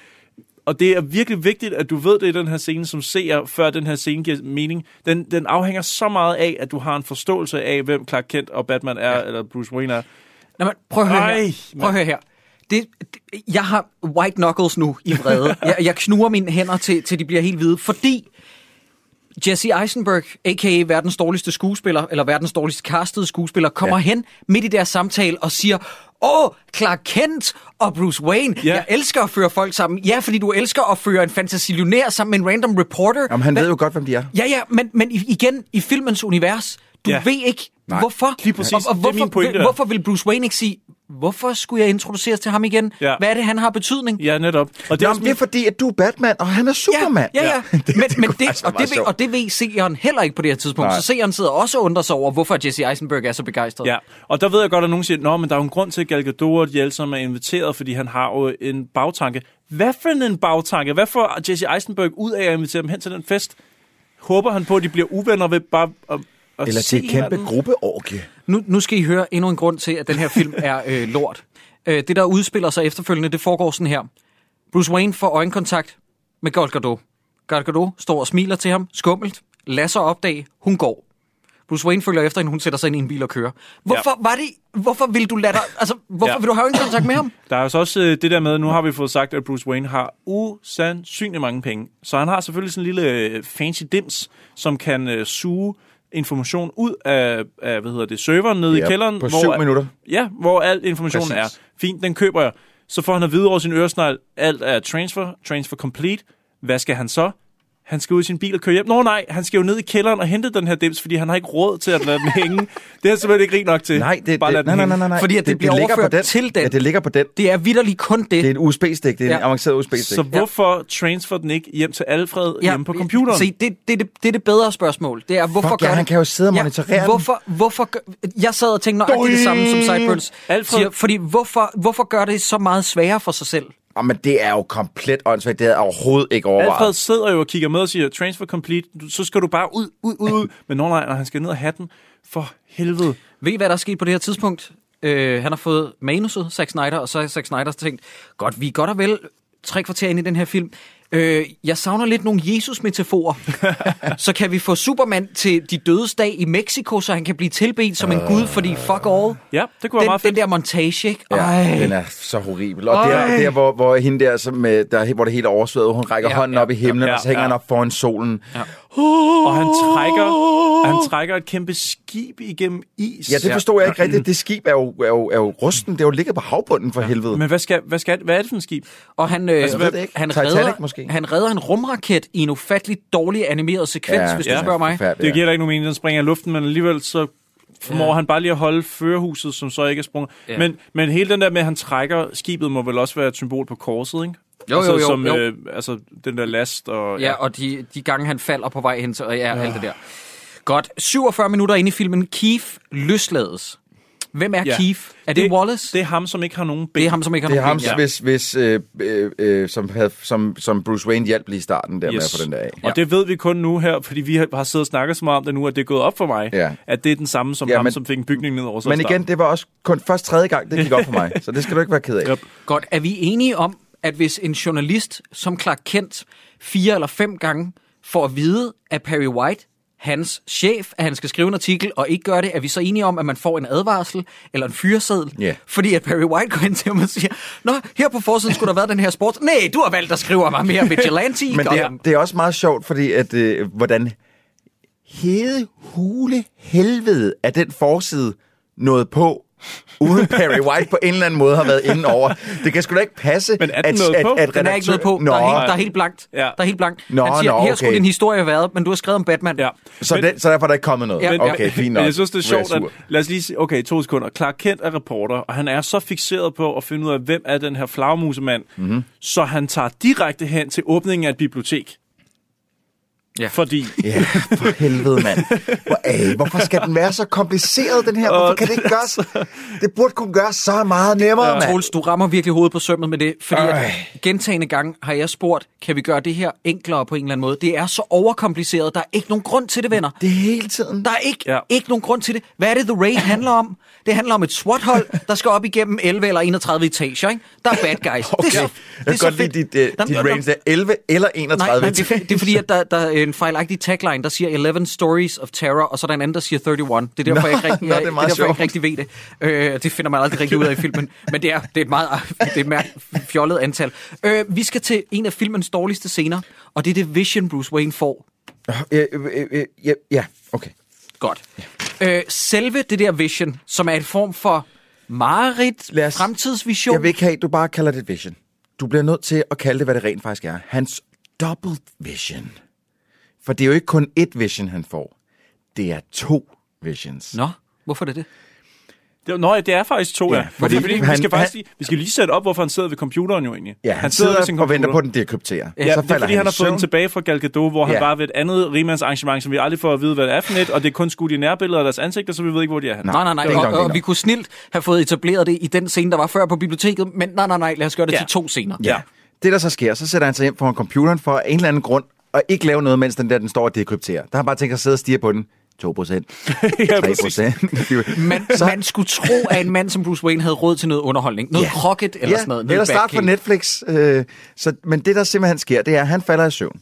Og det er virkelig vigtigt, at du ved det i den her scene som seer, før den her scene giver mening. Den, den afhænger så meget af, at du har en forståelse af, hvem Clark Kent og Batman er, ja. eller Bruce Wayne er. Nå, men prøv at høre Ej, her. Prøv at høre her. Det, det, jeg har white knuckles nu i vrede. jeg, jeg knuger mine hænder til, til de bliver helt hvide, fordi Jesse Eisenberg, a.k.a. verdens dårligste skuespiller, eller verdens dårligste castede skuespiller, kommer ja. hen midt i deres samtale og siger, åh, Clark Kent og Bruce Wayne. Ja. Jeg elsker at føre folk sammen. Ja, fordi du elsker at føre en fantasilionær sammen med en random reporter. Jamen, han Hvad- ved jo godt, hvem de er. Ja, ja, men, men igen, i filmens univers, du Ja. ved ikke, Nej. hvorfor. Lige præcis. Og, og Det er hvorfor, min pointe hvorfor vil Bruce Wayne ikke sige, hvorfor skulle jeg introduceres til ham igen? Ja. Hvad er det, han har betydning? Ja, netop. Og Det er, det er fordi, at du er Batman, og han er Superman. Ja, ja. ja. men, men det, faktisk være og, det ved, og det ved seeren heller ikke på det her tidspunkt. Nej. Så seeren sidder også og undrer sig over, hvorfor Jesse Eisenberg er så begejstret. Ja, og der ved jeg godt, at nogen siger, Nå, men der er jo en grund til, at Gal Gadot og de alle sammen er inviteret, fordi han har jo en bagtanke. Hvad for en bagtanke? Hvad får Jesse Eisenberg ud af at invitere dem hen til den fest? Håber han på, at de bliver uvenner ved bare at, at Eller til et kæmpe gruppeorgie. Nu, nu skal I høre endnu en grund til, at den her film er øh, lort. Øh, det, der udspiller sig efterfølgende, det foregår sådan her. Bruce Wayne får øjenkontakt med Gal Gadot. Gal Gadot står og smiler til ham, skummelt, lader sig opdage, hun går. Bruce Wayne følger efter hende, hun sætter sig ind i en bil og kører. Hvorfor ja. var det, hvorfor vil du lade dig, altså, hvorfor Ja. vil du have øjenkontakt med ham? Der er jo så også øh, det der med, nu har vi fået sagt, at Bruce Wayne har usandsynligt mange penge. Så han har selvfølgelig sådan en lille øh, fancy dims, som kan øh, suge information ud af, af hvad hedder det, serveren nede Ja, i kælderen. på syv minutter. Ja, hvor al informationen Præcis. er. Fint, den køber jeg. Så får han at vide over sin øresnegl, alt er transfer, transfer complete. Hvad skal han så? Han skal ud i sin bil og køre hjem. Nå nej, han skal jo ned i kælderen og hente den her dims, fordi han har ikke råd til at lade den hænge. Det er simpelthen ikke rig nok til. Nej, det, Bare det, den nej, nej, hænge. nej, nej. Fordi at det bliver ligger overført på den. til den. Ja, det ligger på den. Det er vidderligt kun det. Det er en USB-stik. Det er en Ja. avanceret USB-stik. Så hvorfor transfer den ikke hjem til Alfred ja, hjemme på computeren? Se, det, det, det, det er det bedre spørgsmål. Det er, hvorfor Fuck, gør ja, det? han kan jo sidde og monitorere den. hvorfor, hvorfor gør, Jeg sad og tænkte nøjagtigt det samme som Alfred- siger, fordi hvorfor, hvorfor gør det så meget sværere for sig selv? Oh, men det er jo komplet åndssvagt. Det havde jeg overhovedet ikke overvejet. Alfred sidder jo og kigger med og siger, transfer complete, så skal du bare ud, ud, ud, ud. Men når, nej, når han skal ned og have den, for helvede. Ved I, hvad der er sket på det her tidspunkt? Øh, han har fået manuset, Zack Snyder, og så har Zack Snyder tænkt, godt, vi er godt og vel tre kvarter ind i den her film. Øh, jeg savner lidt nogle Jesus-metaforer. så kan vi få Superman til de dødes dag i Mexico, så han kan blive tilbedt som en gud, fordi fuck all. Ja, det kunne være Den, meget den fedt. der montage, ikke? Ja, Ej. den er så horribel. Og der, Ej. der hvor, hvor hende der, som, øh, der, hvor det hele er oversvødet, hun rækker Ja, hånden ja, op i himlen, ja, og så hænger ja. han op foran solen. Ja. Og han trækker, han trækker et kæmpe skib igennem is. Ja, det forstod jeg ikke rigtigt. Det skib er jo, er jo, er jo rusten. Det er jo ligget på havbunden for helvede. Men hvad, skal, hvad, skal, hvad er det for en skib? Og han, øh, Altså, det ikke. han, Titanic redder, måske? han redder en rumraket i en ufatteligt dårlig animeret sekvens, Ja, hvis ja. du spørger mig. Det giver da ikke nogen mening, den springer i luften, men alligevel så formår Ja. han bare lige at holde førerhuset, som så ikke er sprunget. Ja. Men, men hele den der med, at han trækker skibet, må vel også være et symbol på korset, ikke? Jo, altså, jo, jo, Som, jo. Øh, altså, den der last og... Ja, og de, de gange, han falder på vej hen til, og ja, alt det der. Godt. 47 minutter inde i filmen. Keith løslades. Hvem er Ja. Keith? Er det, Det- Wallace? Det er ham, som ikke har nogen ben. Det er ham, som ikke har Det er ham, nogen ben. ja. hvis, hvis, øh, øh, øh, som, havde, som, som Bruce Wayne hjalp lige i starten der yes. med at få den der af. Og det ved vi kun nu her, fordi vi har har siddet og snakket så meget om det nu, at det er gået op for mig, Ja. at det er den samme som Ja, ham, men- som fik en bygning ned over sig. Men igen, det var også kun først tredje gang, det gik op for mig. Så det skal du ikke være ked af. Yep. Godt. Er vi enige om, at hvis en journalist som Clark Kent fire eller fem gange får at vide af Perry White, hans chef, at han skal skrive en artikel, og ikke gør det, er vi så enige om, at man får en advarsel eller en fyreseddel? Ja. Fordi at Perry White går ind til ham og siger, Nå, her på forsiden skulle der været den her sport. Nej, du har valgt at skrive mig mere vigilante. Men det er, det er også meget sjovt, fordi at, øh, hvordan hede hule helvede er den forside nået på, uden Perry White på en eller anden måde har været inde over. Det kan sgu da ikke passe, Men er den nået på? Den er ikke noget på. Nå, Der, er helt, der er helt blankt. Ja. Der er helt blankt. Nå, han siger, nå, her okay. skulle din historie have været, men du har skrevet om Batman. Ja. så, Men- den, så derfor er der ikke kommet noget. Ja, okay, fint nok. Men jeg synes, det er sjovt, at... Lad os lige sige, okay, to sekunder. Clark Kent er reporter, og han er så fixeret på at finde ud af, hvem er den her flagmusemand, Mhm. mm-hmm. så han tager direkte hen til åbningen af et bibliotek. Ja. Fordi... Ja, for helvede, mand. Hvor, øh, hvorfor skal den være så kompliceret, den her? Hvorfor kan det ikke gøres? Det burde kunne gøres så meget nemmere, mand. Troels, du rammer virkelig hovedet på sømmet med det, fordi Øj. at gentagende gange har jeg spurgt, kan vi gøre det her enklere på en eller anden måde? Det er så overkompliceret, der er ikke nogen grund til det, venner. Det er hele tiden. Der er ikke, Ja. ja. ikke nogen grund til det. Hvad er det, The Raid handler om? Det handler om et SWAT-hold, der skal op igennem 11 eller 31 etager. Ikke? Der er bad guys. Okay. Det er så, Jeg det er kan så godt lide fedt. dit, uh, dit range der. 11 eller 31. Nej, nej det, er, det er fordi, at der, der er en fejlagtig tagline, der siger 11 stories of terror, og så er der en anden, der siger 31. Det er derfor, Nå, jeg ikke rigtig, nå, det er det er meget derfor, jeg ikke rigtig ved det. Øh, det finder man aldrig rigtig ud af i filmen. Men det er, det er et meget det er et mærk, fjollet antal. Øh, vi skal til en af filmens dårligste scener, og det er det vision, Bruce Wayne får. Øh, øh, øh, øh, ja, ja, okay. Godt. Øh, selve det der vision, som er en form for Lad os- fremtidsvision. Jeg vil ikke have, du bare kalder det et vision. Du bliver nødt til at kalde det, hvad det rent faktisk er. Hans double vision. For det er jo ikke kun ét vision, han får. Det er to visions. Nå, hvorfor er det det? Det, nå, ja, det er faktisk to, ja. Ja, fordi, fordi fordi, vi, han- skal faktisk han- lige, vi skal lige sætte op, hvorfor han sidder ved computeren jo egentlig. Ja, han, sidder, ved sin og venter på, at den dekrypterer. Ja, det er fordi, han i har fået den tilbage fra Gal Gadot, hvor han Ja. var ved et andet rimandsarrangement, som vi aldrig får at vide, hvad det er for net, og det er kun skudt i nærbilleder af deres ansigter, så vi ved ikke, hvor de er. henne. Nej, nej, nej. Og, og, engang vi kunne snilt have fået etableret det i den scene, der var før på biblioteket, men nej, nej, nej, lad os gøre det Ja. til to scener. Ja. Det, der så sker, så sætter han sig hjem foran computeren for en eller anden grund, og ikke lave noget, mens den der den står og dekrypterer. Der har han bare tænkt sig at sidde og stige på den. 2 procent. 3 procent. Man, så... man skulle tro, at en mand som Bruce Wayne havde råd til noget underholdning. Noget Ja. krokket eller sådan noget. noget Eller start på. Netflix. Øh, så, men det, der simpelthen sker, det er, at han falder i søvn.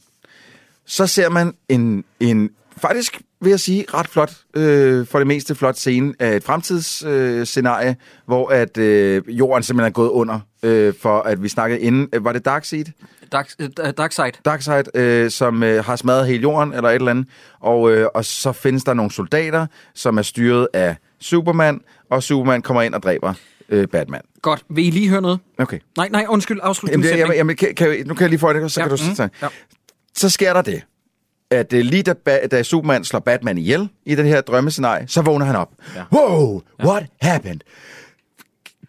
Så ser man en, en faktisk, vil jeg sige, ret flot, øh, for det meste flot scene af et fremtidsscenarie, øh, hvor at øh, jorden simpelthen er gået under, øh, for at vi snakkede inden. Øh, Var det Darkseid? Dark, uh, Darkseid. Darkseid, øh, som øh, har smadret hele jorden, eller et eller andet. Og, øh, og så findes der nogle soldater, som er styret af Superman, og Superman kommer ind og dræber øh, Batman. Godt. Vil I lige høre noget? Okay. Nej, nej, undskyld. Afslut Jamen, det, jamen, jamen, kan, kan, nu kan jeg lige få det, så Ja, kan du mhm, så, ja. så sker der det, at øh, lige da, Ba- da Superman slår Batman ihjel i det her drømmescenarie, så vågner han op. Ja. Wow, what happened?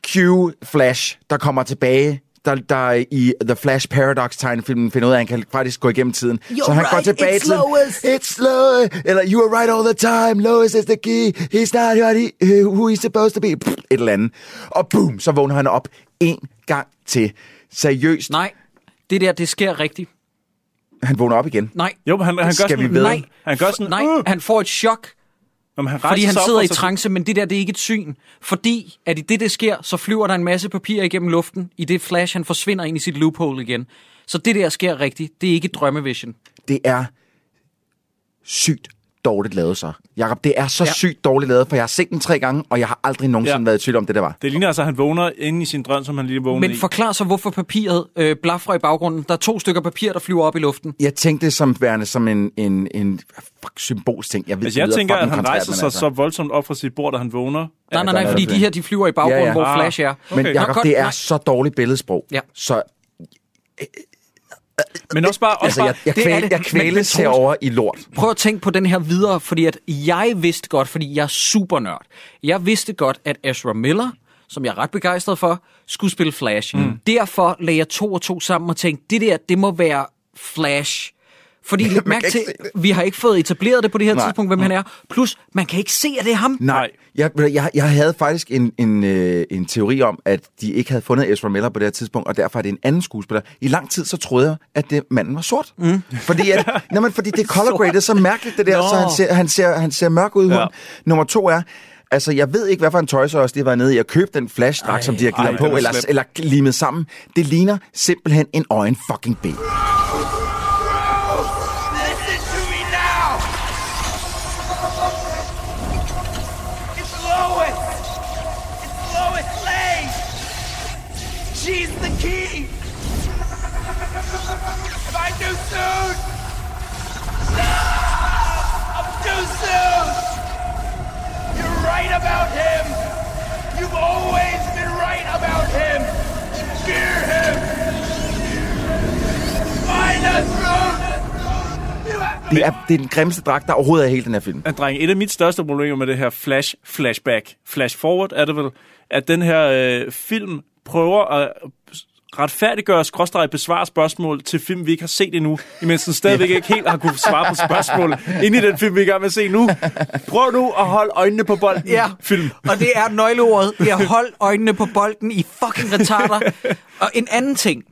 Q Flash, der kommer tilbage, der, der i The Flash Paradox tegnefilmen finder ud af, at han kan faktisk gå igennem tiden. You're så han går right, tilbage it's til. Lois. It's Lois. Eller you are right all the time. Lois is the key. He's not what he, who he's supposed to be. Pff, et eller andet. Og boom, så vågner han op en gang til. Seriøst. Nej, det der, det sker rigtigt. Han vågner op igen. Nej. Jo, men han, han gør Skal sådan, vi ved? Nej, Han gør sådan, nej, han får et chok, Jamen, han fordi han sidder i trance, men det der, det er ikke et syn. Fordi at i det, det sker, så flyver der en masse papir igennem luften. I det flash, han forsvinder ind i sit loophole igen. Så det der sker rigtigt. Det er ikke drømmevision. Det er sygt dårligt lavet så. Jakob, det er så Ja. sygt dårligt lavet, for jeg har set den tre gange, og jeg har aldrig nogensinde Ja. været i tvivl om, det der var. Det ligner altså, at han vågner inde i sin drøm, som han lige vågner Men i. forklar så, hvorfor papiret øh, blaffer i baggrunden. Der er to stykker papir, der flyver op i luften. Jeg tænkte det som værende som en, en, en fuck, symbolsk ting. Jeg, ved, Altså, det jeg tænker, at han rejser men sig altså. så voldsomt op fra sit bord, da han vågner. Nej, nej, nej, fordi de her, de flyver i baggrunden, Ja, ja. hvor Ah. Flash er. Men Okay. Jacob, Nå, godt, det er nej. så dårligt billedsprog. Ja. Så Men også bare... Også altså, jeg, jeg, det er det. jeg Men- kvæles men herovre i lort. Prøv at tænke på den her videre, fordi at jeg vidste godt, fordi jeg er super nørd. Jeg vidste godt, at Ezra Miller, som jeg er ret begejstret for, skulle spille Flash. Mm. Derfor lagde jeg to og to sammen og tænkte, det der, det må være Flash. Fordi læg mærke til, vi har ikke fået etableret det på det her Nej. tidspunkt, hvem han er. Plus, man kan ikke se, at det er ham. Nej, jeg, jeg, jeg havde faktisk en, en, øh, en teori om, at de ikke havde fundet Ezra Miller på det her tidspunkt, og derfor er det en anden skuespiller. I lang tid så troede jeg, at det, manden var sort. Mm. Fordi, at, nej, men fordi det er color graded så mærkeligt, det der, Nå. så han ser, han, ser, han ser mørk ud i Ja. Nummer to er, Altså, jeg ved ikke, hvad for en tøj så også de har været nede i at købe den flashdragt, som de har givet ej, ham på, er eller, eller limet sammen. Det ligner simpelthen en øjen fucking ben. Soon! No! I'm too soon! You're right about him! You've always been right about him! Fear him! Find us, Det er, det er den grimmeste dragt, der overhovedet er i hele den her film. at dreng, et af mit største problemer med det her flash, flashback, flash forward, er det vel, at den her øh, film prøver at retfærdiggøre, skråstrege, besvare spørgsmål til film, vi ikke har set endnu, imens den stadigvæk ikke helt har kunne svare på spørgsmål ind i den film, vi er i gang med at se nu. Prøv nu at holde øjnene på bolden, Ja. film. Og det er nøgleordet. Det er hold øjnene på bolden i fucking retarder. Og en anden ting,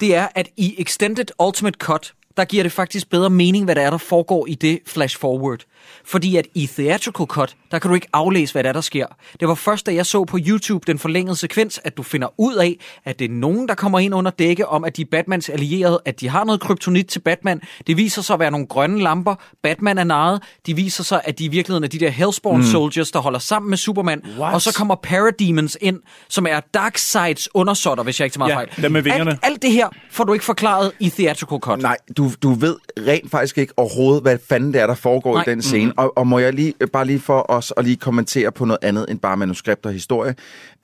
det er, at i Extended Ultimate Cut, der giver det faktisk bedre mening, hvad der er, der foregår i det flash forward. Fordi at i Theatrical Cut, der kan du ikke aflæse, hvad der er, der sker. Det var først, da jeg så på YouTube den forlængede sekvens, at du finder ud af, at det er nogen, der kommer ind under dække om, at de er Batmans allierede, at de har noget kryptonit til Batman. Det viser sig at være nogle grønne lamper. Batman er narret. De viser sig, at de i virkeligheden er de der Hellspawn mm. Soldiers, der holder sammen med Superman. What? Og så kommer Parademons ind, som er Darkseids undersåtter, hvis jeg ikke tager meget Ja, fejl. dem med vingerne. Alt, alt det her får du ikke forklaret i Theatrical Cut. Nej, du, du, du ved rent faktisk ikke overhovedet, hvad fanden det er, der foregår Nej. i den scene. Mm-hmm. Og, og må jeg lige, bare lige for os at lige kommentere på noget andet end bare manuskript og historie.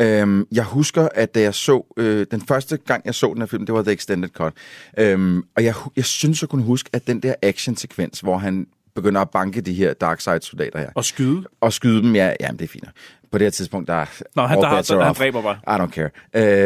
Øhm, jeg husker, at da jeg så, øh, den første gang jeg så den her film, det var The Extended Cut. Øhm, og jeg, jeg synes, jeg kunne huske, at den der action-sekvens, hvor han begynder at banke de her Darkseid-soldater her. Og skyde. Og skyde dem, ja, jamen det er fint. På det her tidspunkt, der er Nå, han- der bets are han dræber bare. I don't care.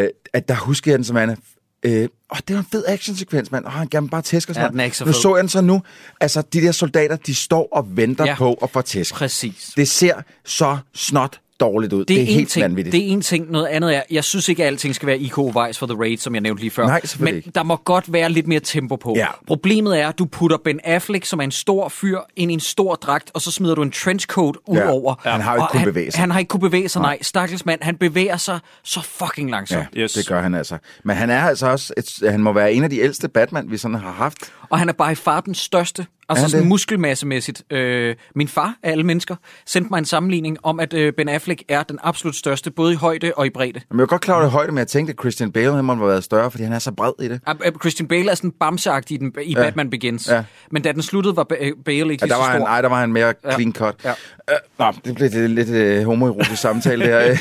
Øh, at der husker jeg den som Anna. Øh, åh, det var en fed actionsekvens, mand. Åh, han gerne bare tæsker Ja, sådan den er ikke så Nu fed. så jeg den så nu. Altså, de der soldater, de står og venter Ja. ja. på at få tæsk. Præcis. Det ser så snot dårligt ud. Det, det er en helt ting, vanvittigt. Det er en ting. Noget andet er, jeg synes ikke, at alting skal være IK Vice for The Raid, som jeg nævnte lige før. Nej, Men ikke. der må godt være lidt mere tempo på. Ja. Problemet er, at du putter Ben Affleck, som er en stor fyr, ind i en stor dragt, og så smider du en trenchcoat ud Ja. over. Han har ikke kunnet han, bevæge sig. Han har ikke kunne bevæge sig, nej. Nej. Stakkels mand, han bevæger sig så fucking langsomt. Ja, yes. det gør han altså. Men han er altså også, et, han må være en af de ældste Batman, vi sådan har haft. Og han er bare i far den største. Altså han sådan det? muskelmassemæssigt. Øh, min far af alle mennesker sendte mig en sammenligning om, at øh, Ben Affleck er den absolut største, både i højde og i bredde. Men jeg er godt klar over det højde, men jeg tænkte, at Christian Bale han må have været større, fordi han er så bred i det. Ah, øh, Christian Bale er sådan bamseagtig i, den, i Ja. Batman Begins. Ja. Men da den sluttede, var Ba- Bale ikke Ja, der så var han, stor. ej, der var han mere Ja. clean cut. Ja. Øh, nå, det blev det lidt uh, homoerotisk samtale der.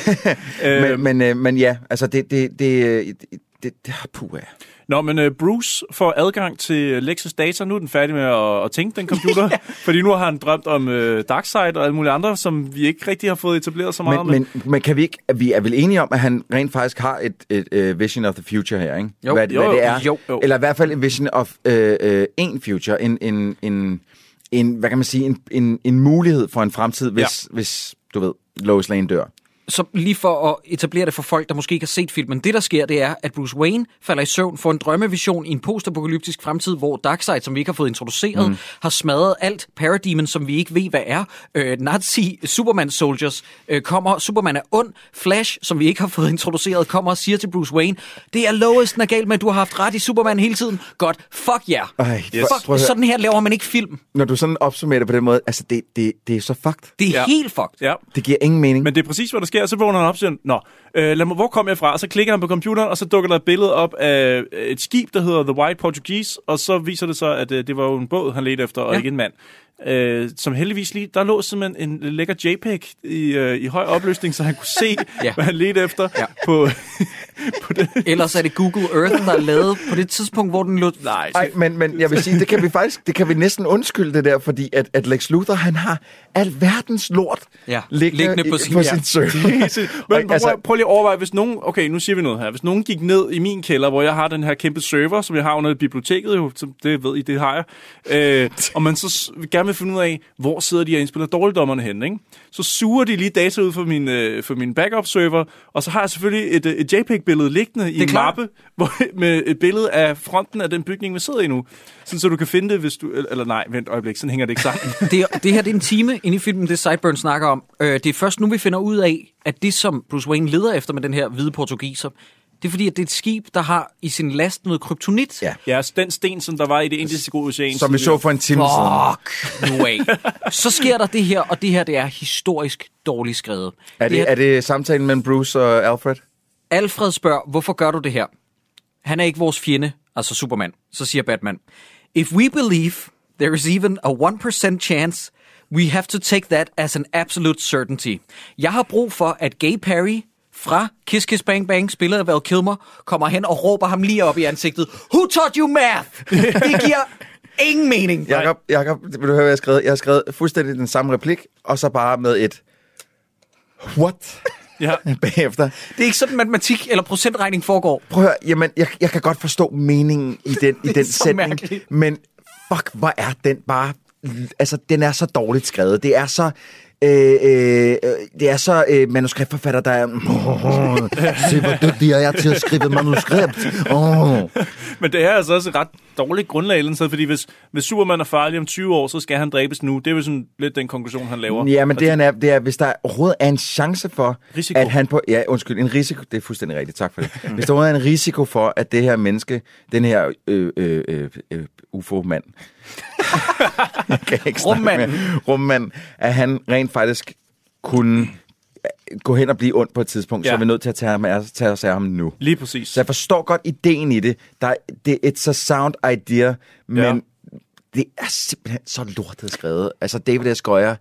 men, men, øh, men ja, altså det, det, det, det, det, det puh, ja. Nå, men uh, Bruce får adgang til Lexus data. Nu er den færdig med at, at tænke, den computer. fordi nu har han drømt om uh, Darkseid og alle mulige andre, som vi ikke rigtig har fået etableret så meget. Men, men, men kan vi ikke, vi er vel enige om, at han rent faktisk har et, et uh, vision of the future her, ikke? Jo. hvad, Jo, hvad det er. jo, jo. Eller i hvert fald en vision of uh, uh, en future, en, en, en, en, hvad kan man sige, en, en, en mulighed for en fremtid, hvis, ja. hvis du ved, Lois Lane dør. Så lige for at etablere det for folk, der måske ikke har set filmen. Det, der sker, det er, at Bruce Wayne falder i søvn for en drømmevision i en postapokalyptisk fremtid, hvor Darkseid, som vi ikke har fået introduceret, Mm. har smadret alt Parademon, som vi ikke ved, hvad er. Øh, Nazi Superman Soldiers øh, kommer. Superman er ond. Flash, som vi ikke har fået introduceret, kommer og siger til Bruce Wayne, det er Lois, den er galt med, du har haft ret i Superman hele tiden. Godt. Fuck ja. Yeah. Ej, Fuck, sådan her laver man ikke film. Når du sådan opsummerer det på den måde, altså det, det, det er så fucked. Det er ja. helt fucked. Ja. Det giver ingen mening. Men det er præcis, hvad der sker. Så vågner han op og siger, Nå, øh, lad mig, hvor kom jeg fra? Og så klikker han på computeren, og så dukker der et billede op af et skib, der hedder The White Portuguese, og så viser det sig, at øh, det var jo en båd, han ledte efter, og Ja. ikke en mand. Øh, som heldigvis lige, der lå simpelthen en lækker JPEG i, øh, i høj opløsning, så han kunne se, Ja. ja. hvad han ledte efter ja. på, på det. Ellers er det Google Earth, der er lavet på det tidspunkt, hvor den lå... Nej, Nej, men, men jeg vil sige, det kan vi faktisk, det kan vi næsten undskylde det der, fordi at, at Lex Luthor, han har al verdens lort Ja, liggende, liggende på i- sin- på ja. sin server. Men prøv, altså, altså, prøv lige at overveje, hvis nogen, okay, nu siger vi noget her, hvis nogen gik ned i min kælder, hvor jeg har den her kæmpe server, som jeg har under biblioteket, jo, som det ved I, det har jeg, øh, og man så s- gerne vil finde ud af, hvor sidder de og indspiller dårligdommerne henne, ikke? så suger de lige data ud fra min, øh, fra min backup-server, og så har jeg selvfølgelig et, øh, et JPEG-billede liggende i en klart. mappe hvor, med et billede af fronten af den bygning, vi sidder i nu, sådan, så du kan finde det, hvis du, eller nej, vent øjeblik, sådan hænger det ikke sammen. det, det her det er en time inde i filmen, det Sideburn snakker om. Øh, det er først nu, vi finder ud af, at det, som Bruce Wayne leder efter med den her hvide portugiser, det er fordi, at det er et skib, der har i sin last noget kryptonit. Ja. ja, den sten, som der var i det indiske ocean. som vi så for en time siden. Fuck nu af. Så sker der det her, og det her det er historisk dårligt skrevet. Er det, her, er det samtalen mellem Bruce og Alfred? Alfred spørger, hvorfor gør du det her? Han er ikke vores fjende, altså Superman. Så siger Batman, If we believe there is even a 1% chance, we have to take that as an absolute certainty. Jeg har brug for, at Gay Perry fra Kiss Kiss Bang Bang, spillet af Val Kilmer, kommer hen og råber ham lige op i ansigtet, Who taught you math? Det giver ingen mening. Jakob, Jakob, vil du høre, hvad jeg har skrevet? Jeg har skrevet fuldstændig den samme replik, og så bare med et what ja. bagefter. Det er ikke sådan, matematik eller procentregning foregår. Prøv at høre, jamen, jeg, jeg kan godt forstå meningen i den, i den sætning, mærkeligt. men fuck, hvor er den bare... Altså, den er så dårligt skrevet. Det er så... Øh, øh, det er så øh, manuskriptforfatter, der er... Oh, se, hvor dygtig jeg er til at skrive manuskript. Oh. Men det er altså også et ret dårligt grundlag, eller sted, fordi hvis, hvis Superman er farlig om 20 år, så skal han dræbes nu. Det er jo sådan lidt den konklusion, han laver. Ja, men det, han er, det er, hvis der overhovedet er en chance for, Risiko. at han på... Ja, undskyld, en risiko... Det er fuldstændig rigtigt, tak for det. Hvis der overhovedet er en risiko for, at det her menneske, den her øh, øh, øh, øh, UFO-mand, jeg kan ikke Rummanden. at han rent faktisk kunne gå hen og blive ondt på et tidspunkt, ja. så er vi nødt til at tage, ham af, tage os af ham nu. Lige præcis. Så jeg forstår godt ideen i det. Der, er- det it's a sound idea, men Ja. det er simpelthen så lortet skrevet. Altså, David S. Goyer,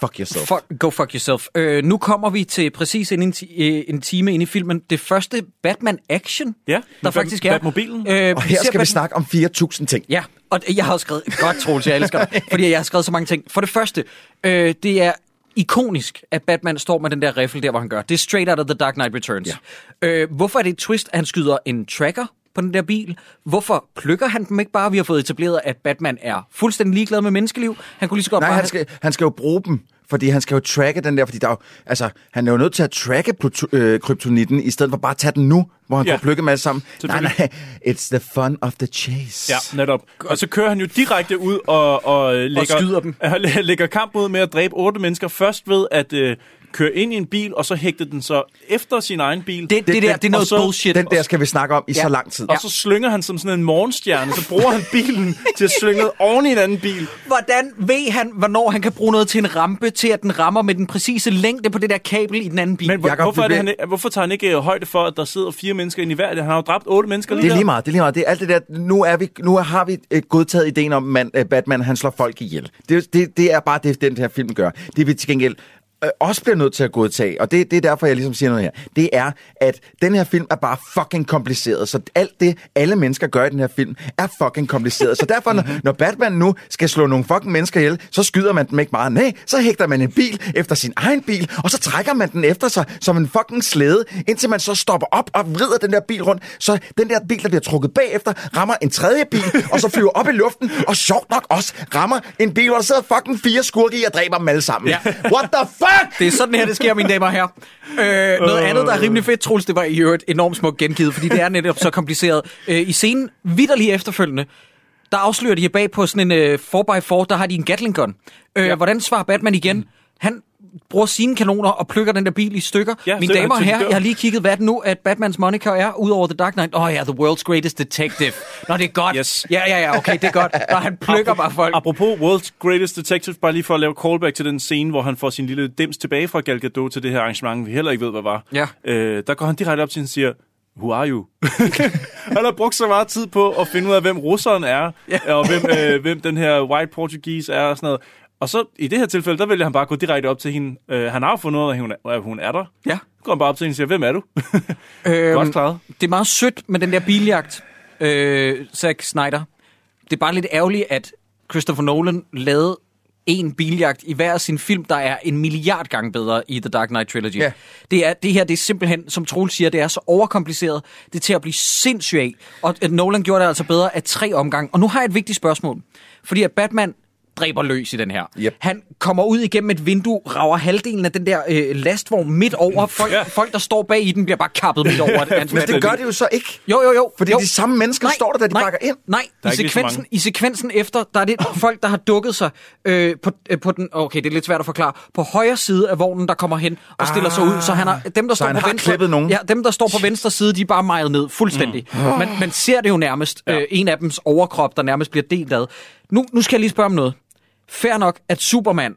fuck yourself. Fuck, go fuck yourself. Øh, nu kommer vi til præcis en, ti- øh, en time ind i filmen. Det første Batman-action, Ja, der faktisk er. Batmobilen. Øh, og her skal vi Batman- snakke om 4.000 ting. Ja, og jeg har skrevet... Godt, Troels, jeg elsker dig. Fordi jeg har skrevet så mange ting. For det første, øh, det er ikonisk, at Batman står med den der riffel der, hvor han gør. Det er straight out of The Dark Knight Returns. Ja. Øh, hvorfor er det et twist, at han skyder en tracker på den der bil? Hvorfor plukker han dem ikke bare? Vi har fået etableret, at Batman er fuldstændig ligeglad med menneskeliv. Han kunne lige så godt Nej, bare... han skal, han skal jo bruge dem, fordi han skal jo tracke den der, fordi der er jo, altså, han er jo nødt til at tracke Pluto, øh, kryptonitten, i stedet for bare at tage den nu, hvor han Ja. kan plukke dem alle sammen. Nej, nej, it's the fun of the chase. Ja, netop. Og så kører han jo direkte ud og, og, øh, lægger, skyder dem. lægger kamp ud med at dræbe otte mennesker. Først ved at øh, køre ind i en bil, og så hægte den så efter sin egen bil. Det, det, det der, det er Og noget så- bullshit. Den der skal vi snakke om i Ja. så lang tid. Og så slynger han som sådan en morgenstjerne, så bruger han bilen til at slynge oven i en anden bil. Hvordan ved han, hvornår han kan bruge noget til en rampe, til at den rammer med den præcise længde på det der kabel i den anden bil? Men hvor, Jakob, hvorfor, er det, han, hvorfor tager han ikke øh, højde for, at der sidder fire mennesker inde i hver? Han har jo dræbt otte mennesker lige Det er lige meget, det er lige meget. Det er alt det der, nu, er vi, nu har vi øh, godtaget ideen om, man, Batman han slår folk ihjel. Det, det, det er bare det, den her film gør. Det vi til gengæld øh, også bliver nødt til at godtage, og det, det er derfor, jeg ligesom siger noget her, det er, at den her film er bare fucking kompliceret. Så alt det, alle mennesker gør i den her film, er fucking kompliceret. Så derfor, når, når Batman nu skal slå nogle fucking mennesker ihjel, så skyder man dem ikke bare. Nej, så hægter man en bil efter sin egen bil, og så trækker man den efter sig som en fucking slæde, indtil man så stopper op og vrider den der bil rundt. Så den der bil, der bliver trukket bagefter, rammer en tredje bil, og så flyver op i luften, og sjovt nok også rammer en bil, hvor der sidder fucking fire skurke i og dræber dem alle sammen. Ja. What the fuck? Det er sådan her, det sker, mine damer og herrer. Øh, noget andet, der er rimelig fedt, Troels, det var i øvrigt enormt smukt gengivet, fordi det er netop så kompliceret. Øh, I scenen, vidderlig efterfølgende, der afslører de bag på sådan en øh, 4x4, der har de en Gatling gun. Øh, ja. Hvordan svarer Batman igen? Han bruger sine kanoner og plukker den der bil i stykker. Ja, Mine damer og herrer, jeg har lige kigget, hvad det nu, at Batmans moniker er, ud over The Dark Knight. Åh oh, ja, The World's Greatest Detective. Nå, det er godt. Yes. Ja, ja, ja, okay, det er godt. Når han plukker bare folk. Apropos World's Greatest Detective, bare lige for at lave callback til den scene, hvor han får sin lille dims tilbage fra Gal Gadot til det her arrangement, vi heller ikke ved, hvad var. Ja. Øh, der går han direkte op til hende og siger, Who are you? han har brugt så meget tid på at finde ud af, hvem russeren er, ja. og hvem, øh, hvem den her white Portuguese er og sådan noget. Og så i det her tilfælde, der vælger han bare at gå direkte op til hende. Øh, han har jo fundet ud af, at hun er, at hun er der. Ja. Så går han bare op til hende og siger, hvem er du? Øhm, Godt klaret. Det er meget sødt med den der biljagt, øh, Zack Snyder. Det er bare lidt ærgerligt, at Christopher Nolan lavede en biljagt i hver af sin film, der er en milliard gange bedre i The Dark Knight Trilogy. Ja. Det, er, det her, det er simpelthen, som Troels siger, det er så overkompliceret. Det er til at blive sindssygt af. Og at Nolan gjorde det altså bedre af tre omgange. Og nu har jeg et vigtigt spørgsmål. Fordi at Batman dræber løs i den her. Yep. Han kommer ud igennem et vindue, rager halvdelen af den der øh, lastvogn midt over. Folk, Ja. folk, der står bag i den, bliver bare kappet midt over. Hans Men det gør det jo så ikke. jo, jo, jo. Fordi jo. de samme mennesker står der, da de nej, bakker ind. Nej, Der i sekvensen, i sekvensen efter, der er det folk, der har dukket sig øh, på, øh, på den, okay, det er lidt svært at forklare, på højre side af vognen, der kommer hen og stiller sig ud. Så han har, dem, der Så står han på har venstre, klippet nogen? Ja, dem, der står på venstre side, de er bare mejet ned fuldstændig. Mm. Man, man ser det jo nærmest, øh, en af dems overkrop, der nærmest bliver delt ad. Nu, nu skal jeg lige spørge om noget. Fair nok, at Superman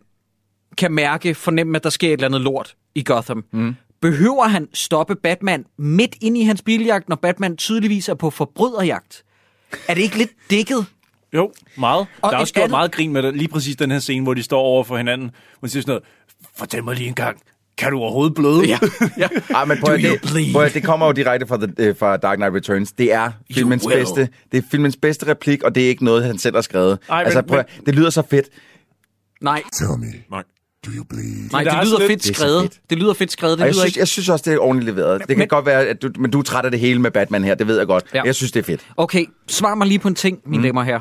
kan mærke, fornemme, at der sker et eller andet lort i Gotham. Mm. Behøver han stoppe Batman midt ind i hans biljagt, når Batman tydeligvis er på forbryderjagt? Er det ikke lidt dækket? Jo, meget. Og der er også gjort andet- meget grin med det. Lige præcis den her scene, hvor de står over for hinanden. Hun siger sådan noget, fortæl mig lige en gang, kan du overhovedet bløde? Ja, ja. Ej, men prøv, det, prøv at, det kommer jo direkte fra, the, øh, fra Dark Knight Returns. Det er filmens bedste, det er filmens bedste replik, og det er ikke noget, han selv har skrevet. Ej, men- altså, prøv, at, det lyder så fedt. Nej, Tell me, Nej. do you bleed? nej det er lyder fedt lidt- det skrevet. fedt. Det lyder fedt skrevet. Det jeg lyder synes, ikke... jeg synes også, det er ordentligt leveret. Det kan Men- godt være, at du, men du er træt af det hele med Batman her, det ved jeg godt. Ja. Jeg synes, det er fedt. Okay, svar mig lige på en ting, mine mm. damer her.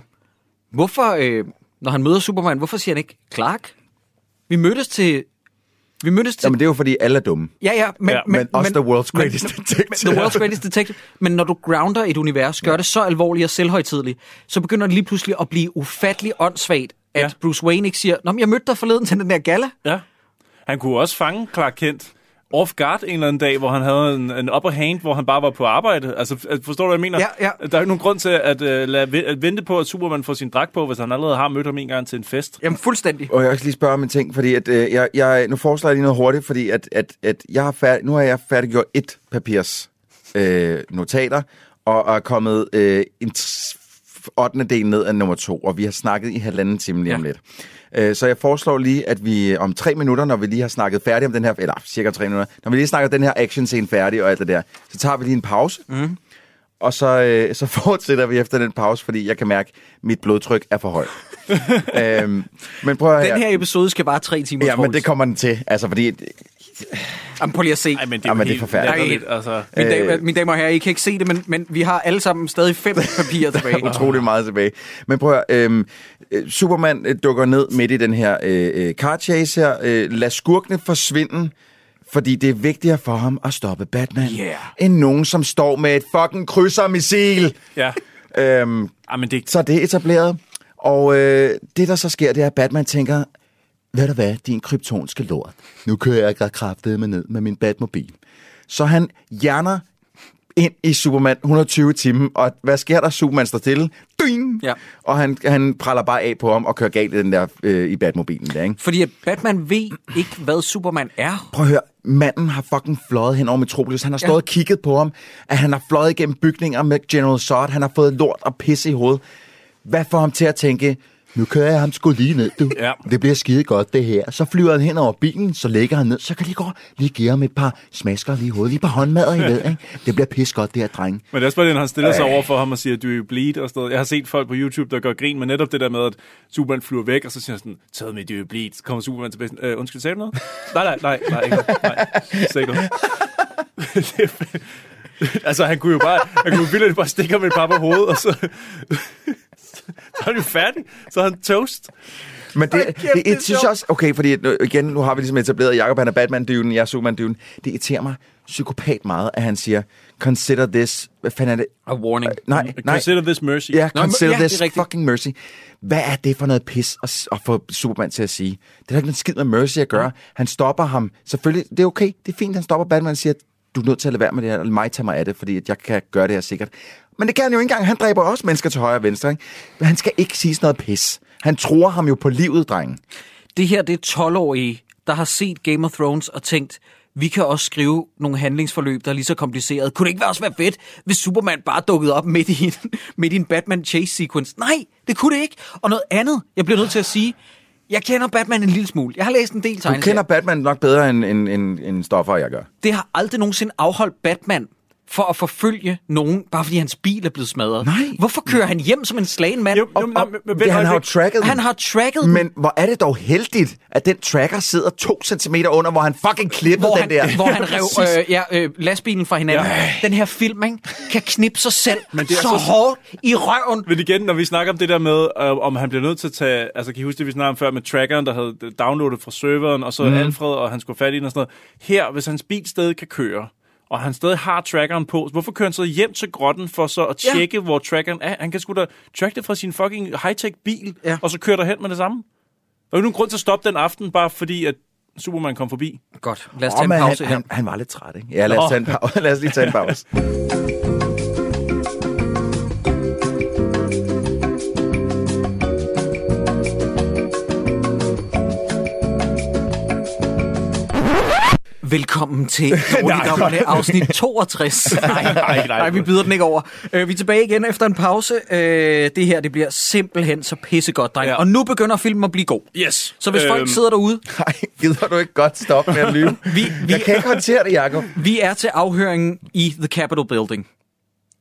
Hvorfor, øh, når han møder Superman, hvorfor siger han ikke Clark? Vi mødtes til... Vi mødtes til... Jamen, det er jo, fordi alle er dumme. Ja, ja, men, Ja, men også the world's greatest detective. The world's greatest detective. Men når du grounder et univers, gør det så alvorligt og selvhøjtidligt, så begynder det lige pludselig at blive ufattelig åndssvagt, at Ja. Bruce Wayne ikke siger, Nå, men jeg mødte dig forleden til den der gala. Ja. Han kunne også fange Clark Kent off guard en eller anden dag, hvor han havde en, en upper hand, hvor han bare var på arbejde. Altså, forstår du, hvad jeg mener? Ja, ja. Der er jo ikke nogen grund til at, uh, lade, at vente på, at Superman får sin dragt på, hvis han allerede har mødt ham en gang til en fest. Jamen, fuldstændig. Og jeg skal lige spørge om en ting, fordi at, øh, jeg, jeg, nu foreslår jeg lige noget hurtigt, fordi at, at, at jeg har færdig, nu har jeg færdiggjort et papirs øh, notater, og er kommet øh, en t- 8. del ned af nummer to, og vi har snakket i halvanden time lige om lidt. Øh, Så jeg foreslår lige, at vi om tre minutter, når vi lige har snakket færdigt om den her, eller cirka tre minutter, når vi lige snakker den her action scene færdig og alt det der, så tager vi lige en pause, mm. og så, øh, så fortsætter vi efter den pause, fordi jeg kan mærke, at mit blodtryk er for højt. øhm, men prøv at Den her episode skal bare tre timer. Ja, men det kommer den til. Altså, fordi... Jamen, prøv lige at se. Ej, men det er, Jamen, det er forfærdeligt. Altså. Mine, Øh. damer, mine damer og herrer, I kan ikke se det, men, men vi har alle sammen stadig fem papirer tilbage. utrolig meget tilbage. Men prøv at, øhm, øh, Superman øh, dukker ned midt i den her øh, øh, car chase her. Øh, lad skurkene forsvinde, fordi det er vigtigere for ham at stoppe Batman, Yeah. end nogen, som står med et fucking krydsermissil. Ja. Øhm, men det... Så det er etableret. Og øh, det, der så sker, det er, at Batman tænker, ved du hvad, din kryptonske lort. Nu kører jeg kraftet med ned med min Batmobil. Så han hjerner ind i Superman 120 timer, og hvad sker der? Superman står stille, Ding! Ja. og han, han praller bare af på ham og kører galt i den der øh, i Batmobilen der, ikke? Fordi at Batman ved ikke, hvad Superman er. Prøv at høre, manden har fucking fløjet hen over Metropolis. Han har stået Ja. og kigget på ham, at han har fløjet igennem bygninger med General Zod. Han har fået lort og pisse i hovedet. Hvad får ham til at tænke, nu kører jeg ham sgu lige ned, du. Ja. Det bliver skide godt, det her. Så flyver han hen over bilen, så lægger han ned. Så kan lige gå lige give ham et par smasker lige i hovedet. Lige et par håndmadder i ved, ikke? Det bliver pisse godt, det her, dreng. Men det er også bare det, han stiller sig over for ham og siger, du er bleed og sådan noget. Jeg har set folk på YouTube, der gør grin med netop det der med, at Superman flyver væk, og så siger han sådan, taget med, du er bleed. Så kommer Superman tilbage øh, undskyld, sagde du noget? nej, nej, nej, nej, ikke noget. Nej, sagde noget. Altså, han kunne jo bare, han kunne jo bare stikke ham et par på hovedet, og så, så er han jo færdig. Så er han toast. Men det, Ej, kæft, det, det er det synes jeg også, okay, fordi nu- igen, nu har vi ligesom etableret, Jacob han er Batman-dyven, jeg er Superman-dyven. Det irriterer mig psykopat meget, at han siger, consider this, hvad fanden er det? A warning. Nej, nej. Consider this mercy. Ja, Nå, consider ja, er this fucking mercy. Hvad er det for noget pis at, at få Superman til at sige? Det er da ikke noget skid med mercy at gøre. Han stopper ham. Selvfølgelig, det er okay. Det er fint, han stopper Batman og siger, du er nødt til at lade være med det her, eller mig tager mig af det, fordi at jeg kan gøre det her sikkert. Men det kan han jo ikke engang. Han dræber også mennesker til højre og venstre. Ikke? Men han skal ikke sige sådan noget pis. Han tror ham jo på livet, drengen. Det her, det er 12-årige, der har set Game of Thrones og tænkt, vi kan også skrive nogle handlingsforløb, der er lige så komplicerede. Kunne det ikke også være fedt, hvis Superman bare dukkede op midt i en, midt i en Batman chase sequence? Nej, det kunne det ikke. Og noget andet, jeg bliver nødt til at sige, jeg kender Batman en lille smule. Jeg har læst en del Du tegneserier. kender Batman nok bedre end, end, end, end stoffer, jeg gør. Det har aldrig nogensinde afholdt Batman for at forfølge nogen, bare fordi hans bil er blevet smadret. Nej. Hvorfor kører han hjem som en slagen mand? Jo, jo, Og- men- og- men- Det, han har jo tracket den. han har tracket den. Men hvor er det dog heldigt, at den tracker sidder to centimeter under, hvor han fucking klippede hvor den han, der. hvor han rev øh, ja, øh, lastbilen fra hinanden. Ja. Den her film ikke, kan knippe sig selv Men det er så, så- hårdt i røven. Men igen, når vi snakker om det der med, øh, om han bliver nødt til at tage... Altså, kan I huske det, vi snakkede om før med trackeren, der havde downloadet fra serveren, og så mm. Alfred, og han skulle fat i den og sådan noget. Her, hvis hans bil stadig kan køre, og han stadig har trackeren på, hvorfor kører han så hjem til grotten for så at Ja. tjekke, hvor trackeren er? Han kan sgu da tracke det fra sin fucking high-tech bil, Ja. og så kører der hen med det samme. Der er jo nogen grund til at stoppe den aften, bare fordi, at Superman kom forbi. Godt, lad os tage en pause han, her. han, han var lidt træt, ikke? Ja, lad os, Nå. tage en pause. lad os lige tage en pause. Velkommen til Dårligdommerne, afsnit 62. Nej, nej, nej. nej, vi byder den ikke over. Uh, vi er tilbage igen efter en pause. Uh, det her, det bliver simpelthen så pissegodt, dreng. Ja. Ja. Og nu begynder filmen at blive god. Yes. Så hvis folk Øhm, sidder derude, Nej, gider du ikke godt stoppe med at lyve? vi, vi, Jeg kan ikke håndtere det, Jacob. vi er til afhøringen i The Capitol Building.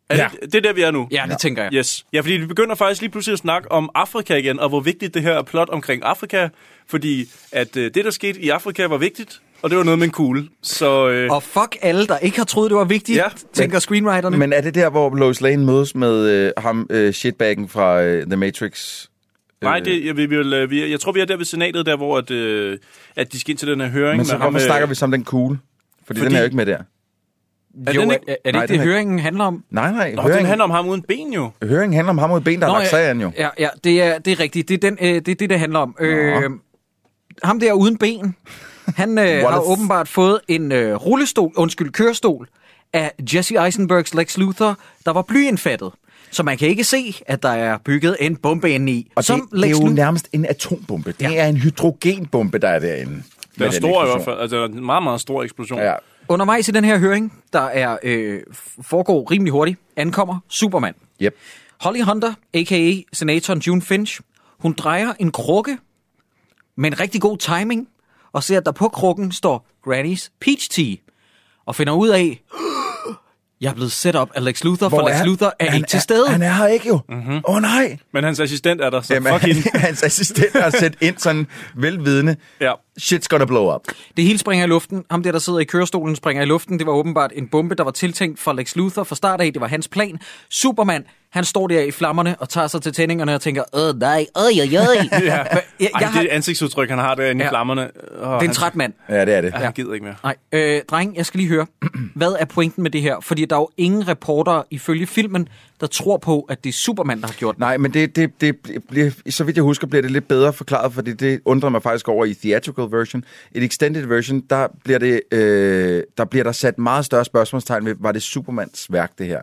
Er Ja. det, det er der, vi er nu. Ja, det tænker jeg. Yes. Ja, fordi vi begynder faktisk lige pludselig at snakke om Afrika igen, og hvor vigtigt det her er plot omkring Afrika, fordi at øh, det, der skete i Afrika, var vigtigt, og det var noget med en kugle. Så øh, Og fuck alle, der ikke har troet, det var vigtigt, Ja. tænker screenwriterne. Men er det der, hvor Lois Lane mødes med øh, ham, øh, shitbaggen fra øh, The Matrix? nej, det, jeg, vi, vi, vil, øh, vi, jeg tror, vi er der ved senatet, der hvor at, øh, at de skal ind til den her høring. Men så med ham, hvorfor øh, snakker vi så om den kugle? Fordi, Fordi- den er jo ikke med der. Er jo, den er, ikke- er det Nej, ikke det, er- høringen handler om? Nej, nej. Nå, høring, den handler om ham uden ben jo. høring handler om ham mod ben, der har lagt sagen jo. Ja, ja det, er, det er rigtigt. Det er, den, øh, det, er det, det handler om. Øh, ham der uden ben, Han øh, har åbenbart fået en øh, rullestol, undskyld, kørestol af Jesse Eisenbergs Lex Luthor, der var blyindfattet. Så man kan ikke se, at der er bygget en bombe inde i. Og det, Som det Lex er jo nærmest en atombombe. Det er en hydrogenbombe, der er derinde. Den er stor i hvert fald. Altså, det er en meget, meget stor eksplosion. Ja. Undervejs i den her høring, der er øh, foregår rimelig hurtigt, ankommer Superman. Yep. Holly Hunter, a.k.a. senatoren June Finch, hun drejer en krukke med en rigtig god timing, og ser, at der på krukken står Granny's Peach Tea, og finder ud af, jeg er blevet set op af Lex Luthor, for Lex er- Luthor er han ikke til er- stede. han er her ikke jo. Åh Mm-hmm. oh, nej. Men hans assistent er der, så Jamen, fuck hende. hans assistent har sat ind sådan velvidende, Ja. shit's gonna blow up. Det hele springer i luften. Ham der, der sidder i kørestolen, springer i luften. Det var åbenbart en bombe, der var tiltænkt for Lex Luthor fra start af. Det var hans plan. Superman, han står der i flammerne og tager sig til tændingerne og tænker, åh nej, øj, øj, øj. ja. Jeg, jeg, Ej, har, det anssigtsudtryk, han har derinde ja. i flammerne. Oh, det er en træt mand. Ja, det er det. Ja, han gider ikke mere. Nej, øh, dreng, jeg skal lige høre. Hvad er pointen med det her? Fordi der er jo ingen reporter ifølge filmen, der tror på, at det er Superman, der har gjort det. Nej, men det, det, det bliver, så vidt jeg husker, bliver det lidt bedre forklaret, fordi det undrer mig faktisk over i theatrical version. Et extended version, der bliver, det, øh, der bliver der sat meget større spørgsmålstegn ved, var det Supermans værk, det her?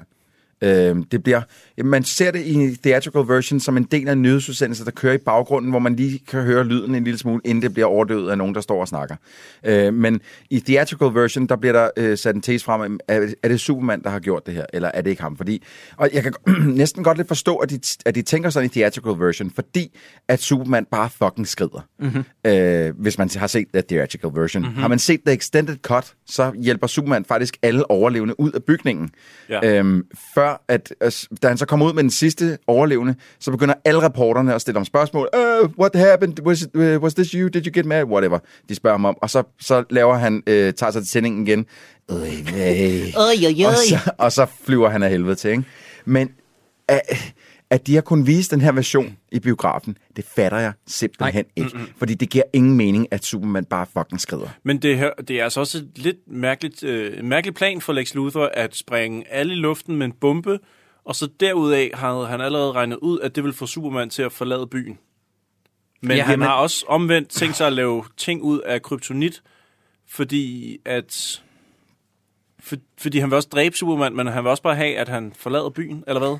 Øh, det bliver, man ser det i theatrical version som en del af en nyhedsudsendelser, der kører i baggrunden, hvor man lige kan høre lyden en lille smule, inden det bliver overdøvet af nogen, der står og snakker. Øh, men i theatrical version, der bliver der øh, sat en tese frem, er, er det Superman, der har gjort det her, eller er det ikke ham? Fordi, og jeg kan næsten godt lidt forstå, at de, at de tænker sådan i theatrical version, fordi at Superman bare fucking skrider. Mhm. Øh, hvis man har set the theatrical version. Mhm. Mm-hmm. Har man set the extended cut, så hjælper Superman faktisk alle overlevende ud af bygningen. Ja. Øhm, før at, as- da han så kommer ud med den sidste overlevende, så begynder alle reporterne at stille om spørgsmål. Uh, what happened? Was, it, uh, was this you? Did you get mad? Whatever. De spørger ham om. Og så, så laver han, uh, tager sig til sendingen igen. Øh, øh. Øj, øj, Og, øj. så, og så flyver han af helvede til, ikke? Men at, at de har kun vist den her version i biografen, det fatter jeg simpelthen Nej. ikke. Fordi det giver ingen mening, at Superman bare fucking skrider. Men det, her, det er altså også et lidt mærkeligt, øh, mærkelig plan for Lex Luthor at springe alle i luften med en bombe, og så derudaf havde han allerede regnet ud, at det vil få Superman til at forlade byen. Men ja, han men- har også omvendt tænkt sig at lave ting ud af kryptonit, fordi at... For, fordi han vil også dræbe Superman, men han vil også bare have, at han forlader byen, eller hvad?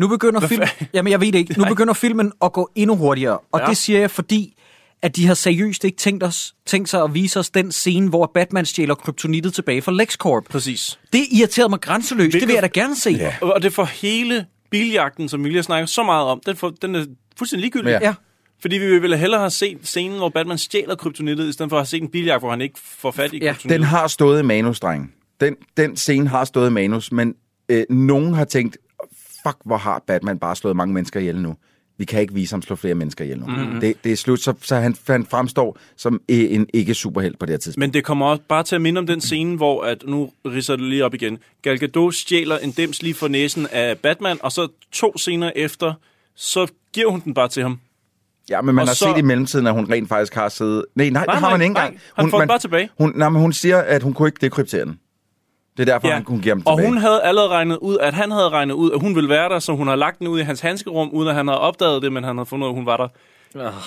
Nu begynder fa- Jamen, jeg ved det ikke. Nu begynder filmen at gå endnu hurtigere. Og Ja. det siger jeg, fordi at de har seriøst ikke tænkt, os, tænkt sig at vise os den scene, hvor Batman stjæler kryptonittet tilbage fra LexCorp. Præcis. Det irriterede mig grænseløst. Det vil jeg da gerne se. Ja. Og det får hele biljagten, som vi lige har snakket så meget om, den, får, den er fuldstændig ligegyldig. Ja. Ja. Fordi vi ville hellere have set scenen, hvor Batman stjæler kryptonittet, i stedet for at have set en biljagt, hvor han ikke får fat i Ja. kryptonittet. Den har stået i manus, dreng. Den, den scene har stået i manus, men øh, nogen har tænkt, fuck, hvor har Batman bare slået mange mennesker ihjel nu. Vi kan ikke vise ham slå flere mennesker ihjel nu. Mhm. Mm-hmm. Det, det er slut, så, så han, han fremstår som en ikke-superhelt på det her tidspunkt. Men det kommer også bare til at minde om den scene, hvor, at nu ridser det lige op igen, Gal Gadot stjæler en dims lige for næsen af Batman, og så to scener efter, så giver hun den bare til ham. Ja, men man Og har så- set i mellemtiden, at hun rent faktisk har siddet... Nej, nej, Nej, det har nej, man ikke nej. engang. Han hun, får den man, bare tilbage. Hun, nej, men hun siger, at hun kunne ikke dekryptere den. Det er derfor, ja. han kunne give ham og tilbage. hun havde allerede regnet ud, at han havde regnet ud, at hun ville være der, så hun har lagt den ud i hans handskerum, uden at han havde opdaget det, men han havde fundet ud af, at hun var der.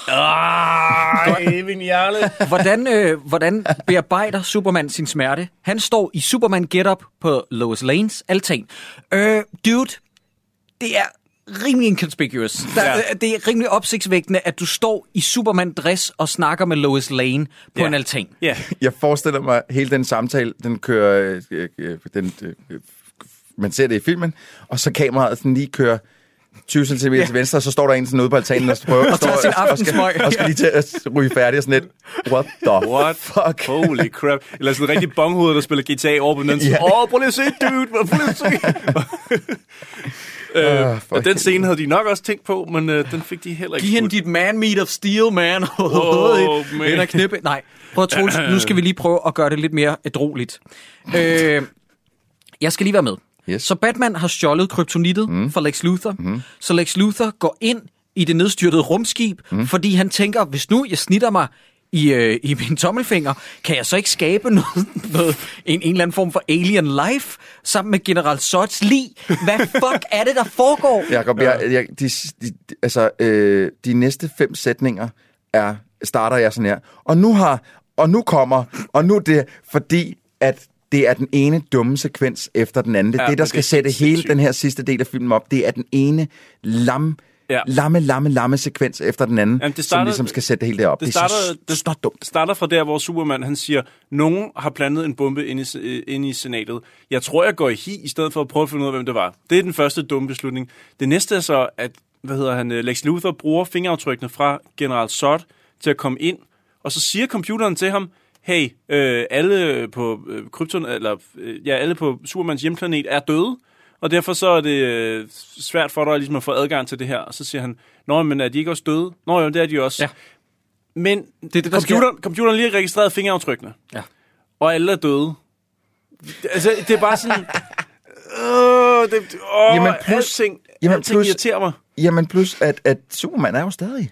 Ej, min hjerne. Hvordan, øh, hvordan bearbejder Superman sin smerte? Han står i Superman Get-Up på Lois Lanes altan. Øh, dude, det er rimelig inconspicuous. Der, Ja. ja. Det er rimelig opsigtsvækkende, at du står i Superman-dress og snakker med Lois Lane på Ja. en altan. Ja. Jeg forestiller mig, at hele den samtale, den kører... Øh, øh, den, øh, man ser det i filmen, og så kameraet sådan lige kører 20 cm ja. til venstre, og så står der en sådan ude på altanen og, prøver, Og tager sin og, skal, aftensmøg. og skal lige til at ryge færdig og sådan lidt, what the What? fuck? Holy crap. Eller sådan en rigtig bonghoved, der spiller guitar over på den anden. Åh, prøv lige at se, dude. Prøv lige at se. Øh, for og den scene havde de nok også tænkt på, men øh, den fik de heller ikke Giv hende dit man meat of steel, man. Åh, man. Knippe. Nej, prøv at Troels, nu skal vi lige prøve at gøre det lidt mere ædroligt. Øh, jeg skal lige være med. Yes. Så Batman har stjålet kryptonittet mm. fra Lex Luthor. Mm. Så Lex Luthor går ind i det nedstyrtede rumskib, mm. fordi han tænker, hvis nu jeg snitter mig i, øh, i min tommelfinger, kan jeg så ikke skabe noget, noget, en, en eller anden form for alien life sammen med General Sods lig? Hvad fuck er det, der foregår? Jakob, jeg, jeg, de, de, altså, øh, de næste fem sætninger er, starter jeg sådan her. Og nu har og nu kommer, og nu er det, fordi at det er den ene dumme sekvens efter den anden. Det er Ja, det, der skal det sætte hele den her sidste del af filmen op. Det er den ene lam, Ja. lamme, lamme, lamme sekvens efter den anden, Jamen, det som starter- ligesom skal sætte det hele derop. Det Det, er starter, så, det, så dumt. starter fra der, hvor Superman han siger, nogen har plantet en bombe inde i, øh, inde i senatet. Jeg tror, jeg går i hi, i stedet for at prøve at finde ud af, hvem det var. Det er den første dumme beslutning. Det næste er så, at hvad hedder han, øh, Lex Luthor bruger fingeraftrykkene fra General Zod til at komme ind, og så siger computeren til ham, hey, øh, alle på øh, Krypton, eller øh, ja, alle på Supermans hjemplanet er døde, og derfor så er det øh, svært for dig ligesom at få adgang til det her. Og så siger han, nå, men er de ikke også døde? Nå jo, det er de også. Ja. Men Det er det, der computeren, computeren lige har registreret fingeraftrykkene. Ja. Og alle er døde. Altså, det er bare sådan... Øh, det, åh, Jamen, plus- alting, jamen, alting plus- irriterer mig. Jamen plus, at, at Superman er jo stadig.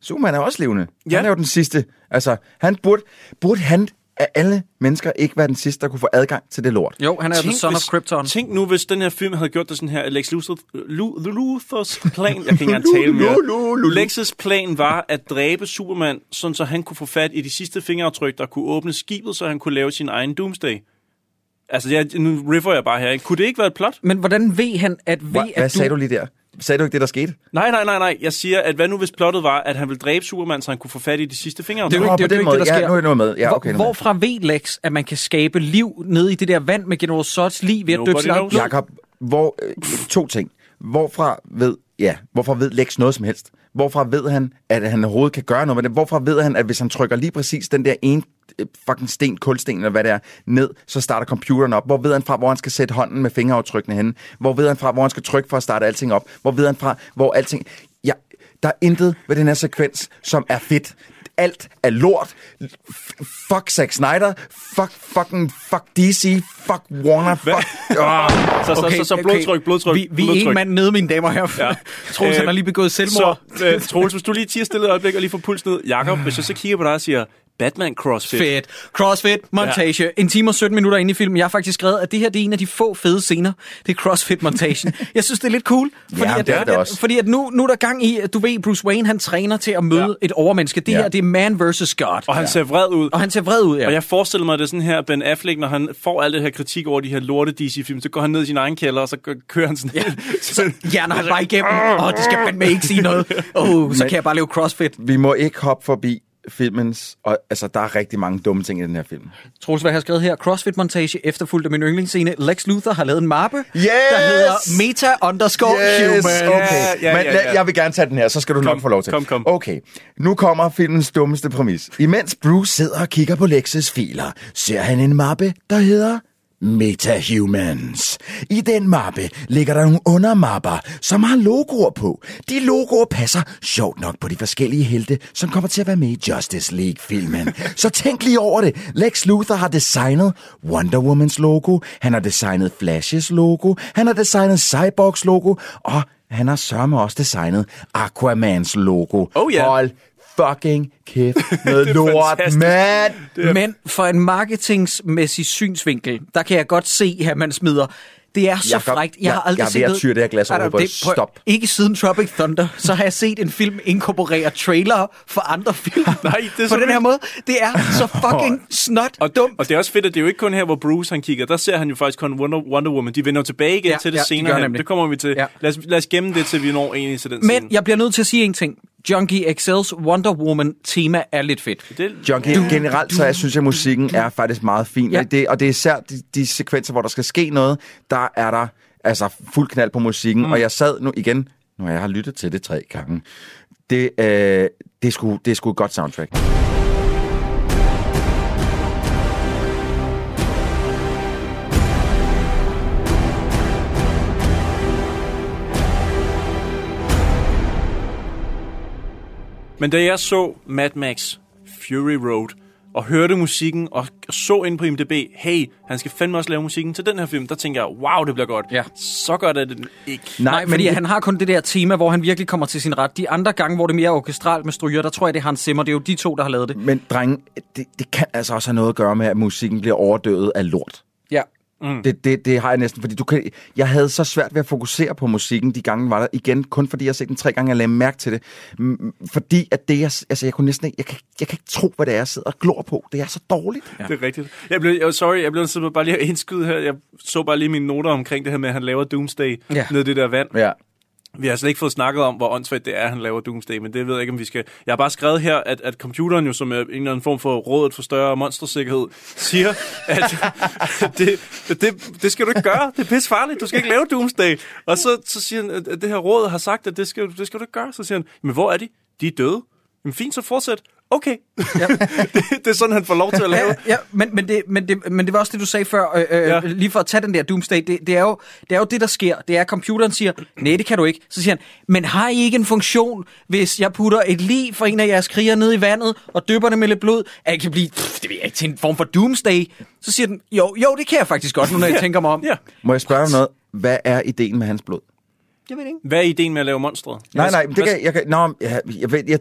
Superman er også levende. Ja. Han er jo den sidste. Altså, han burde, burde han af alle mennesker ikke være den sidste, der kunne få adgang til det lort. Jo, han er the son of hvis, Krypton. Tænk nu, hvis den her film havde gjort det sådan her, Lex Luthor, Lu, Luthors plan, jeg kan ikke engang tale mere. Lex's plan var at dræbe Superman, sådan så han kunne få fat i de sidste fingeraftryk, der kunne åbne skibet, så han kunne lave sin egen Doomsday. Altså, jeg, nu riffer jeg bare her. Ikke? Kunne det ikke være et plot? Men hvordan ved han, at ved, Hvad, at hvad sagde du lige der? Sagde du ikke det, der skete? Nej, nej, nej, nej. Jeg siger, at hvad nu hvis plottet var, at han ville dræbe Superman, så han kunne få fat i de sidste Det fingeraftryk? er jo ikke, det, er det, måde. der Ja, sker. nu er jeg noget med. Ja, Hvor- okay, med. Hvorfra ved Lex, at man kan skabe liv ned i det der vand med General Zods liv ved at blod? Jakob, hvor, øh, to ting. Hvorfra ved, ja, hvorfor ved Lex noget som helst? Hvorfra ved han, at han overhovedet kan gøre noget med det? Hvorfra ved han, at hvis han trykker lige præcis den der ene øh, fucking sten, kulsten eller hvad det er, ned, så starter computeren op? Hvor ved han fra, hvor han skal sætte hånden med fingeraftrykkene henne? Hvor ved han fra, hvor han skal trykke for at starte alting op? Hvor ved han fra, hvor alting... Ja, der er intet ved den her sekvens, som er fedt. Alt er lort. Fuck Zack Snyder. Fuck fucking fuck DC. Fuck Warner. Fuck... Oh. Så, så, så, så blodtryk, blodtryk, Vi, vi er blodtryk. en mand nede, mine damer og herrer. Ja. Troels, han har lige begået selvmord. Så, øh, Troels, hvis du lige tiger stille et øjeblik og lige får puls ned. Jakob, hvis jeg så kigger på dig og siger, Batman CrossFit. Fedt. CrossFit, montage. Ja. En time og 17 minutter inde i filmen. Jeg har faktisk skrevet, at det her det er en af de få fede scener. Det er CrossFit-montagen. jeg synes, det er lidt cool. Fordi, Ja, at, det er det at, også. fordi at nu, nu er der gang i, at du ved, Bruce Wayne han træner til at møde ja. et overmenneske. Det Ja. her, det er man versus God. Og han ser vred ud. Og han ser vred ud, ja. Og jeg forestiller mig, at det er sådan her, Ben Affleck, når han får al det her kritik over de her lorte DC-film, så går han ned i sin egen kælder, og så kø- kører han sådan... Ja. Så hjerner han bare igennem. Åh, oh, det skal fandme ikke sige noget. Åh, oh, så Men- kan jeg bare lave CrossFit. Vi må ikke hoppe forbi filmens... Og, altså, der er rigtig mange dumme ting i den her film. Troels, hvad jeg har skrevet her? CrossFit-montage efterfulgt af min yndlingsscene. Lex Luthor har lavet en mappe, Yes! der hedder Meta underscore Yes, human. okay. Ja, ja, Men ja, lad- ja. jeg vil gerne tage den her, så skal du Kom, nok få lov til. kom, kom. Okay, nu kommer filmens dummeste præmis. Imens Bruce sidder og kigger på Lexes filer, ser han en mappe, der hedder Metahumans. I den mappe ligger der nogle undermapper, som har logoer på. De logoer passer sjovt nok på de forskellige helte, som kommer til at være med i Justice League-filmen. Så tænk lige over det. Lex Luthor har designet Wonder Womans logo, han har designet Flashes logo, han har designet Cyborgs logo, og han har sørme også designet Aquamans logo. Oh, ja. Hold fucking kæft er lort, mand! er- Men for en marketingsmæssig synsvinkel, der kan jeg godt se, at man smider det er så Jakob, frækt. Jeg, jeg- har aldrig jeg er ved set at tyre det her glas over på. Stop. Ikke siden Tropic Thunder, så har jeg set en film inkorporere trailer for andre film. Nej, det er på så den her måde. Det er så fucking snot Og, dumt. og det er også fedt, at det er jo ikke kun her, hvor Bruce han kigger. Der ser han jo faktisk kun Wonder, Wonder Woman. De vender tilbage igen Ja, til det ja, de senere nemlig. Det kommer vi til. Ja. Lad, os, lad os gemme det, til vi når egentlig til den Men scene. jeg bliver nødt til at sige en ting. Junkie XL's Wonder Woman tema er lidt fedt. Det, Junkie, generelt så jeg synes jeg, at musikken er faktisk meget fin. Ja. Det, og det er især de, de sekvenser, hvor der skal ske noget, der er der altså fuld knald på musikken. Mm. Og jeg sad nu igen, nu har jeg har lyttet til det tre gange. Det, øh, det, er sgu, det er sgu et godt soundtrack. Men da jeg så Mad Max Fury Road, og hørte musikken, og så ind på IMDb, hey, han skal fandme også lave musikken til den her film, der tænker jeg, wow, det bliver godt. Ja. Så gør det den ikke. Nej, Nej fordi han har kun det der tema, hvor han virkelig kommer til sin ret. De andre gange, hvor det er mere orkestralt med stryger, der tror jeg, det er Hans Zimmer. Det er jo de to, der har lavet det. Men drenge, det, det kan altså også have noget at gøre med, at musikken bliver overdøvet af lort. Ja. Mm. Det, det, det har jeg næsten, fordi du kan, jeg havde så svært ved at fokusere på musikken de gange var der igen, kun fordi jeg har set den tre gange, jeg lagde mærke til det. Fordi at det, jeg, altså jeg kunne næsten ikke, jeg kan, jeg kan ikke tro, hvad det er, jeg sidder og glor på. Det er så dårligt. Ja. Det er rigtigt. Jeg blev, jeg, sorry, jeg blev simpelthen bare lige indskyde her. Jeg så bare lige mine noter omkring det her med, at han laver Doomsday Ja. ned det der vand. Ja. Vi har slet ikke fået snakket om, hvor åndssvagt det er, at han laver Doomsday, men det ved jeg ikke, om vi skal... Jeg har bare skrevet her, at, at computeren jo, som er en eller anden form for rådet for større monstersikkerhed, siger, at det, det, det skal du ikke gøre. Det er pisse farligt. Du skal ikke lave Doomsday. Og så, så siger han, at det her råd har sagt, at det skal, det skal du ikke gøre. Så siger han, men hvor er de? De er døde. Jamen fint, så fortsæt. Okay. Ja. det, det er sådan, han får lov til at lave. Ja, ja men, men, det, men, det, men det var også det, du sagde før, øh, øh, Ja. ja. lige for at tage den der Doomsday, det, det, er jo, det er jo det, der sker. Det er, at computeren siger, nej, det kan du ikke. Så siger han, men har I ikke en funktion, hvis jeg putter et lig for en af jeres kriger ned i vandet, og dypper det med lidt blod, at jeg kan blive, pff, det ved jeg ikke, til en form for Doomsday? Så siger den, jo, jo, det kan jeg faktisk godt, nu når jeg tænker mig om. Ja. Må jeg spørge om noget? Hvad er ideen med hans blod? Jeg ved ikke. Hvad er ideen med at lave monstret? Nej, nej, det kan, jeg kan, nå, jeg, jeg ved, jeg,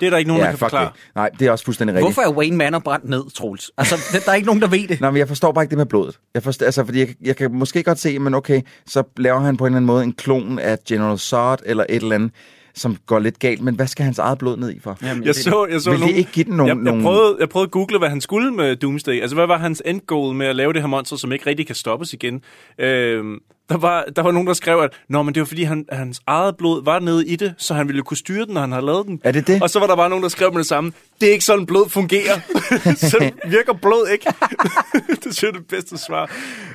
Det er der ikke nogen, ja, der kan forklare. Det. Nej, det er også fuldstændig rigtigt. Hvorfor er Wayne Manor brændt ned, Troels? Altså, der, der er ikke nogen, der ved det. Nej, men jeg forstår bare ikke det med blodet. Jeg forstår, altså, fordi jeg, jeg kan måske godt se, men okay, så laver han på en eller anden måde en klon af General Zod eller et eller andet, som går lidt galt. Men hvad skal hans eget blod ned i for? Jamen, jeg så, jeg så Vil nogen, det ikke give den nogen... jeg, jeg, prøvede, jeg prøvede at google, hvad han skulle med Doomsday. Altså, hvad var hans endgoal med at lave det her monster, som ikke rigtig kan stoppes igen? Øhm, der, var, der var nogen, der skrev, at Nå, men det var fordi, han, hans eget blod var nede i det, så han ville kunne styre den, når han havde lavet den. Er det det? Og så var der bare nogen, der skrev med det samme. Det er ikke sådan, blod fungerer. så virker blod ikke. det synes jeg er det bedste svar.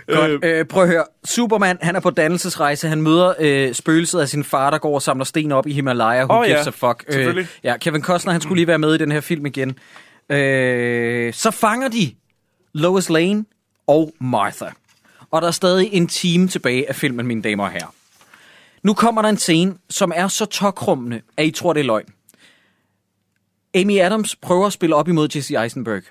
Godt. Øh, prøv at høre. Superman, han er på dannelsesrejse. Han møder øh, spøgelset af sin far, der går og samler sten op i Himalaya. Who Åh, gives ja. a fuck? Øh, ja, Kevin Costner, han skulle lige være med i den her film igen. Øh, så fanger de Lois Lane og Martha. Og der er stadig en time tilbage af filmen, mine damer og herrer. Nu kommer der en scene, som er så tokrummende, at I tror, det er løgn. Amy Adams prøver at spille op imod Jesse Eisenberg.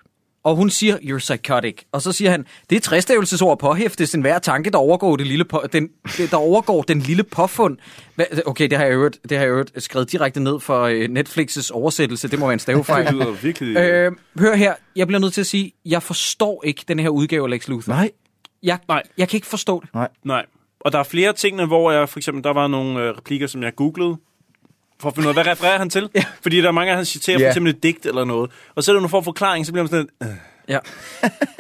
Og hun siger, you're psychotic. Og så siger han, det er træstavelsesord påhæftes en hver tanke, der overgår, det lille på, den, der overgår den lille påfund. Hva, okay, det har jeg øvrigt, det har jeg øvrigt skrevet direkte ned for øh, Netflix's oversættelse. Det må være en stavefejl. Det lyder virkelig... øh, hør her, jeg bliver nødt til at sige, jeg forstår ikke den her udgave af Lex Luthor. Nej. Jeg, Nej. jeg kan ikke forstå det. Nej. Nej. Og der er flere ting, hvor jeg, for eksempel, der var nogle øh, replikker, som jeg googlede, for at finde ud af, hvad refererer han til? Ja. Fordi der er mange, af han citerer Ja. for eksempel et digt eller noget. Og så er der nogle for forklaring, så bliver man sådan lidt, øh, Ja.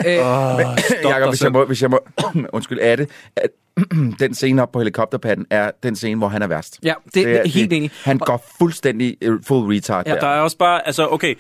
øh, oh, Jacob, hvis jeg må, hvis jeg må undskyld, er det, at den scene op på helikopterpadden er den scene, hvor han er værst. Ja, det, det er helt enig. Han går fuldstændig øh, full retard Ja, der. der er også bare, altså okay,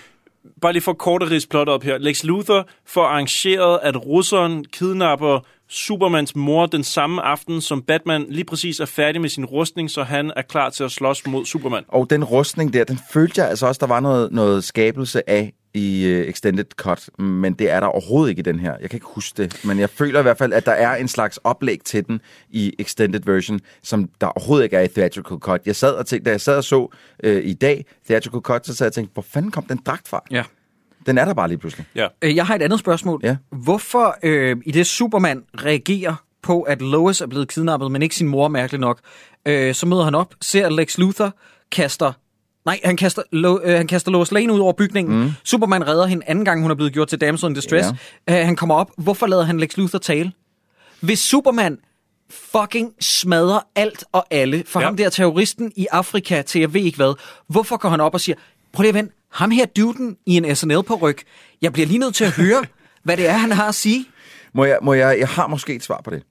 bare lige for kort at plot op her. Lex Luthor får arrangeret, at russeren kidnapper Supermans mor den samme aften, som Batman lige præcis er færdig med sin rustning, så han er klar til at slås mod Superman. Og den rustning der, den følte jeg altså også, der var noget, noget skabelse af i uh, Extended Cut, men det er der overhovedet ikke i den her. Jeg kan ikke huske det, men jeg føler i hvert fald, at der er en slags oplæg til den i Extended Version, som der overhovedet ikke er i Theatrical Cut. Jeg sad og tænkte, da jeg sad og så uh, i dag Theatrical Cut, så sad jeg og tænkte, hvor fanden kom den dragt fra? Ja. Den er der bare lige pludselig. Ja. Øh, Jeg har et andet spørgsmål. Ja. Hvorfor øh, i det Superman reagerer på, at Lois er blevet kidnappet, men ikke sin mor, mærkeligt nok, øh, så møder han op, ser Lex Luthor, kaster... Nej, han kaster, Lo, øh, han kaster Lois Lane ud over bygningen. Mm. Superman redder hende anden gang, hun er blevet gjort til damsel in distress. Ja. Øh, han kommer op. Hvorfor lader han Lex Luthor tale? Hvis Superman fucking smadrer alt og alle, for ja. Ham der terroristen i Afrika til jeg ved ikke hvad, hvorfor går han op og siger, prøv lige at vent, ham her duden i en snl på ryg, jeg bliver lige nødt til at høre, hvad det er, han har at sige. Må jeg, må jeg, jeg har måske et svar på det.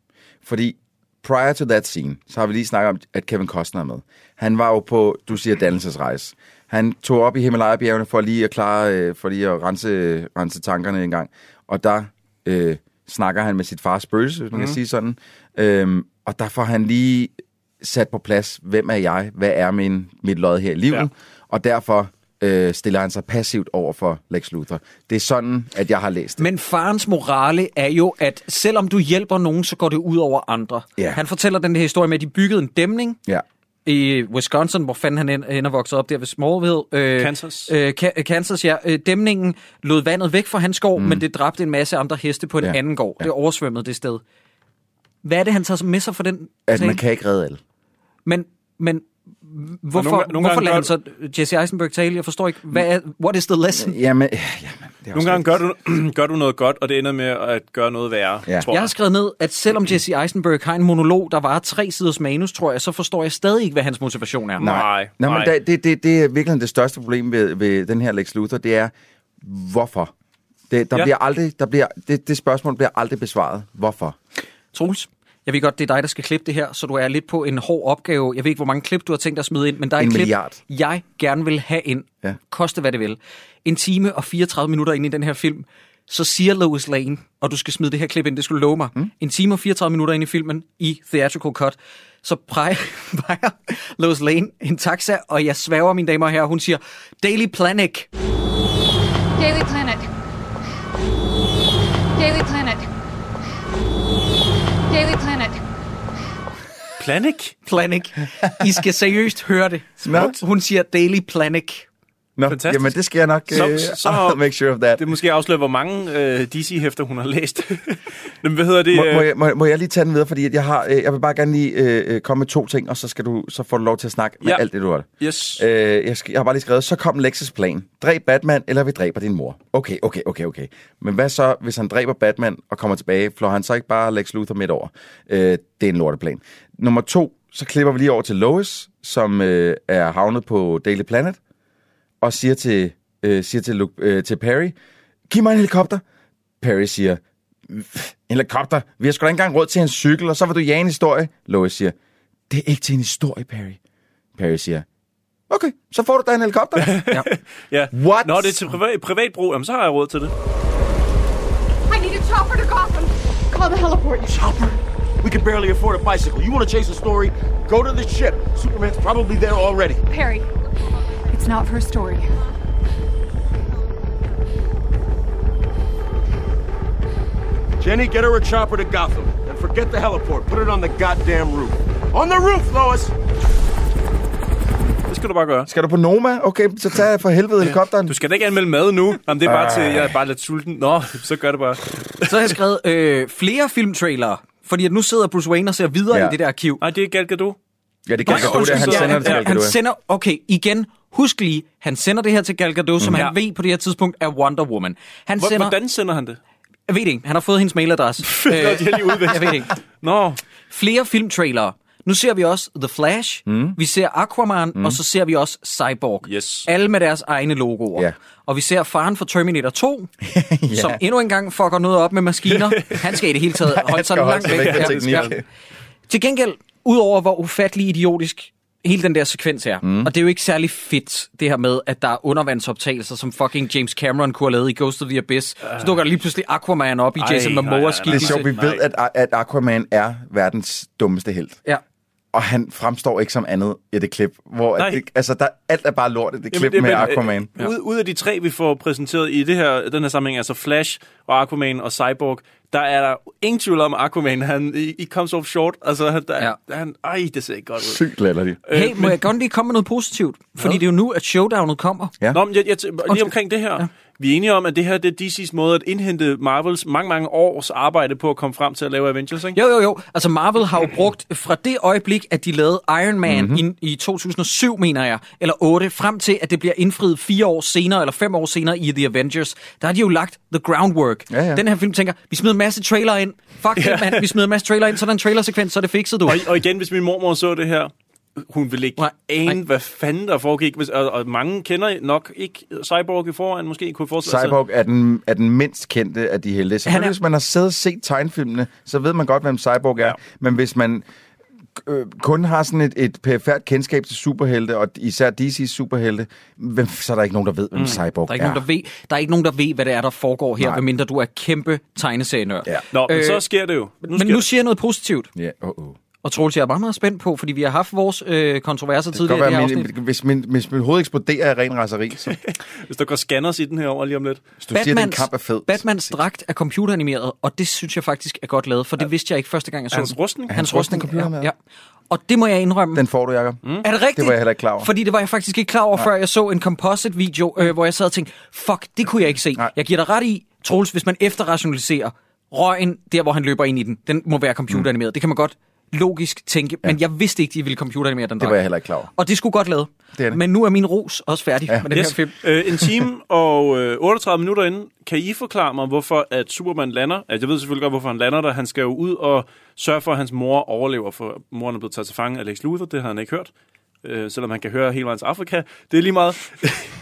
Fordi prior to that scene, så har vi lige snakket om, at Kevin Costner er med. Han var jo på, du siger, dannelsesrejse. Han tog op i Himalaya-bjergene for lige at klare, øh, for lige at rense, rense tankerne en gang. Og der øh, snakker han med sit fars spøgelse, hvis man mm. kan sige sådan. Øhm, og der får han lige sat på plads, hvem er jeg, hvad er min, mit lod her i livet. Ja. Og derfor øh, stiller han sig passivt over for Lex Luthor. Det er sådan, at jeg har læst det. Men farens morale er jo, at selvom du hjælper nogen, så går det ud over andre. Ja. Han fortæller den her historie med, at de byggede en dæmning Ja. i Wisconsin, hvor fanden han end end er vokset op der ved Smallville. Øh, Kansas. Øh, Ka- Kansas, ja. Øh, dæmningen lod vandet væk fra hans skov, mm. men det dræbte en masse andre heste på en Ja. anden gård. Ja. Det oversvømmede det sted. Hvad er det, han tager med sig for den At tale? man kan ikke redde alle. Men, men Hvorfor, nogle- nogle hvorfor gange lader han gør så Jesse Eisenberg tale? Jeg forstår ikke, hvad er, what is the lesson? Jamen, Nogle gange gør du, gør du noget godt, og det ender med at gøre noget værre, Ja. tror Jeg jeg. har skrevet ned, at selvom Jesse Eisenberg har en monolog, der var tre siders manus, tror jeg, så forstår jeg stadig ikke, hvad hans motivation er. Nej, men nej. det, det, det, det er virkelig det største problem ved, ved den her Lex Luthor, det er, hvorfor? Det, der ja. bliver aldrig, der bliver, det, det spørgsmål bliver aldrig besvaret. Hvorfor? Troels, jeg ved godt, det er dig, der skal klippe det her, så du er lidt på en hård opgave. Jeg ved ikke, hvor mange klip du har tænkt dig at smide ind, men der er En et klip, milliard. jeg gerne vil have ind. Ja. Koste hvad det vil. En time og 34 minutter ind i den her film, så siger Lois Lane, og du skal smide det her klip ind, det skulle du love mig. Mm. En time og 34 minutter ind i filmen, i theatrical cut, så peger, peger Lois Lane en taxa, og jeg sværger, mine damer og herrer, hun siger, Daily Planet. Daily Planet. Planik? Planik. I skal seriøst høre det. Smukt. Hun siger Daily Planet. Nå, Fantastisk. jamen det skal jeg nok Så- øh, så- I'll make sure of that. Det måske afsløre, hvor mange øh, DC-hæfter hun har læst. Men hvad hedder det? Må, øh, må, jeg, må, må jeg lige tage den videre, fordi at jeg, har, øh, jeg vil bare gerne lige øh, øh, komme med to ting, og så, skal du, så får du lov til at snakke med Ja. alt det, du har. Yes. Øh, jeg, skal, jeg har bare lige skrevet, så kom Lexes plan. Dræb Batman, eller vi dræber din mor. Okay, okay, okay, okay. Men hvad så, hvis han dræber Batman og kommer tilbage? Flår han så ikke bare Lex Luthor midt over? Øh, det er en lorteplan. Nummer to, så klipper vi lige over til Lois, som øh, er havnet på Daily Planet, og siger til, øh, siger til, Luke, øh, til Perry, giv mig en helikopter. Perry siger, en helikopter? Vi har sgu da ikke engang råd til en cykel, og så vil du jage en historie. Lois siger, det er ikke til en historie, Perry. Perry siger, okay, så får du da en helikopter. ja. ja. What? Når det er til privat, privat brug, jamen, så har jeg råd til det. I need a chopper to Gotham. Call the heliport. Chopper? We can barely afford a bicycle. You want to chase a story? Go to the ship. Superman's probably there already. Perry, it's not her story. Jenny, get her a chopper to Gotham. And forget the heliport. Put it on the goddamn roof. On the roof, Lois! Det skal du bare gøre. Skal du på Noma? Okay, så tag for helvede helikopteren. Du skal da ikke anmelde mad nu. Jamen, det er bare Ej. til, jeg er bare lidt sulten. Nå, så gør det bare. Så har jeg skrevet øh, flere filmtrailere, fordi at nu sidder Bruce Wayne og ser videre Ja. i det der arkiv. Nej, det er Gal Gadot. Ja, det er Gal Gadot, det han sender det til Gal Han Gadot. sender, okay, igen, husk lige, han sender det her til Gal Gadot, som Mhm. han ved på det her tidspunkt er Wonder Woman. Han Hvor- sender, Hvordan sender han det? jeg ved det ikke, han har fået hendes mailadresse. Nå, de har lige udvekslet. jeg ved det ikke. Nå, Flere filmtrailere. Nu ser vi også The Flash, mm. vi ser Aquaman, mm. og så ser vi også Cyborg. Yes. Alle med deres egne logoer. Ja. Og vi ser faren fra Terminator 2, ja. som endnu en gang fucker noget op med maskiner. Han skal i det hele taget holde sig langt væk. Ja. Til gengæld, udover hvor ufattelig idiotisk hele den der sekvens er, mm. og det er jo ikke særlig fedt, det her med, at der er undervandsoptagelser, som fucking James Cameron kunne have lavet i Ghost of the Abyss. Så dukker der lige pludselig Aquaman op i Jason Momoa's nej. Det er skikkelse. sjovt, vi ved, at, at Aquaman er verdens dummeste held. Ja. Og han fremstår ikke som andet i det klip. Hvor at Nej. det, altså, der, alt er bare lort i det klip det- med men, øh, Aquaman. Ud, ud af de tre, vi får præsenteret i det her, den her sammenhæng, altså Flash og Aquaman og Cyborg, der er der ingen tvivl om, Aquaman, han i, i comes off short. Altså, han, der, ja. han, ej, det ser ikke godt ud. Sygt latterligt. Hey, må jeg godt lige komme med noget positivt? Fordi det er jo nu, at showdownet kommer. Ja. Nå, men jeg, jeg, lige omkring det her. Ja. Vi er enige om, at det her det er DC's måde at indhente Marvels mange, mange års arbejde på at komme frem til at lave Avengers, ikke? Jo, jo, jo. Altså Marvel har jo brugt fra det øjeblik, at de lavede Iron Man mm-hmm. i, i 2007, mener jeg, eller 8, frem til, at det bliver indfriet fire år senere, eller fem år senere i The Avengers, der har de jo lagt the groundwork. Ja, ja. Den her film tænker, vi smider en masse trailer ind. Fuck ja. det, mand. Vi smider en masse trailer ind, så er der en trailersekvens, så er det fikset, du. Og, og igen, hvis min mormor så det her, hun ville ikke Nej, ane, hvad fanden der foregik. Og, og mange kender nok ikke Cyborg i forvejen, måske kunne forestille sig. Cyborg er den, er den mindst kendte af de helte. Så er- hvis man har siddet og set tegnfilmene, så ved man godt, hvem Cyborg er. Ja. Men hvis man øh, kun har sådan et, et perifært kendskab til superhelte, og især DC's superhelte, hvem, så er der ikke nogen, der ved, hvem mm. Cyborg Der er, ikke nogen, der, ved, der er ikke nogen, der ved, hvad det er, der foregår her, Nej. medmindre du er kæmpe tegneserienørd. Ja. Nå, men Øh, så sker det jo. Nu Men sker nu det. siger jeg noget positivt. Ja, oh, oh. Og Troels, jeg er meget, meget spændt på, fordi vi har haft vores øh, kontroverser tidligere i det her afsnit. min, hvis, min, hvis min hoved eksploderer af ren raseri, så Hvis der går scanners i den her over lige om lidt. hvis du siger, at den kamp er fed. Batmans dragt er computeranimeret, og det synes jeg faktisk er godt lavet, for det vidste jeg ikke første gang, jeg så Hans den. rustning? Hans Hans rustning, rustning ja, computeranimeret? ja. Og det må jeg indrømme. Den får du, Jacob. Mm. Er det rigtigt? Det var jeg heller ikke klar over. Fordi det var jeg faktisk ikke klar over, før jeg så en composite-video, øh, hvor jeg sad og tænkte, fuck, det kunne jeg ikke se. Nej. Jeg giver dig ret i, Troels, hvis man efterrationaliserer røgen, der hvor han løber ind i den, den må være computeranimeret. Mm. Det kan man godt logisk tænke, ja. men jeg vidste ikke, de ville computeranimere den Det var jeg heller ikke klar over. Og det skulle godt lavet. Det er det. Men nu er min ros også færdig ja. med den yes. her film. Øh, en time og øh, 38 minutter inden. Kan I forklare mig, hvorfor at Superman lander? Altså, jeg ved selvfølgelig godt, hvorfor han lander der. Han skal jo ud og sørge for, at hans mor overlever, for moren er blevet taget til fange af Lex Luthor. Det har han ikke hørt. Øh, selvom han kan høre hele vejen til Afrika. Det er lige meget.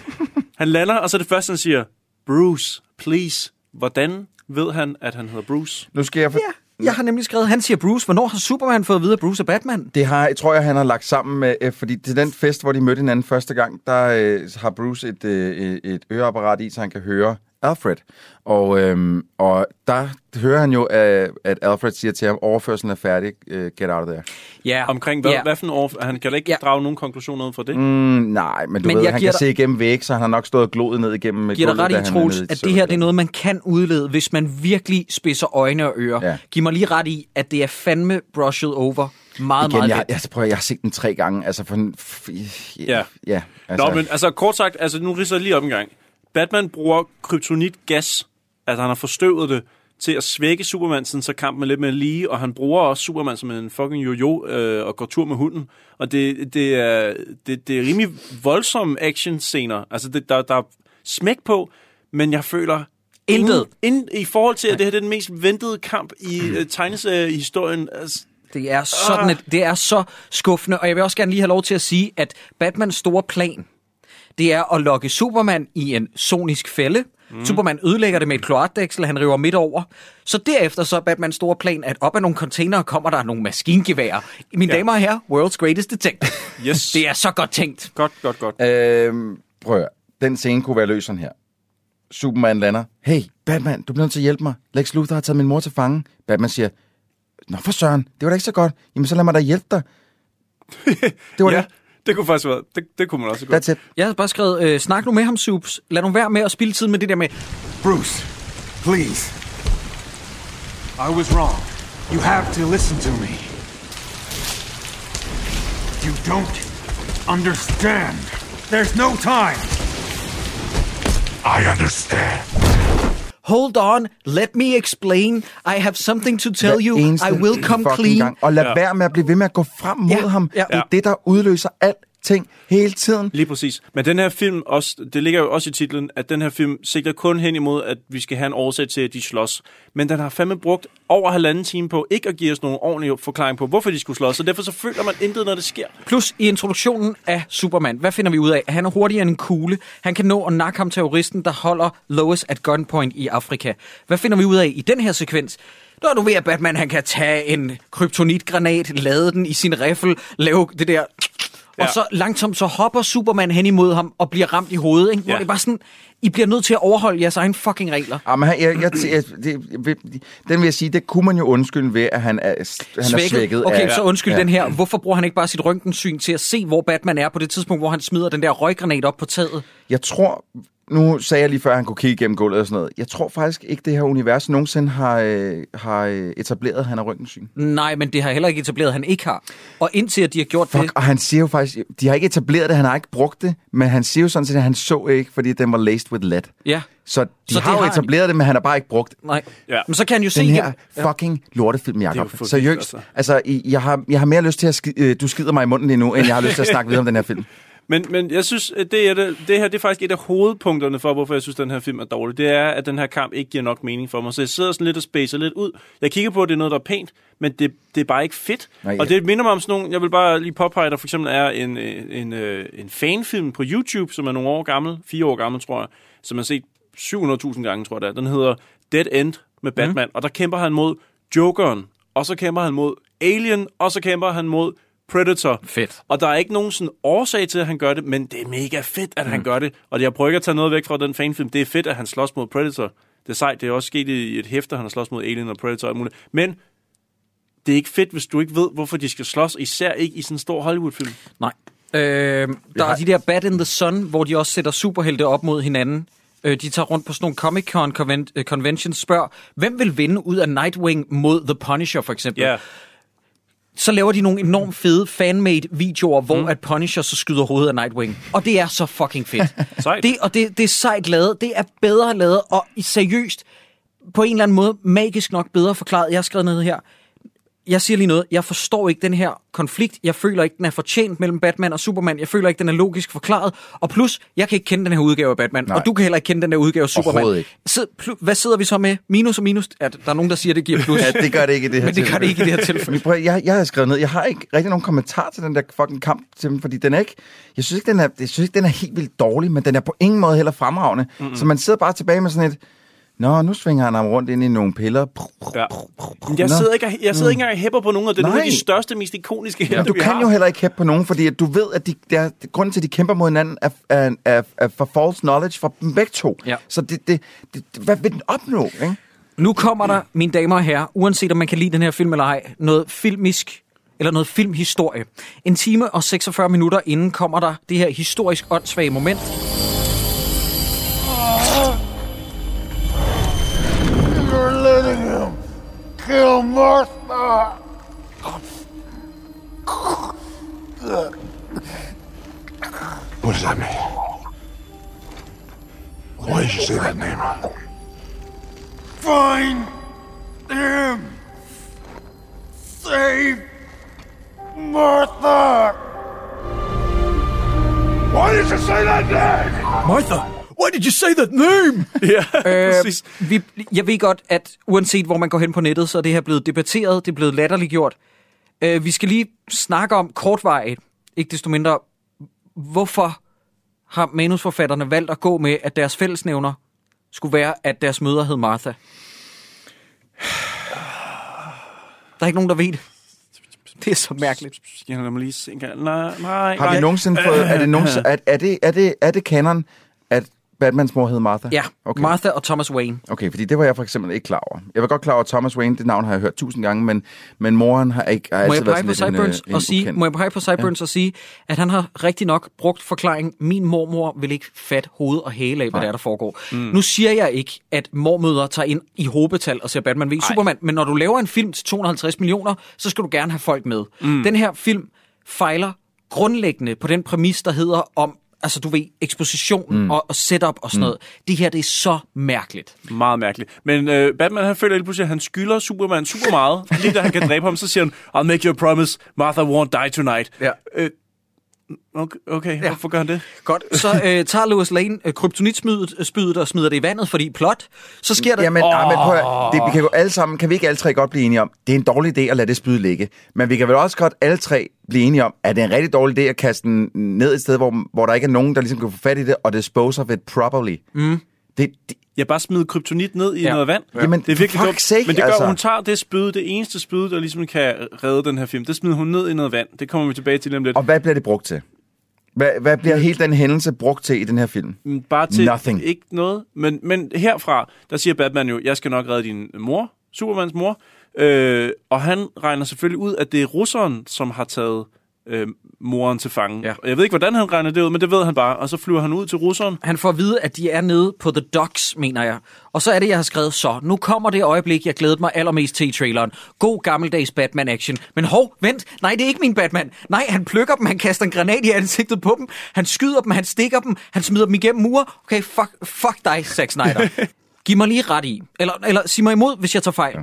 han lander, og så er det første, han siger, Bruce, please. Hvordan ved han, at han hedder Bruce? Nu skal jeg... For... Ja, jeg har nemlig skrevet, han siger Bruce. Hvornår har Superman fået at vide, at Bruce er Batman? Det har, jeg tror jeg, han har lagt sammen med, øh, fordi til den fest, hvor de mødte hinanden første gang, der øh, har Bruce et, øh, et øreapparat i, så han kan høre Alfred. Og, øhm, og der hører han jo, at, at Alfred siger til ham, overførselen er færdig, uh, get out of there. Ja. Omkring hvad, Ja. hvad for en år? Han kan da ikke drage nogen konklusioner ud fra det. Mm, nej, men du Men ved, jeg han kan dig- se igennem væg, så han har nok stået og gloet ned igennem giver dig gulvet, ret da i, Troels, at det her det er noget, man kan udlede, hvis man virkelig spidser øjne og ører. Ja. Giv mig lige ret i, at det er fandme brushed over meget, Igen, meget jeg, jeg, prøver, jeg har set den tre gange. Altså, for, Ja. ja Altså. Nå, men altså kort sagt, altså nu ridser jeg lige op en gang. Batman bruger kryptonit-gas, altså han har forstøvet det, til at svække Superman, sådan så kampen er lidt mere lige, og han bruger også Superman som en fucking jojo øh, og går tur med hunden. Og det, det, er, det, det er rimelig voldsomme action-scener. Altså, det, der, der er smæk på, men jeg føler... Intet. Ind, I forhold til, at det her det er den mest ventede kamp i øh, tegneseriehistorien. Altså, Det er sådan et, det er så skuffende, og jeg vil også gerne lige have lov til at sige, at Batmans store plan, det er at lokke Superman i en sonisk fælde. Mm. Superman ødelægger det med et kloatdæksel, han river midt over. Så derefter så er Batmans store plan, at op af nogle containere kommer der nogle maskingeværer. Mine ja. damer og herrer, world's greatest detective. Yes. Det er så godt tænkt. Godt, godt, godt. Øhm, prøv at. Den scene kunne være løs sådan her. Superman lander. Hey, Batman, du bliver nødt til at hjælpe mig. Lex Luthor har taget min mor til fange. Batman siger, Nå for søren, det var da ikke så godt. Jamen så lad mig da hjælpe dig. Det var ja, det. Det kunne faktisk være... Det, det kunne man også godt. That's it. Jeg har bare skrevet, øh, snak nu med ham, Supes. Lad nu være med at spille tid med det der med, Bruce, please. I was wrong. You have to listen to me. You don't understand. There's no time. I understand. Hold on, let me explain. I have something to tell Hver you. I will come clean. Gang. Og lad Ja. være med at blive ved med at gå frem mod Ja, ham. ja. Det er det, der udløser alting hele tiden. Lige præcis. Men den her film, også, det ligger jo også i titlen, at den her film sigter kun hen imod, at vi skal have en årsag til, at de slås. Men den har fandme brugt over halvanden time på ikke at give os nogen ordentlig forklaring på, hvorfor de skulle slås. Så derfor så føler man intet, når det sker. Plus i introduktionen af Superman, hvad finder vi ud af? Han er hurtigere end en kugle. Han kan nå at nakke ham terroristen, der holder Lois at gunpoint i Afrika. Hvad finder vi ud af i den her sekvens? Nå, du ved, at Batman han kan tage en kryptonitgranat, lade den i sin riffel, lave det der... Ja. Og så langsomt så hopper Superman hen imod ham og bliver ramt i hovedet. Ikke? Hvor Ja. det er bare sådan, I bliver nødt til at overholde jeres egen fucking regler. Ja, men jeg, jeg, jeg, jeg, det, jeg, den vil jeg sige, det kunne man jo undskylde ved, at han er, han er svækket. Okay, af, så undskyld ja. den her. Hvorfor bruger han ikke bare sit røntgensyn til at se, hvor Batman er på det tidspunkt, hvor han smider den der røggranat op på taget? Jeg tror, nu sagde jeg lige før, at han kunne kigge gennem gulvet og sådan noget. Jeg tror faktisk ikke, det her univers nogensinde har, øh, har øh, etableret, at han har røntgensyn. Nej, men det har heller ikke etableret, at han ikke har. Og indtil at de har gjort Fuck, det... og han siger jo faktisk, de har ikke etableret det, han har ikke brugt det, men han siger jo sådan set, at han så ikke, fordi den var laced with lead. Ja. Så de Så har jo har han- etableret det, men han har bare ikke brugt det. Nej. Ja. Men så kan han jo se Den her igen. fucking lortefilm, Jacob. Er Seriøst. altså. Altså, jeg har, jeg har mere lyst til at skide, øh, du skider mig i munden lige nu, end jeg har lyst til at snakke videre om den her film. Men, men jeg synes, det, er det, det her det er faktisk et af hovedpunkterne for, hvorfor jeg synes, den her film er dårlig. Det er, at den her kamp ikke giver nok mening for mig. Så jeg sidder sådan lidt og spacer lidt ud. Jeg kigger på, at det er noget, der er pænt, men det, det er bare ikke fedt. Nej, og det minder mig om sådan nogle... Jeg vil bare lige påpege, at der for eksempel er en, øh, en, en, en fanfilm på YouTube, som er nogle år gammel, fire år gammel, tror jeg, som jeg har set 700.000 gange, tror jeg det er. Den hedder Dead End med Batman, mm. og der kæmper han mod Jokeren, og så kæmper han mod Alien, og så kæmper han mod Predator. Fedt. Og der er ikke nogen sådan årsag til, at han gør det, men det er mega fedt, at mm. han gør det. Og jeg prøver ikke at tage noget væk fra den fanfilm. Det er fedt, at han slås mod Predator. Det er sejt. Det er også sket i et hæfter, han har slås mod Alien og Predator og muligt. Men det er ikke fedt, hvis du ikke ved, hvorfor de skal slås. Især ikke i sådan en stor Hollywood-film. Nej. Øh, der er de der Bad in the Sun, hvor de også sætter superhelte op mod hinanden. Øh, de tager rundt på sådan nogle Comic-Con øh, conventions, spørger, hvem vil vinde ud af Nightwing mod The Punisher, for eksempel? Ja. Så laver de nogle enormt fede fan-made videoer, hvor mm. at Punisher så skyder hovedet af Nightwing. Og det er så fucking fedt. Det, og det, det er sejt lavet, det er bedre lavet, og i seriøst, på en eller anden måde, magisk nok bedre forklaret. Jeg har skrevet ned her. Jeg siger lige noget. Jeg forstår ikke den her konflikt. Jeg føler ikke, den er fortjent mellem Batman og Superman. Jeg føler ikke, den er logisk forklaret. Og plus, jeg kan ikke kende den her udgave af Batman. Nej. Og du kan heller ikke kende den her udgave af Superman. Ikke. Sid, pl- hvad sidder vi så med? Minus og minus? Ja, der er nogen, der siger, det giver plus. Ja, det gør det ikke i det her Men det gør det ikke i det her tilfælde. Prøv, jeg, jeg har skrevet ned, jeg har ikke rigtig nogen kommentar til den der fucking kamp, til, fordi den er ikke, jeg synes ikke, den er, jeg synes ikke, den er helt vildt dårlig, men den er på ingen måde heller fremragende. Mm-hmm. Så man sidder bare tilbage med sådan et, Nå, nu svinger han ham rundt ind i nogle piller. Ja. Jeg sidder ikke, og- jeg sidder ikke engang og hæpper på nogen af det. Er nogle af de Nej. største, mest ikoniske Ja, helte, du vi kan har. jo heller ikke hæppe på nogen, fordi at du ved, at de, der, grunden til, at de kæmper mod hinanden, er, er, er, er for false knowledge fra dem begge to. Ja. Så det, det, det, hvad vil den opnå? Ikke? Nu kommer der, mine damer og herrer, uanset om man kan lide den her film eller ej, noget filmisk eller noget filmhistorie. En time og 46 minutter inden kommer der det her historisk åndssvage moment. Kill Martha. What does that mean? Why did you say that name? Find him. Save Martha. Why did you say that name? Martha, why did you say that name? ja, øh, vi, jeg ved godt, at uanset hvor man går hen på nettet, så er det her blevet debatteret, det er blevet latterliggjort. Øh, vi skal lige snakke om kortvarigt, ikke desto mindre, hvorfor har manusforfatterne valgt at gå med, at deres fællesnævner skulle være, at deres møder hed Martha? Der er ikke nogen, der ved det. Det er så mærkeligt. Jeg lad mig lige se. Nej, nej. Har vi nogensinde fået... Er det, nogensinde, er, er, det, er, det, er det canon, at Batmans mor hed Martha? Ja, okay. Martha og Thomas Wayne. Okay, fordi det var jeg for eksempel ikke klar over. Jeg var godt klar over, at Thomas Wayne, det navn har jeg hørt tusind gange, men, men moren har ikke har Må altid jeg været sådan på lidt en, øh, en og sige, ukendt. må jeg pege på Sideburns ja. og sige, at han har rigtig nok brugt forklaringen, min mormor vil ikke fat hoved og hæle af, hvad Nej. der er, der foregår. Mm. Nu siger jeg ikke, at mormøder tager ind i hobetal og ser Batman v Superman, men når du laver en film til 250 millioner, så skal du gerne have folk med. Mm. Den her film fejler grundlæggende på den præmis, der hedder om altså du ved, eksposition Mm. og, og setup og sådan mm. noget. Det her, det er så mærkeligt. Meget mærkeligt. Men øh, Batman, han føler lige pludselig, at han skylder Superman super meget. Lige da han kan dræbe ham, så siger han, I'll make you a promise, Martha won't die tonight. Ja. Øh, okay, okay. Ja. hvorfor gør han det? Godt, så øh, tager Lois Lane øh, kryptonitspydet øh, spydet og smider det i vandet, fordi plot. Så sker der... Jamen, oh. men prøv, det, vi kan jo alle sammen, kan vi ikke alle tre godt blive enige om, det er en dårlig idé at lade det spyd ligge. Men vi kan vel også godt alle tre blive enige om, at det er en rigtig dårlig idé at kaste den ned et sted, hvor, hvor der ikke er nogen, der ligesom kan få fat i det, og dispose of it properly. Mm. Det, det, Jeg bare smide kryptonit ned i Ja. ja. noget vand. Jamen, det er virkelig dumt. sake, Men det gør, altså. hun tager det spyd, det eneste spyd, der ligesom kan redde den her film. Det smider hun ned i noget vand. Det kommer vi tilbage til lige om lidt. og hvad bliver det brugt til? Hvad, hvad bliver hele den hændelse brugt til i den her film? Mm, Bare til Nothing. ikke noget. Men, men herfra, der siger Batman jo, jeg skal nok redde din mor, Supermans mor. Øh, og han regner selvfølgelig ud, at det er russeren, som har taget øh, moren til fange. Ja. Og jeg ved ikke, hvordan han regner det ud, men det ved han bare. Og så flyver han ud til russeren. Han får at vide, at de er nede på The Docks, mener jeg. Og så er det, jeg har skrevet, så nu kommer det øjeblik, jeg glædede mig allermest til i traileren. God gammeldags Batman-action. Men hov, vent, nej, det er ikke min Batman. Nej, han plukker dem, han kaster en granat i ansigtet på dem, han skyder dem, han stikker dem, han smider dem igennem mure. Okay, fuck, fuck dig, Zack Snyder. Giv mig lige ret i. Eller, eller sig mig imod, hvis jeg tager fejl.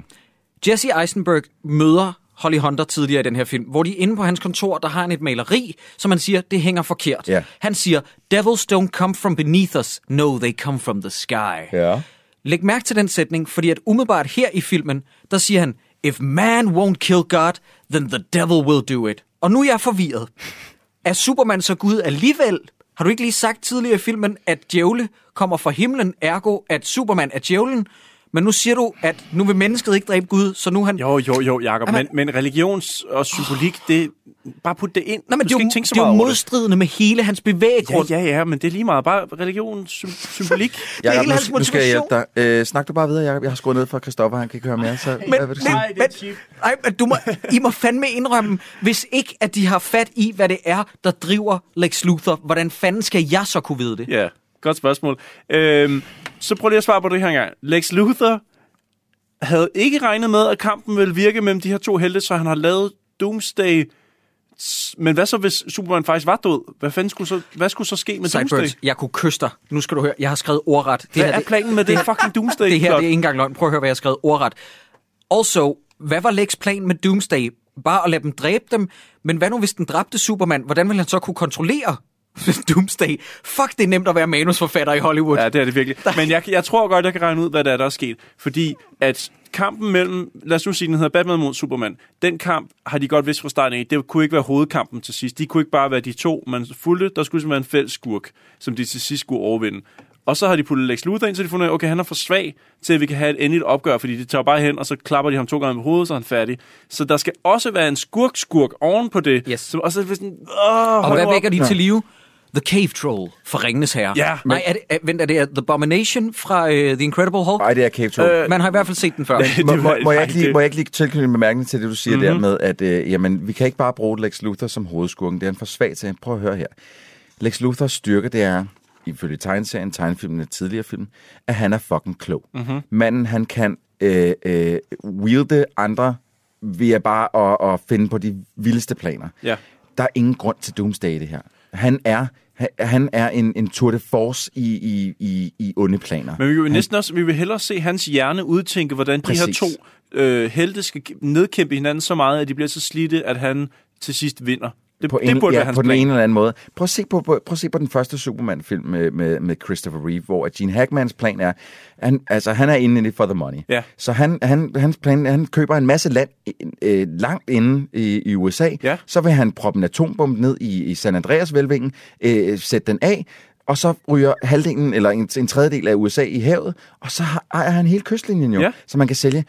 Jesse Eisenberg møder Holly Hunter tidligere i den her film, hvor de inde på hans kontor, der har han et maleri, som han siger, det hænger forkert. Ja. Han siger, devils don't come from beneath us, no, they come from the sky. Ja. Læg mærke til den sætning, fordi at umiddelbart her i filmen, der siger han, if man won't kill God, then the devil will do it. Og nu er jeg forvirret. Er Superman så Gud alligevel? Har du ikke lige sagt tidligere i filmen, at djævle kommer fra himlen, ergo at Superman er djævlen? Men nu siger du, at nu vil mennesket ikke dræbe Gud, så nu er han... Jo, jo, jo, Jacob. Men, men religions og symbolik, det... Bare put det ind. Nej, men du det er, jo, det er jo over det. modstridende med hele hans bevæggrund. Ja, ja, ja, men det er lige meget. Bare religionssymbolik. Jacob, nu, nu skal jeg hjælpe dig. Øh, snak du bare videre, Jacob. Jeg har skruet ned for Christoffer, han kan ikke høre mere. Så, Men, hvad vil du sige? men, men, ej, men du må, I må fandme indrømme, hvis ikke at de har fat i, hvad det er, der driver Lex Luthor, hvordan fanden skal jeg så kunne vide det? Ja, godt spørgsmål. Øhm, så prøv lige at svare på det her engang. Lex Luthor havde ikke regnet med, at kampen ville virke mellem de her to helte, så han har lavet Doomsday. Men hvad så, hvis Superman faktisk var død? Hvad, fanden skulle, så, hvad skulle så ske med Doomsday? Sideburns, jeg kunne kysse dig. Nu skal du høre, jeg har skrevet ordret. Hvad er planen med det fucking Doomsday Det her det er ikke engang løgn. Prøv at høre, hvad jeg har skrevet ordret. Also, hvad var Lex plan med Doomsday? Bare at lade dem dræbe dem, men hvad nu hvis den dræbte Superman? Hvordan vil han så kunne kontrollere Doomsday? Fuck, det er nemt at være manusforfatter i Hollywood. Ja, det er det virkelig. Men jeg, jeg tror godt, jeg kan regne ud, hvad der er, der er sket. Fordi at kampen mellem, lad os nu sige, den hedder Batman mod Superman, den kamp har de godt vidst fra starten af, det kunne ikke være hovedkampen til sidst. De kunne ikke bare være de to, man fulgte. Der skulle simpelthen være en fælles skurk, som de til sidst skulle overvinde. Og så har de puttet Lex Luthor ind, så de fundet, okay, han er for svag til, at vi kan have et endeligt opgør, fordi de tager bare hen, og så klapper de ham to gange på hovedet, så er han færdig. Så der skal også være en skurk-skurk oven på det. Yes. Som også er sådan, Åh, Og hvad vækker de til live? The Cave Troll fra Ringenes Herre. Ja. Nej, er det, er, vent, er det The Abomination fra uh, The Incredible Hulk? Nej, det er Cave Troll. Øh, Man har i hvert fald set den før. må, må, må, jeg ikke lige, må jeg ikke lige tilknytte en bemærkning til det, du siger mm-hmm. der med, at øh, jamen, vi kan ikke bare bruge Lex Luthor som hovedskurken. Det er en for svag til. Prøv at høre her. Lex Luthors styrke, det er, ifølge tegneserien, tegnefilmen tidligere film, at han er fucking klog. Mhm. Manden, han kan øh, øh, wielde andre ved bare at, at finde på de vildeste planer. Ja. Der er ingen grund til Doomsday i det her. Han er, han- er en, en tour de force i, i, i, i onde planer. Men vi vil næsten også, vi vil hellere se hans hjerne udtænke, hvordan de her Præcis. to øh, helte skal nedkæmpe hinanden så meget, at de bliver så slidte, at han til sidst vinder. Det, på, det en, burde ja, være hans på den plan. ene eller anden måde. Prøv at se på, på, prøv at se på den første Superman-film med, med, med Christopher Reeve, hvor Gene Hackmans plan er, han, altså han er inde i det for the money. Ja. Så han, han, hans plan, han køber en masse land øh, langt inde i, i USA. Ja. Så vil han proppe en atombombe ned i, i San Andreas-vælvingen, øh, sætte den af, og så ryger halvdelen eller en, en tredjedel af USA i havet, og så har, ejer han hele kystlinjen jo, Ja. så man kan sælge.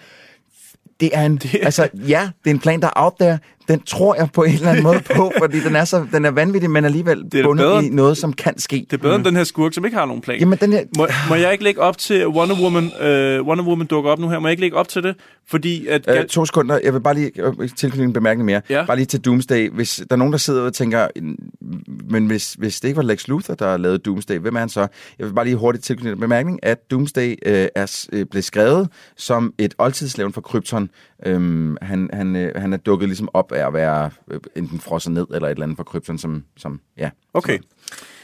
Det er en, det... altså ja, det er en plan, der er out there. Den tror jeg på en eller anden måde på, fordi den er, så, den er vanvittig, men alligevel da bundet bedre- i noget, som kan ske. Det er bedre mm. end den her skurk, som ikke har nogen plan. Jamen, den her... Må, må jeg ikke lægge op til Wonder Woman? Øh, Wonder Woman dukker op nu her. Må jeg ikke lægge op til det? Fordi at... Øh, to sekunder. Jeg vil bare lige øh, tilknytte en bemærkning mere. Ja. Bare lige til Doomsday. Hvis der er nogen, der sidder og tænker, "Mm, men hvis, hvis det ikke var Lex Luthor, der lavede Doomsday, hvem er han så? Jeg vil bare lige hurtigt tilknytte en bemærkning, at Doomsday øh, er, øh, blev skrevet som et oldtidslevn fra Krypton. Øhm, han, han, øh, han er dukket ligesom op at være øh, enten frosset ned eller et eller andet fra Krypton, som, som ja. Okay.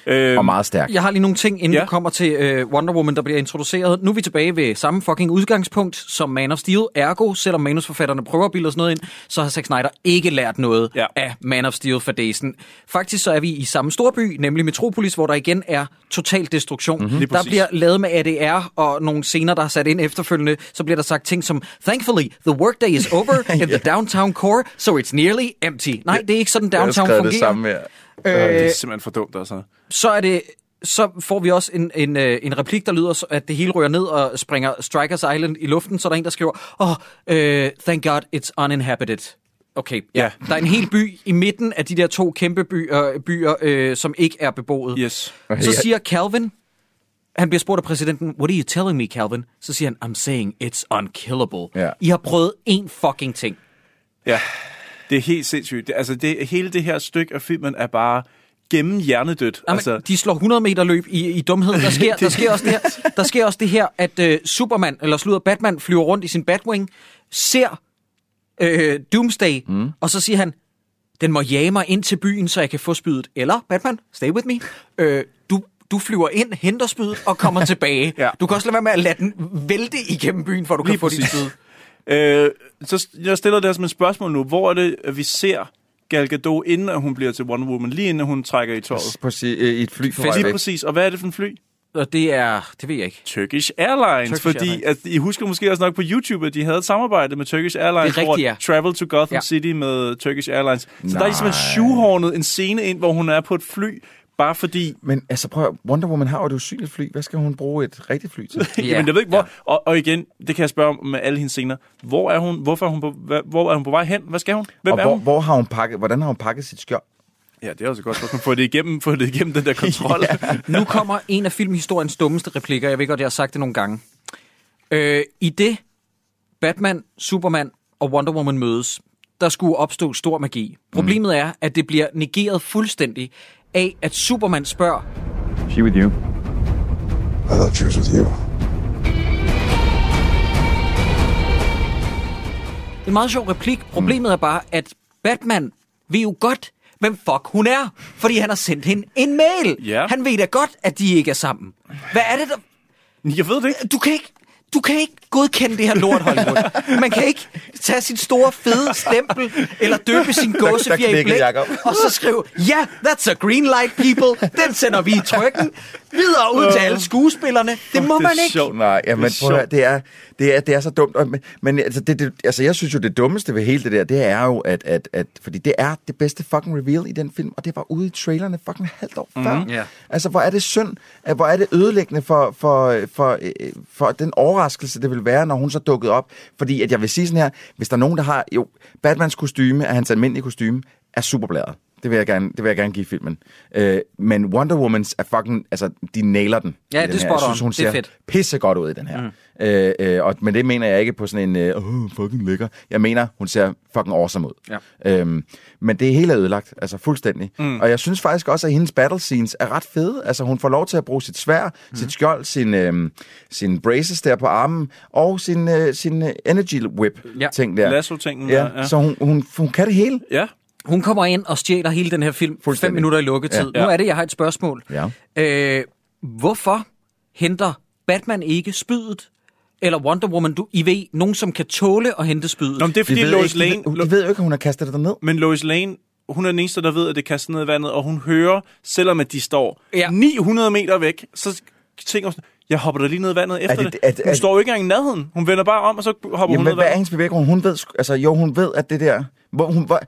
Øh, og meget stærk. Jeg har lige nogle ting, inden Ja. ja. vi kommer til øh, Wonder Woman, der bliver introduceret. Nu er vi tilbage ved samme fucking udgangspunkt som Man of Steel. Ergo, selvom manusforfatterne prøver at bilde os noget ind, så har Zack Snyder ikke lært noget Ja. ja. af Man of Steel for Dazen. Faktisk så er vi i samme storby, nemlig Metropolis, hvor der igen er total destruktion. Mm-hmm. Der bliver lavet med ADR og nogle scener, der er sat ind efterfølgende. Så bliver der sagt ting som, Thankfully, the workday is over in the downtown core, so it's nearly empty. Nej, det er ikke sådan downtown fungerer. det samme her. Øh, det Øh, er simpelthen for dumt, altså. så er det så får vi også en, en, øh, en replik, der lyder, at det hele rører ned og springer Strikers Island i luften, så er der en, der skriver, oh, uh, thank God it's uninhabited. Okay, ja. Ja. Der er en hel by i midten af de der to kæmpe byer, byer øh, som ikke er beboet. Yes. Så siger Calvin, han bliver spurgt af præsidenten, what are you telling me, Calvin? Så siger han, I'm saying it's unkillable. Ja. I har prøvet én fucking ting. Ja, det er helt sindssygt. Det, altså, det, hele det her stykke af filmen er bare gennem hjernedødt. Jamen, altså, de slår 100 meter løb i, i dumhed. Der sker, der, sker også det her, der sker også det her, at øh, Superman, eller slutter Batman, flyver rundt i sin Batwing, ser øh, Doomsday, mm. og så siger han, den må jage mig ind til byen, så jeg kan få spydet. Eller, Batman, stay with me. Øh, du, du flyver ind, henter spydet og kommer tilbage. Ja. Du kan også lade være med at lade den vælte igennem byen, for du kan Lige få dit præcis. spyd. Øh, så jeg stiller det her som et spørgsmål nu. Hvor er det, at vi ser Gal Gadot, inden at hun bliver til Wonder Woman, lige inden hun trækker i tøjet? På, si- øh, i et fly på Lige præcis. Og hvad er det for en fly? Og det er, det ved jeg ikke. Turkish Airlines, Turkish fordi Airlines. At, I husker måske også nok på YouTube, at de havde et samarbejde med Turkish Airlines, Det er rigtigt, hvor Travel to Gotham Ja. City med Turkish Airlines. Så Nej. der er simpelthen shoehornet en scene ind, hvor hun er på et fly, bare fordi... Men altså prøv at- Wonder Woman har jo et usynligt fly. Hvad skal hun bruge et rigtigt fly til? Ja. Jamen, jeg ved ikke, hvor... Og, og igen, det kan jeg spørge om med alle hendes scener. Hvor er hun? Hvorfor er hun på, hvor er hun på vej hen? Hvad skal hun? Hvem og er hvor, hun? hvor har hun pakket, hvordan har hun pakket sit skjold? Ja, det er også godt spørgsmål. Få det igennem, få det igennem den der kontrol. Nu kommer en af filmhistoriens dummeste replikker. Jeg ved godt, jeg har sagt det nogle gange. Øh, I det Batman, Superman og Wonder Woman mødes, der skulle opstå stor magi. Problemet er, at det bliver negeret fuldstændig af, at Superman spørger, She with you? I thought she was with you. en meget sjov replik. Problemet er bare, at Batman ved jo godt, hvem fuck hun er, fordi han har sendt hende en mail. Ja. Han ved da godt, at de ikke er sammen. Hvad er det, der... Jeg ved det ikke. Du kan ikke... du kan ikke godkende det her lort, Hollywood. Man kan ikke tage sit store, fede stempel, eller døbe sin gåsefjer i blæk, og så skrive, ja, yeah, that's a green light, people. Den sender vi i trykken. Videre ud til alle skuespillerne. Det må man ikke. Nej, ja, men Det er prøv sjovt. det er, det er, det er så dumt. Men- men altså, det, det, altså, jeg synes jo, det dummeste ved hele det der, det er jo, at, at, at fordi det er det bedste fucking reveal i den film, og det var ude i trailerne fucking halvt år før. Mhm. Ja. Altså, hvor er det synd, at hvor er det ødelæggende for, for, for, øh, for den overraskelse, det ville være, når hun så dukkede op. Fordi at jeg vil sige sådan her, hvis der er nogen, der har, jo, Batmans kostyme, er hans almindelige kostyme, er superbladet. Det vil jeg gerne, det vil jeg gerne give filmen. Øh, men Wonder Woman's er fucking, altså, de nailer den. Ja, det den er her. Jeg spot on. synes, hun Det er ser fedt. pisse godt ud i den her. Mm. Øh, øh, og, men det mener jeg ikke på sådan en, øh, oh, fucking lækker. Jeg mener, hun ser fucking awesome ud. Ja. Øhm, men det er ødelagt, altså fuldstændig. Mm. Og jeg synes faktisk også, at hendes battle scenes er ret fede. Altså hun får lov til at bruge sit svær, mm. sit skjold, sin, øh, sin braces der på armen, og sin, øh, sin øh, energy whip Ja. der. Lasso-tingen Ja, ja. så hun, hun, hun kan det hele. Ja. Hun kommer ind og stjæler hele den her film. Fem Fuldstændig. minutter i lukketid. Ja. Nu er det, jeg har et spørgsmål. Ja. Øh, hvorfor henter Batman ikke spydet? Eller Wonder Woman, du, I ved, nogen som kan tåle at hente spydet. Nå, men det er fordi De Lois ikke- Lane... de ved- de ved jo ikke, at hun har kastet det ned. Men Lois Lane, hun er den eneste, der ved, at det kaster ned i vandet, og hun hører, selvom at de står Ja. 900 meter væk, så tænker hun sådan, jeg hopper da lige ned i vandet efter det- det. er det- Hun er- står jo ikke engang i nærheden. Hun vender bare om, og så hopper hun Jamen, ned i hvad er vandet. hendes bevæggrund? Hun ved, altså, jo, hun ved, at det der... Hvor, hun, hvor,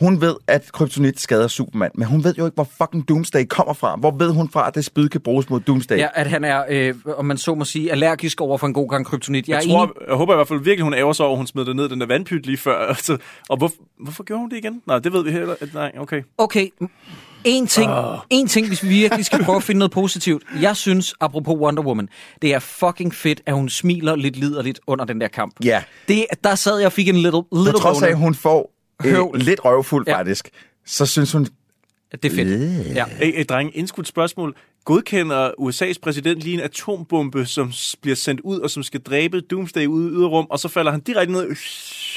hun ved, at kryptonit skader Superman, men hun ved jo ikke, hvor fucking Doomsday kommer fra. Hvor ved hun fra, at det spyd kan bruges mod Doomsday? Ja, at han er, øh, om man så må sige, allergisk over for en god gang kryptonit. Jeg, Jeg, tror, enig. jeg håber i hvert fald virkelig, hun ærger sig over, at hun smed det ned den der vandpyt lige før. Altså, og hvor, hvorfor gjorde hun det igen? Nej, det ved vi heller Nej, okay. Okay, en ting, Åh. en ting, hvis vi virkelig skal prøve at finde noget positivt. Jeg synes, apropos Wonder Woman, det er fucking fedt, at hun smiler lidt liderligt under den der kamp. Ja. Det, der sad jeg og fik en little, På little trods af, at hun får øh, Høvl. lidt røvfuld, Ja. faktisk, så synes hun... Det er fedt. Ja. Hey, hey, dreng, indskudt spørgsmål. Godkender USA's præsident lige en atombombe, som bliver sendt ud, og som skal dræbe Doomsday ude i yderrum, og så falder han direkte ned øh,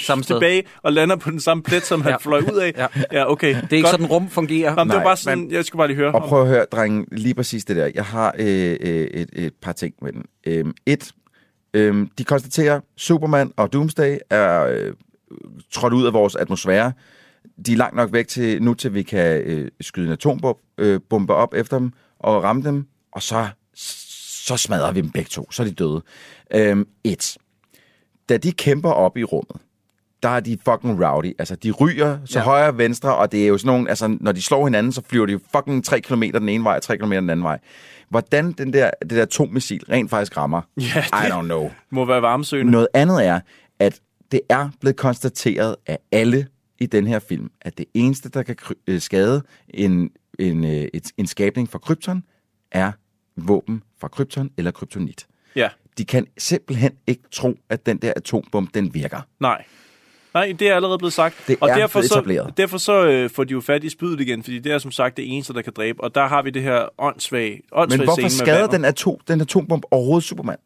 Samme sted. tilbage og lander på den samme plet, som han Ja. fløj ud af? Ja. ja okay. Det er ikke sådan, rum fungerer. Jamen, det var Nej, bare sådan, men- jeg skulle bare lige høre. Og prøv at høre, drengen, lige præcis det der. Jeg har øh, øh, et, et par ting med den. Øh, et, øh, de konstaterer, Superman og Doomsday er øh, trådt ud af vores atmosfære. De er langt nok væk til nu, til vi kan øh, skyde en atombombe øh, op efter dem og ramme dem, og så, så smadrer vi dem begge to. Så er de døde. Øh, et, da de kæmper op i rummet, der er de fucking rowdy. Altså, de ryger så Ja. højre og venstre, og det er jo sådan nogle, altså, når de slår hinanden, så flyver de fucking 3 km den ene vej, og 3 km den anden vej. Hvordan den der, det der atommissil rent faktisk rammer, Ja, I don't know. må være varmesøgende. Noget andet er, at det er blevet konstateret af alle i den her film, at det eneste, der kan øh, skade en, en, øh, et, en skabning fra krypton, er våben fra krypton eller kryptonit. Ja, De kan simpelthen ikke tro, at den der atombombe, den virker. nej. Nej, det er allerede blevet sagt. Det og er derfor så, derfor så øh, får de jo fat i spydet igen, fordi det er som sagt det eneste, der kan dræbe. Og der har vi det her åndssvage, åndssvage Men hvorfor scene med skader vandet. den, atom, den atombombe overhovedet Superman?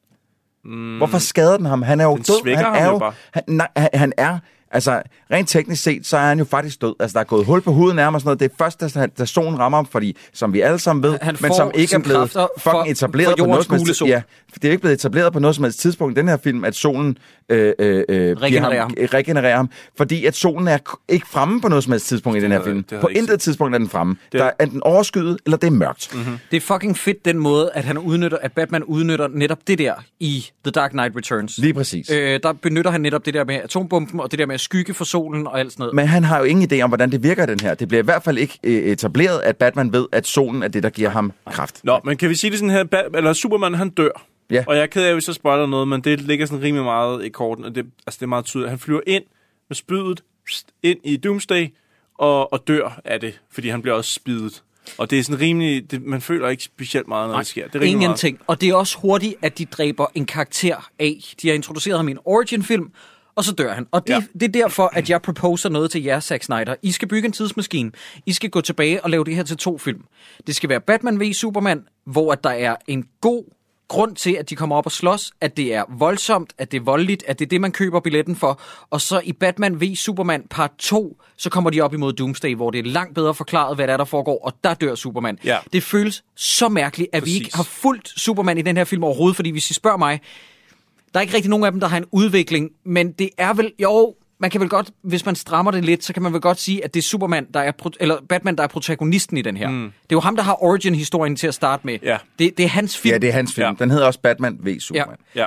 Mm. Hvorfor skader den ham? Han er jo Den død. han ham er jo bare. Han, nej, han, er... Altså, rent teknisk set, så er han jo faktisk død. Altså, der er gået hul på huden nærmest sådan noget. Det er først, da, da solen rammer ham, fordi, som vi alle sammen ved, Han men som ikke er blevet fucking for- etableret for på noget. Ja, det er ikke blevet etableret på noget som helst tidspunkt i den her film, at solen øh, øh, øh, Regenererer ham, ham. regenererer ham. Fordi at solen er ikke fremme på noget som helst tidspunkt i den her film. det havde På intet tidspunkt er den fremme. Det- Der er enten overskyet, eller det er mørkt. Mhm. Det er fucking fedt den måde, at han udnytter, at Batman udnytter netop det der i The Dark Knight Returns. Lige præcis. Øh, der benytter han netop det der med atombomben, og det der med at skygge for solen og alt sådan noget. Men han har jo ingen idé om, hvordan det virker, den her. Det bliver i hvert fald ikke øh, etableret, at Batman ved, at solen er det, der giver ham kraft. Nå, men kan vi sige det sådan her, eller Superman han dør. Ja. Og jeg er ked af, hvis jeg spoiler noget, men det ligger sådan rimelig meget i korten, og det, altså det er meget tydeligt. Han flyver ind med spydet, ind i Doomsday, og, og dør af det, fordi han bliver også spidet. Og det er sådan rimelig, det, man føler ikke specielt meget, når Nej, det sker. Det er ingenting. Og det er også hurtigt, at de dræber en karakter af. De har introduceret ham i en origin-film, og så dør han. Og det. Ja. det er derfor, at jeg proposer noget til jer, Zack Snyder. I skal bygge en tidsmaskine. I skal gå tilbage og lave det her til to film. Det skal være Batman v Superman, hvor at der er en god grund til, at de kommer op og slås, at det er voldsomt, at det er voldeligt, at det er det, man køber billetten for. Og så i Batman v Superman part 2, så kommer de op imod Doomsday, hvor det er langt bedre forklaret, hvad der er, der foregår, og der dør Superman. Ja. Det føles så mærkeligt, at Præcis. vi ikke har fulgt Superman i den her film overhovedet, fordi hvis I spørger mig, Der er ikke rigtig nogen af dem, der har en udvikling, men det er vel, jo, man kan vel godt, hvis man strammer det lidt, så kan man vel godt sige, at det er Superman, der er, pro- eller Batman, der er protagonisten i den her. Mm. Det er jo ham, der har origin-historien til at starte med. Ja. Det, det er hans film. Ja, det er hans film. Ja. Den hedder også Batman v Superman. Ja.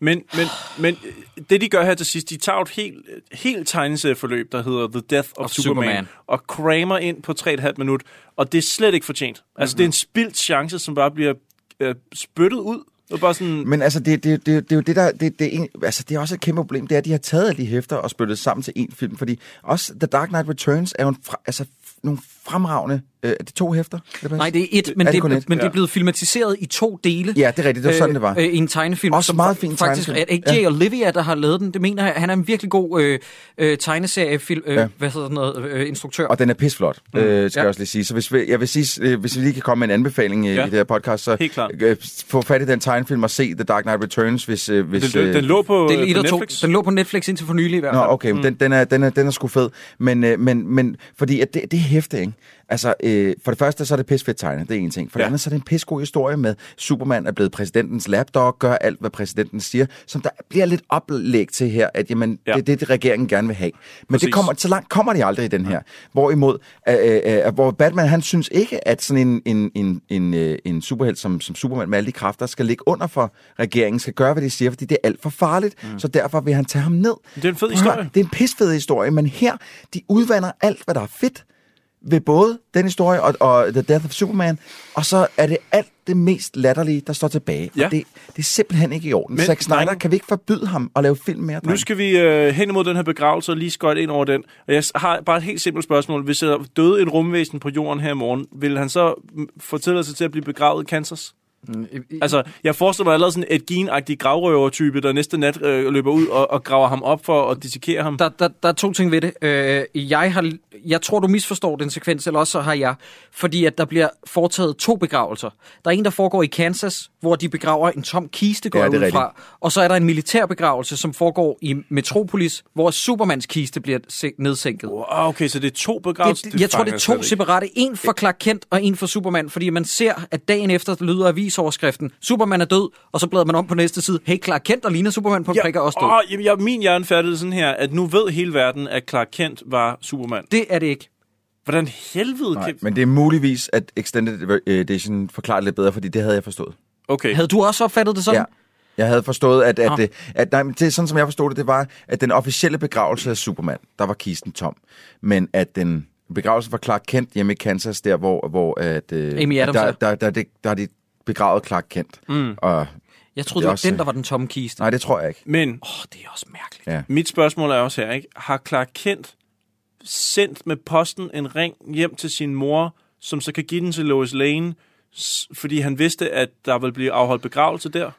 Men, men, men øh, det, de gør her til sidst, de tager et helt, helt tegneserieforløb, der hedder The Death of, Of Superman, Superman. og crammer ind på 3,5 minut, og det er slet ikke fortjent. Altså, Mhm. det er en spildt chance, som bare bliver øh, spyttet ud. Og bare sådan, Men altså, det, det, det, det er jo det, der... Det, det, er en, altså, det er også et kæmpe problem, det er, at de har taget alle de hæfter og spyttet sammen til én film, fordi også The Dark Knight Returns er jo en fra, altså, nogle fremragende... Øh, er det to hæfter? Er Nej, det er et, men, er det, det, et? men det er blevet filmatiseret i to dele. Ja, det er rigtigt. Det var sådan, det var. Øh, I en tegnefilm. Også som meget fin Faktisk tegnefilm. er ikke Jay Ja. Olivia, der har lavet den. Det mener jeg. Han er en virkelig god øh, øh, tegneseriefilm, øh, Ja. hvad hedder sådan noget, øh, instruktør. Og den er pisflot, mm. øh, skal Ja. jeg også lige sige. Så hvis vi, jeg vil sige, øh, hvis vi lige kan komme med en anbefaling øh, Ja. i det her podcast, så Helt klart. øh, få fat i den tegnefilm og se The Dark Knight Returns, hvis... Øh, hvis den, den lå på, øh, 1 på og 2. Netflix. Den lå på Netflix indtil for nylig i hvert Nå, fald. okay, mm. den, den, er, den, er, den er sgu fed. Men, øh, men, men fordi at det, det er hæfte, ikke? Altså, øh, for det første, så er det pisfedt tegnet, det er en ting. For det Ja. andet, så er det en pissegod historie med, Superman er blevet præsidentens lapdog, gør alt, hvad præsidenten siger, som der bliver lidt oplæg til her, at jamen, Ja. ja. det er det, det, regeringen gerne vil have. Men Præcis. det kommer, så langt kommer de aldrig i den her. Hvorimod, øh, øh, hvor Batman, han synes ikke, at sådan en, en, en, en, øh, en superhelt som, som Superman med alle de kræfter skal ligge under for regeringen, skal gøre, hvad de siger, fordi det er alt for farligt. Mm. Så derfor vil han tage ham ned. Det er en fed Prøv historie. Det er en pisfed historie, men her, de udvander alt, hvad der er fedt ved både den historie og, og The Death of Superman, og så er det alt det mest latterlige, der står tilbage. Ja. Og det, det er simpelthen ikke i orden. Men, Zack Snyder, drenge- kan vi ikke forbyde ham at lave film mere? Nu drenge? skal vi øh, hen imod den her begravelse og lige skøjte ind over den. Og jeg har bare et helt simpelt spørgsmål. Hvis der døde en rumvæsen på jorden her i morgen, vil han så mm, få tilladelse til at blive begravet i Kansas? Altså, jeg forestiller mig allerede sådan et genagtig gravrøver-type, der næste nat øh, løber ud og, og graver ham op for at dissekere ham. Der, der, der er to ting ved det. Øh, jeg, har, jeg tror, du misforstår den sekvens, eller også så har jeg. Fordi at der bliver foretaget to begravelser. Der er en, der foregår i Kansas, hvor de begraver en tom kiste, går Ja, det ud fra. Og så er der en militær begravelse, som foregår i Metropolis, hvor Supermans kiste bliver se- nedsænket. Wow, okay, så det er to begravelser? Det, jeg tror, det er to separate. En for Clark Kent og en for Superman, fordi man ser, at dagen efter lyder avisoverskriften, Superman er død, og så bladrer man om på næste side, hey, Clark Kent og ligner Superman på en prik er også død. Åh, jamen, jeg, min hjerne fattede sådan her, at nu ved hele verden, at Clark Kent var Superman. Det er det ikke. Hvordan helvede Nej, kan... men det er muligvis, at Extended Edition forklarer det lidt bedre, fordi det havde jeg forstået. Okay. Havde du også opfattet det sådan? Ja. Jeg havde forstået, at, at, Nå. at, at nej, men det, sådan som jeg forstod det, det var, at den officielle begravelse af Superman, der var kisten tom. Men at den begravelse var Clark Kent hjemme i Kansas, der hvor, hvor at, øh, Amy Adams der, er. der, der, der, der, er de begravet Clark Kent. Mm. Og Jeg troede, Det det var også- den, der var den tomme kiste. Nej, det tror jeg ikke. Men Åh, oh, det er også mærkeligt. Ja. mit spørgsmål er også her, ikke? Har Clark Kent sendt med posten en ring hjem til sin mor, som så kan give den til Lois Lane, fordi han vidste, at der vil blive afholdt begravelse der?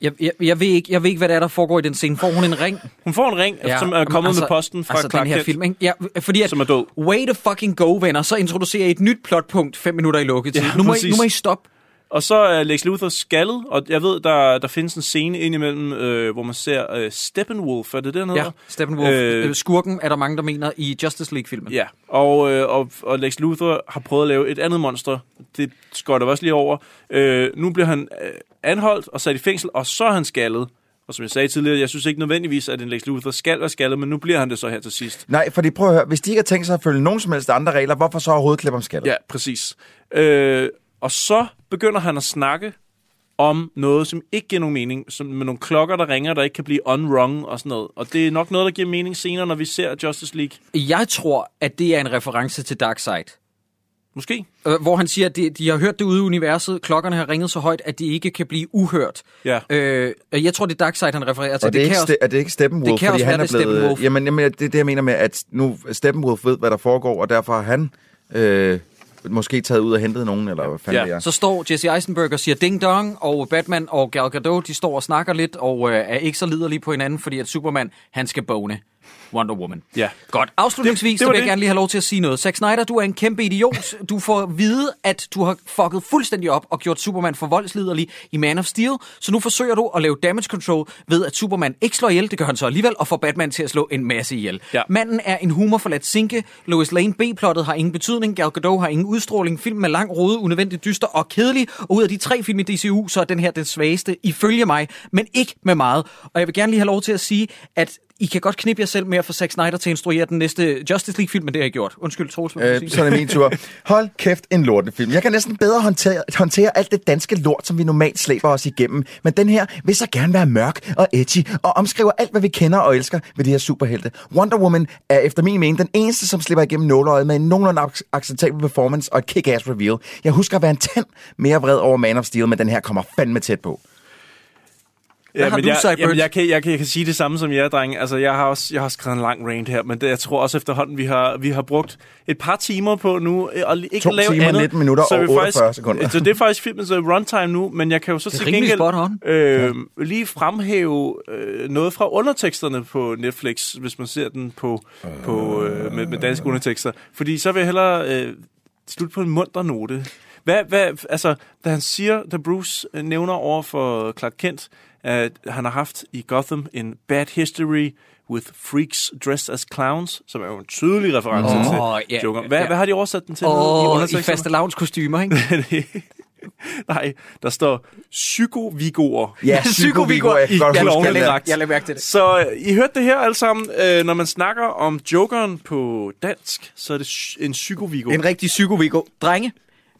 Jeg, jeg, jeg, ved ikke, jeg ved ikke, hvad der er, der foregår i den scene. Får hun en ring? Hun får en ring, ja, som er kommet med posten fra altså Clark den her Kent, film, ikke? Ja, fordi at, som er død. way to fucking go, venner. Så introducerer I et nyt plotpunkt fem minutter i lukketid. Ja, nu, må I, nu må I stoppe. Og så er Lex Luthor skaldet, og jeg ved, der, der findes en scene indimellem, øh, hvor man ser øh, Steppenwolf, er det det, han Ja? Steppenwolf. Øh, Øh, Skurken er der mange, der mener i Justice League-filmen. Ja, og, øh, og, og Lex Luthor har prøvet at lave et andet monster. Det går der også lige over. Øh, nu bliver han øh, anholdt og sat i fængsel, og så er han skaldet. Og som jeg sagde tidligere, jeg synes ikke nødvendigvis, at en Lex Luthor skal være skaldet, men nu bliver han det så her til sidst. Nej, fordi prøv at høre, hvis de ikke har tænkt sig at følge nogen som helst andre regler, hvorfor så overhovedet klippe om skaldet? Ja, præcis. Øh, og så begynder han at snakke om noget, som ikke giver nogen mening, som med nogle klokker, der ringer, der ikke kan blive unrung og sådan noget. Og det er nok noget, der giver mening senere, når vi ser Justice League. Jeg tror, at det er en reference til Darkseid. Måske. Øh, hvor han siger, at de, de har hørt det ude i universet. Klokkerne har ringet så højt, at de ikke kan blive uhørt. Ja. Øh, jeg tror, det er Darkseid, han refererer til. Og det, er, ikke, er det ikke Steppenwolf? det kan fordi også han være, er det er blevet, Steppenwolf. Jamen, jamen, det er det, jeg mener med, at nu Steppenwolf ved, hvad der foregår, og derfor har han øh, måske taget ud og hentet nogen, eller hvad fanden Ja, det er. Så står Jesse Eisenberg og siger ding dong, og Batman og Gal Gadot, de står og snakker lidt, og øh, er ikke så liderlige på hinanden, fordi at Superman, han skal bone. Wonder Woman. Ja. Godt. Afslutningsvis, Det- det var vil jeg det. gerne lige have lov til at sige noget. Zack Snyder, du er en kæmpe idiot. Du får at vide, at du har fucket fuldstændig op og gjort Superman for voldsliderlig i Man of Steel. Så nu forsøger du at lave damage control ved, at Superman ikke slår ihjel. Det gør han så alligevel, og får Batman til at slå en masse ihjel. Ja. Manden er en humorforladt sinke. Lois Lane B-plottet har ingen betydning. Gal Gadot har ingen udstråling. Filmen er lang, rodet, unødvendigt dyster og kedelig. Og ud af de tre film i DCU, så er den her den svageste, ifølge mig, men ikke med meget. Og jeg vil gerne lige have lov til at sige, at I kan godt knippe jer selv med at få Zack Snyder til at instruere den næste Justice League-film, men det har jeg gjort. Undskyld, Troels. Øh, så er det min tur. Hold kæft, en lortefilm. Jeg kan næsten bedre håndtere, håndtere alt det danske lort, som vi normalt slæber os igennem. Men den her vil så gerne være mørk og edgy, og omskriver alt, hvad vi kender og elsker ved de her superhelte. Wonder Woman er efter min mening den eneste, som slipper igennem nåleøjet med en nogenlunde ac- acceptabel performance og et kick-ass reveal. Jeg husker at være en tand mere vred over Man of Steel, men den her kommer fandme tæt på. Hvad har men du, jeg, Sideburns? jamen, jeg, kan, jeg, kan, jeg kan sige det samme som jer, drenge. Altså, jeg har også jeg har skrevet en lang rant her, men det, jeg tror også efterhånden, vi har, vi har brugt et par timer på nu. Og ikke To lave timer, andet. 19 minutter Så og vi 48 sekunder. Så det er faktisk filmens runtime nu, men jeg kan jo så til gengæld spot on. øh, lige fremhæve øh, noget fra underteksterne på Netflix, hvis man ser den på, på, øh, med, med danske undertekster. Fordi så vil jeg hellere øh, slutte på en munter note. Hvad, hvad, altså, da han siger, da Bruce øh, nævner over for Clark Kent, at han har haft i Gotham en bad history with freaks dressed as clowns, som er jo en tydelig reference oh, til ja, Joker. Hvad, ja. hvad har de oversat den til? Og i underteksterne? faste kostymer, ikke? Nej, der står psykovigoer. Ja, godt i klovnedragt. Jeg jeg lader mærke til det. Så øh, I hørte det her alle sammen. Øh, når man snakker om Jokeren på dansk, så er det en psykovigo. En rigtig psykovigo. Drenge,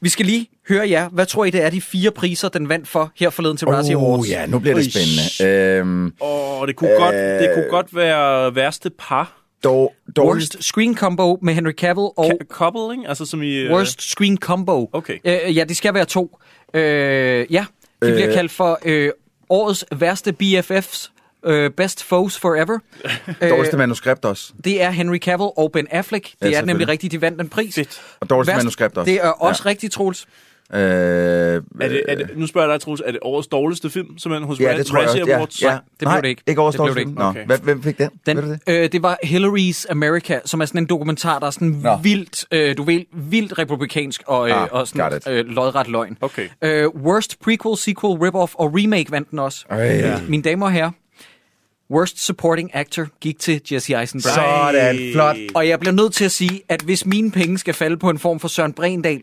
vi skal lige høre jer. Hvad tror I, det er de fire priser, den vandt for her forleden til Razzie Oh, Awards? ja, nu bliver det spændende. Øhm, Åh, det, kunne godt, det kunne godt være værste par. dårligst Worst Screen Combo med Henry Cavill og Ka- couple, ikke? Altså som i... øh, Worst Screen Combo. Okay. Øh, ja, det skal være to. Øh, ja, de Øh. bliver kaldt for øh, årets værste BFFs. Øh, best Foes Forever. dårligste manuskript også. Det er Henry Cavill og Ben Affleck. Det Ja, er nemlig rigtigt, de vandt den pris. Fedt. Og dårligste Værst- manuskript også. Det er også ja. rigtigt, Troels. Øh, Er det, er det, nu spørger jeg dig, Troels, er det årets dårligste film, simpelthen hos Ja, det tror jeg Razzie også. Ja, ja. det blev Nej, det ikke. ikke årets dårligste film. ikke. Nå, Okay. hvem fik den? Den, det? øh, det var Hillary's America, som er sådan en dokumentar, der er sådan Nå. vildt, øh, du ved, vildt republikansk og, øh, Ah, og sådan øh, lodret løgn. Okay. Øh, worst prequel, sequel, rip-off og remake vandt den også. Ej. Ja. Mine damer og herrer, worst supporting actor gik til Jesse Eisenberg. Sådan, flot. Og jeg bliver nødt til at sige, at hvis mine penge skal falde på en form for Søren Brendal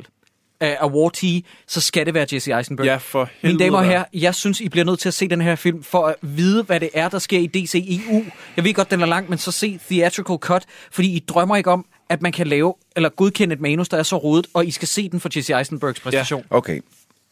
af awardee, så skal det være Jesse Eisenberg. Ja, for Mine helvede damer og herrer, jeg synes, I bliver nødt til at se den her film, for at vide, hvad det er, der sker i DCEU. Jeg ved godt, den er lang, men så se Theatrical Cut, fordi I drømmer ikke om, at man kan lave eller godkende et manus, der er så rodet, og I skal se den for Jesse Eisenbergs præstation. Okay.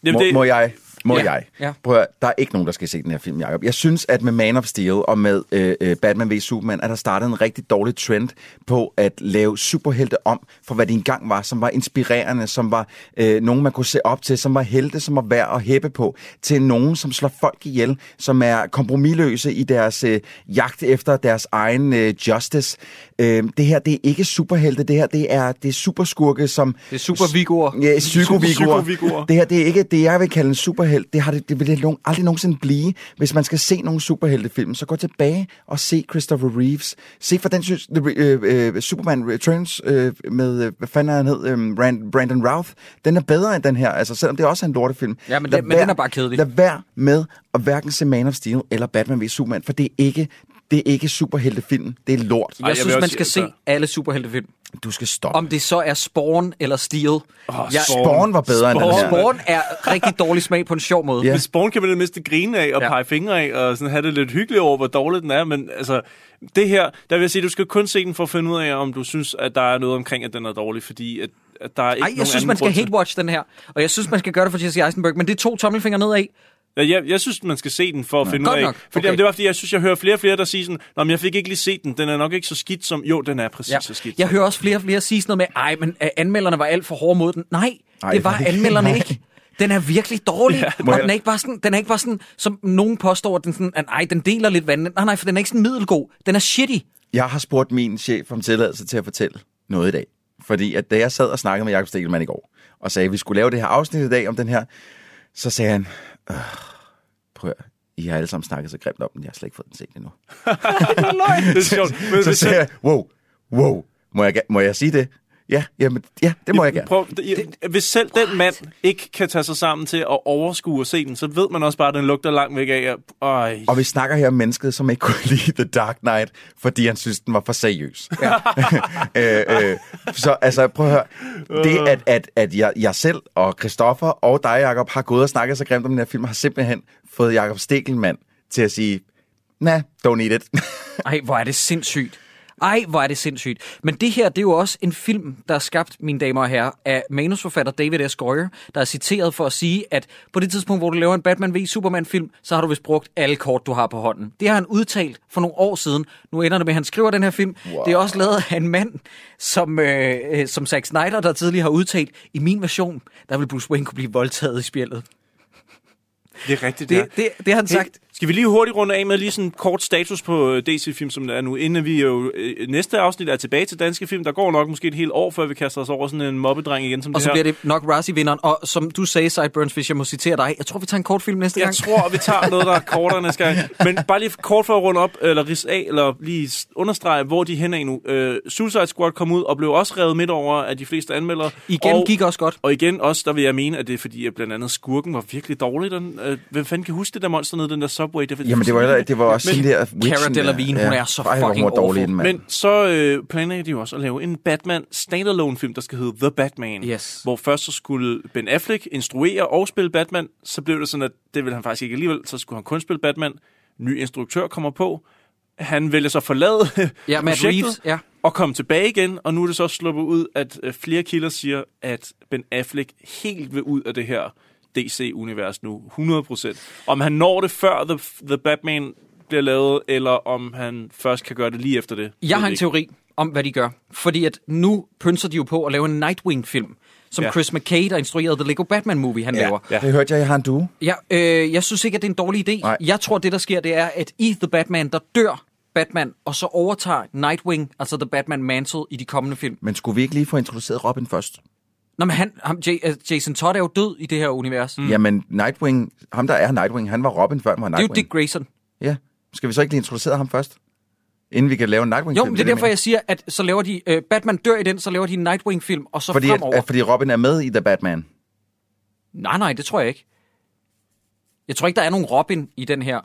Jamen, må, det- må jeg? Må Ja, jeg? ja. Prøv at, høre, der er ikke nogen, der skal se den her film, Jacob. Jeg synes, at med Man of Steel og med øh, øh, Batman v Superman, er der startet en rigtig dårlig trend på at lave superhelte om for, hvad de engang var, som var inspirerende, som var øh, nogen, man kunne se op til, som var helte, som var værd at hæppe på, til nogen, som slår folk ihjel, som er kompromilløse i deres øh, jagt efter deres egen øh, justice. Øh, det her, det er ikke superhelte, det her, det er, det er superskurke, som... Det er superviguer. Ja. Psykoviguer. Det her, det er ikke det, jeg vil kalde en superhelt. Det, har det, det vil det nogen- aldrig nogensinde blive. Hvis man skal se nogle superheltefilm, så gå tilbage og se Christopher Reeves. Se for den synes, uh, uh, Superman Returns uh, med, hvad fanden er han hed, um, Rand, Brandon Routh. Den er bedre end den her, altså selvom det også er en lortefilm. Ja, men Lad den- men den er bare kedelig. Lad være med at hverken se Man of Steel eller Batman v Superman, for det er ikke, det er ikke superheltefilm. Det er lort. Jeg, jeg synes, man skal altså- se alle superheltefilm. Du skal stoppe. Om det så er Spawn eller Steel. Oh, jeg, Spawn var bedre end den her. Spawn er rigtig dårlig smag på en sjov måde. Ja. Men Spawn kan man det mindste grine af og Ja. pege fingre af, og sådan have det lidt hyggeligt over, hvor dårligt den er. Men altså, det her, der vil jeg sige, du skal kun se den for at finde ud af, om du synes, at der er noget omkring, at den er dårlig, fordi at, at der er ikke Ej, nogen jeg synes, anden man skal hate-watch den her. Og jeg synes, man skal gøre det for Jesse Eisenberg. Men det er to tommelfingre nedad. Ja, jeg, jeg synes, man skal se den for at finde Godt ud af. nok. Fordi, Okay. jamen, det var fordi, jeg synes, jeg hører flere og flere, der siger sådan, Nå, men jeg fik ikke lige set den. Den er nok ikke så skidt som... Jo, den er præcis Ja. så skidt. Jeg hører også flere og flere sige sådan noget med, ej, men uh, anmelderne var alt for hårde mod den. Nej, Ej, det var ikke? anmelderne Nej. ikke. Den er virkelig dårlig, ja, og jeg- den er, ikke bare sådan, den er ikke bare sådan, som nogen påstår, at den, sådan, at, ej, den deler lidt vandet. Nej, nej, for den er ikke sådan middelgod. Den er shitty. Jeg har spurgt min chef om tilladelse til at fortælle noget i dag. Fordi at da jeg sad og snakkede med Jakob Stikkelmann i går, og sagde, at vi skulle lave det her afsnit i dag om den her, så sagde han, "Øh, prøv at, I har alle sammen snakket så grimt om den, jeg har slet ikke fået den set endnu. det er sjovt. Men så hvis siger jeg, wow, wow, må jeg, må jeg sige det? Ja, jamen, ja, det må jeg gerne. Prøv, det, hvis selv den mand ikke kan tage sig sammen til at overskue og se den, så ved man også bare, at den lugter langt væk af. Øj. Og vi snakker her om mennesket, som ikke kunne lide The Dark Knight, fordi han synes, den var for seriøs. Ja. øh, øh, så altså, prøv at høre. Det, at, at, at jeg, jeg selv og Christoffer og dig, Jacob, har gået og snakket så grimt om den her film, har simpelthen fået Jacob Stegelmann til at sige, nah, don't need it. Ej, hvor er det sindssygt. Ej, hvor er det sindssygt. Men det her, det er jo også en film, der er skabt, mine damer og herrer, af manusforfatter David S. Goyer, der er citeret for at sige, at på det tidspunkt, hvor du laver en Batman v Superman-film, så har du vist brugt alle kort, du har på hånden. Det har han udtalt for nogle år siden. Nu ender det med, at han skriver den her film. Wow. Det er også lavet af en mand, som, øh, øh, som Zack Snyder, der tidligere har udtalt, i min version, der vil Bruce Wayne kunne blive voldtaget i spjældet. Det er rigtigt, Det, ja. det, det har han sagt. Skal vi lige hurtigt runde af med lige sådan en kort status på øh, DC-film, som det er nu, inden vi jo øh, næste afsnit er tilbage til danske film. Der går nok måske et helt år, før vi kaster os over sådan en mobbedreng igen som Og det så her. bliver det nok Razzie-vinderen. Og som du sagde, Sideburns, hvis jeg må citere dig, jeg tror, vi tager en kort film næste Jeg gang. tror, vi tager noget, der er kortere næste gang. Men bare lige kort for at runde op, eller ris af, eller lige understrege, hvor de er henne af nu. Øh, Suicide Squad kom ud og blev også revet midt over af de fleste anmeldere. Igen og, gik også godt. Og igen også, der vil jeg mene, at det er fordi, at blandt andet skurken var virkelig dårlig. Den, øh, hvem fanden kan huske det der monster nede, den der Subway? Det, Jamen, det var, det var også Men- sådan der... Cara. Delevingne, hun er så Ej, hun fucking var dårlig, awful. den mand. Men så øh, planlægger de jo også at lave en Batman standalone film, der skal hedde The Batman. Yes. Hvor først så skulle Ben Affleck instruere og spille Batman. Så blev det sådan, at det ville han faktisk ikke alligevel. Så skulle han kun spille Batman. Ny instruktør kommer på. Han vælger så forlade Ja, Matt projektet Reeves, ja. og komme tilbage igen. Og nu er det så sluppet ud, at øh, flere kilder siger, at Ben Affleck helt vil ud af det her DC-univers nu. 100%. Om han når det før The, The Batman bliver lavet, eller om han først kan gøre det lige efter det. Jeg har en teori om, hvad de gør. Fordi at nu pynser de jo på at lave en Nightwing-film, som Ja. Chris McKay, der instruerede The Lego Batman-movie, han Ja, laver. ja. det hørte jeg, jeg har en due. Ja, øh, jeg synes ikke, at det er en dårlig idé. Nej. Jeg tror, det der sker, det er, at i The Batman, der dør Batman, og så overtager Nightwing, altså The Batman Mantle, i de kommende film. Men skulle vi ikke lige få introduceret Robin først? Nå, men han, ham, J, uh, Jason Todd er jo død i det her univers. Mm. Jamen, Nightwing, ham der er Nightwing, han var Robin før han var Det er Nightwing. jo Dick Grayson. Ja. Skal vi så ikke lige introducere ham først? Inden vi kan lave en Nightwing-film? Jo, men det er derfor, jeg siger, at så laver de... Øh, Batman dør i den, så laver de en Nightwing-film, og så fordi, fremover... at, fordi Robin er med i The Batman. Nej, nej, det tror jeg ikke. Jeg tror ikke, der er nogen Robin i den her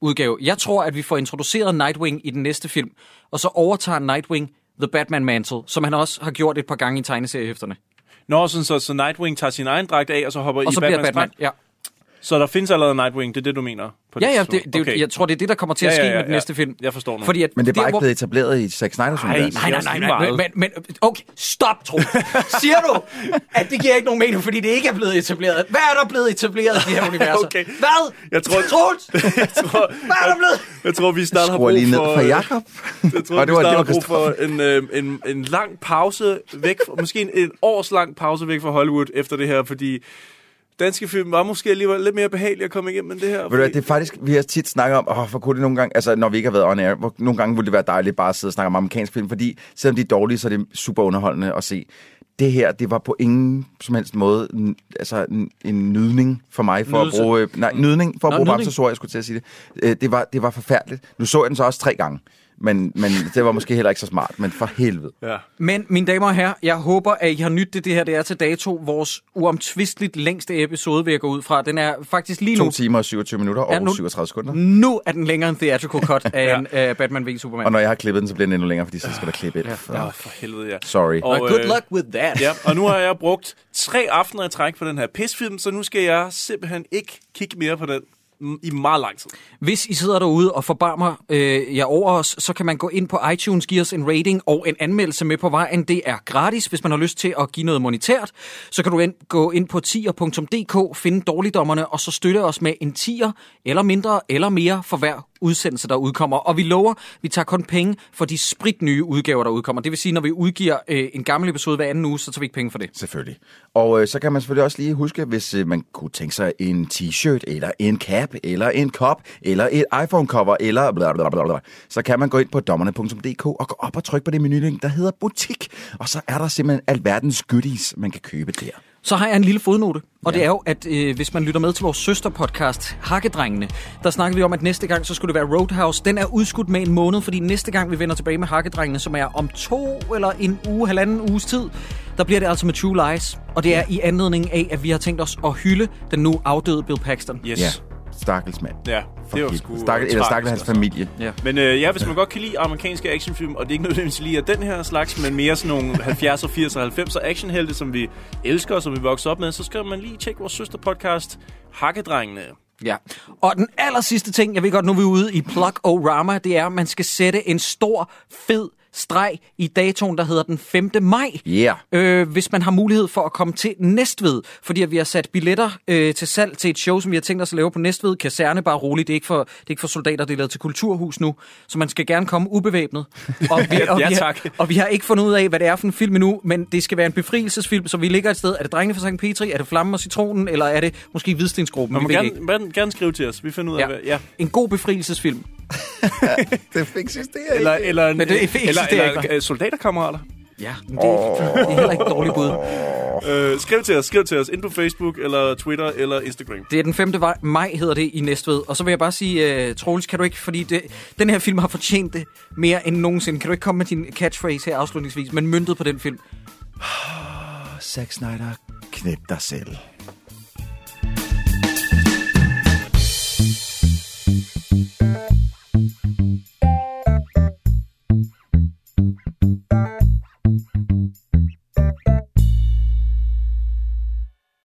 udgave. Jeg tror, at vi får introduceret Nightwing i den næste film, og så overtager Nightwing The Batman Mantle, som han også har gjort et par gange i tegneseriehæfterne. Nå, sådan så, så Nightwing tager sin egen dragt af, og så hopper Og i så Batmans Batman, dragt. ja. Så der findes allerede Nightwing, det er det, du mener? På Ja, ja, det, det, okay. jeg tror, det er det, der kommer til at Ja, ske ja, ja, med den ja. næste film. Jeg forstår nu. Fordi at Men det er bare der, ikke blevet etableret i Zack Snyder's Nej, univers. nej, nej, nej, nej, meget. men, men okay, stop, Tro. Siger du, at det giver ikke nogen mening, fordi det ikke er blevet etableret? Hvad er der blevet etableret i det her univers? Okay. Hvad? Jeg tror, Troels, jeg tror, hvad er der blevet? jeg tror, vi snart har brug lige ned for... Jakob. Jeg tror, Og vi det var- snart har brug for en, øh, en, en lang pause væk, måske en, en års lang pause væk fra Hollywood efter det her, fordi danske film var måske alligevel lidt mere behagelige at komme igennem end det her. Ved du hvad, det er faktisk, vi har tit snakket om, åh, hvor kunne det nogle gange, altså når vi ikke har været on air, hvor nogle gange ville det være dejligt bare at sidde og snakke om amerikansk film, fordi selvom de er dårlige, så er det super underholdende at se. Det her, det var på ingen som helst måde altså en, en nydning for mig, for Nydelse. at bruge, øh, nej, nydning, for at Nå, bruge. Bamses jeg skulle til at sige det. Øh, Det var, det var forfærdeligt. Nu så jeg den så også tre gange, men, men det var måske heller ikke så smart, men for helvede. Ja. Men, mine damer og herrer, jeg håber, at I har nyttet det. Det her det er til dato vores uomtvisteligt længste episode, vil jeg gå ud fra. Den er faktisk lige To nu... timer og 27 minutter og Ja, nu- 37 sekunder. Nu er den længere end theatrical cut af en uh, Batman v Superman. Og når jeg har klippet den, så bliver den endnu længere, fordi så skal der klippe et. Ja, for helvede, ja. Sorry. Og good luck with that. Ja, og nu har jeg brugt tre aftener i træk på den her pisfilm, så nu skal jeg simpelthen ikke kigge mere på den i meget lang tid. Hvis I sidder derude og forbarmer øh, jer over os, så kan man gå ind på iTunes, give os en rating og en anmeldelse med på vejen. Det er gratis, hvis man har lyst til at give noget monetært. Så kan du ind, gå ind på tier.dk, finde dårligdommerne, og så støtte os med en tier, eller mindre, eller mere for hver udsendelse, der udkommer. Og vi lover, vi tager kun penge for de spritnye udgaver, der udkommer. Det vil sige, når vi udgiver øh, en gammel episode hver anden uge, så tager vi ikke penge for det. Selvfølgelig. Og øh, så kan man selvfølgelig også lige huske, hvis øh, man kunne tænke sig en t-shirt, eller en cap, eller en kop, eller et iPhone-cover, eller bla bla bla bla, så kan man gå ind på dommerne.dk og gå op og trykke på det menulink, der hedder butik. Og så er der simpelthen alverdens goodies, man kan købe der. Så har jeg en lille fodnote, og ja. det er jo, at øh, hvis man lytter med til vores søsterpodcast, Hakkedrengene, der snakkede vi om, at næste gang, så skulle det være Roadhouse. Den er udskudt med en måned, fordi næste gang, vi vender tilbage med Hakkedrengene, som er om to eller en uge, halvanden uges tid, der bliver det altså med True Lies. Og det er i anledning af, at vi har tænkt os at hylde den nu afdøde Bill Paxton. Yes. Ja, stakkels mand. Ja, det var For sgu... Stakkels, eller stakkels hans familie. Ja. Men øh, ja, hvis man godt kan lide amerikanske actionfilm, og det er ikke nødvendigvis lige af den her slags, men mere sådan nogle 70'er, 80'er, 90'er actionhelte, som vi elsker, og som vi vokser op med, så skal man lige tjekke vores søsterpodcast, Hakkedrengene. Ja. Og den aller sidste ting, jeg ved godt, nu er vi ude i plug og rama, det er, at man skal sætte en stor, fed streg i datoen, der hedder den 5. maj. Yeah. Øh, hvis man har mulighed for at komme til Næstved, fordi at vi har sat billetter øh, til salg til et show, som vi har tænkt os at lave på Næstved. Kaserne bare roligt, det er ikke for, det er ikke for soldater, det er lavet til kulturhus nu, så man skal gerne komme ubevæbnet. Og vi, og, Ja, vi har, tak. og vi har ikke fundet ud af, hvad det er for en film endnu, men det skal være en befrielsesfilm, så vi ligger et sted. Er det Drengene fra Sankt Petri? Er det Flammen og Citronen? Eller er det måske Hvidstensgruppen? Man må Vi ved gerne, ikke. man, gerne skrive til os. Vi finder ud af, Ja. hvad... Ja. En god befrielsesfilm. det eksisterer ikke. Eller, eller, en, Men det eksisterer eller, eller, ikke. soldaterkammerater. Ja, men det er, oh. det er heller ikke et dårligt bud. Øh, skriv til os, skriv til os, ind på Facebook, eller Twitter, eller Instagram. Det er den 5. maj, hedder det, i Næstved. Og så vil jeg bare sige, uh, Troels, kan du ikke, fordi det, den her film har fortjent det mere end nogensinde. Kan du ikke komme med din catchphrase her afslutningsvis, men myntet på den film? Zack Snyder, knip dig selv. thank you Thank you.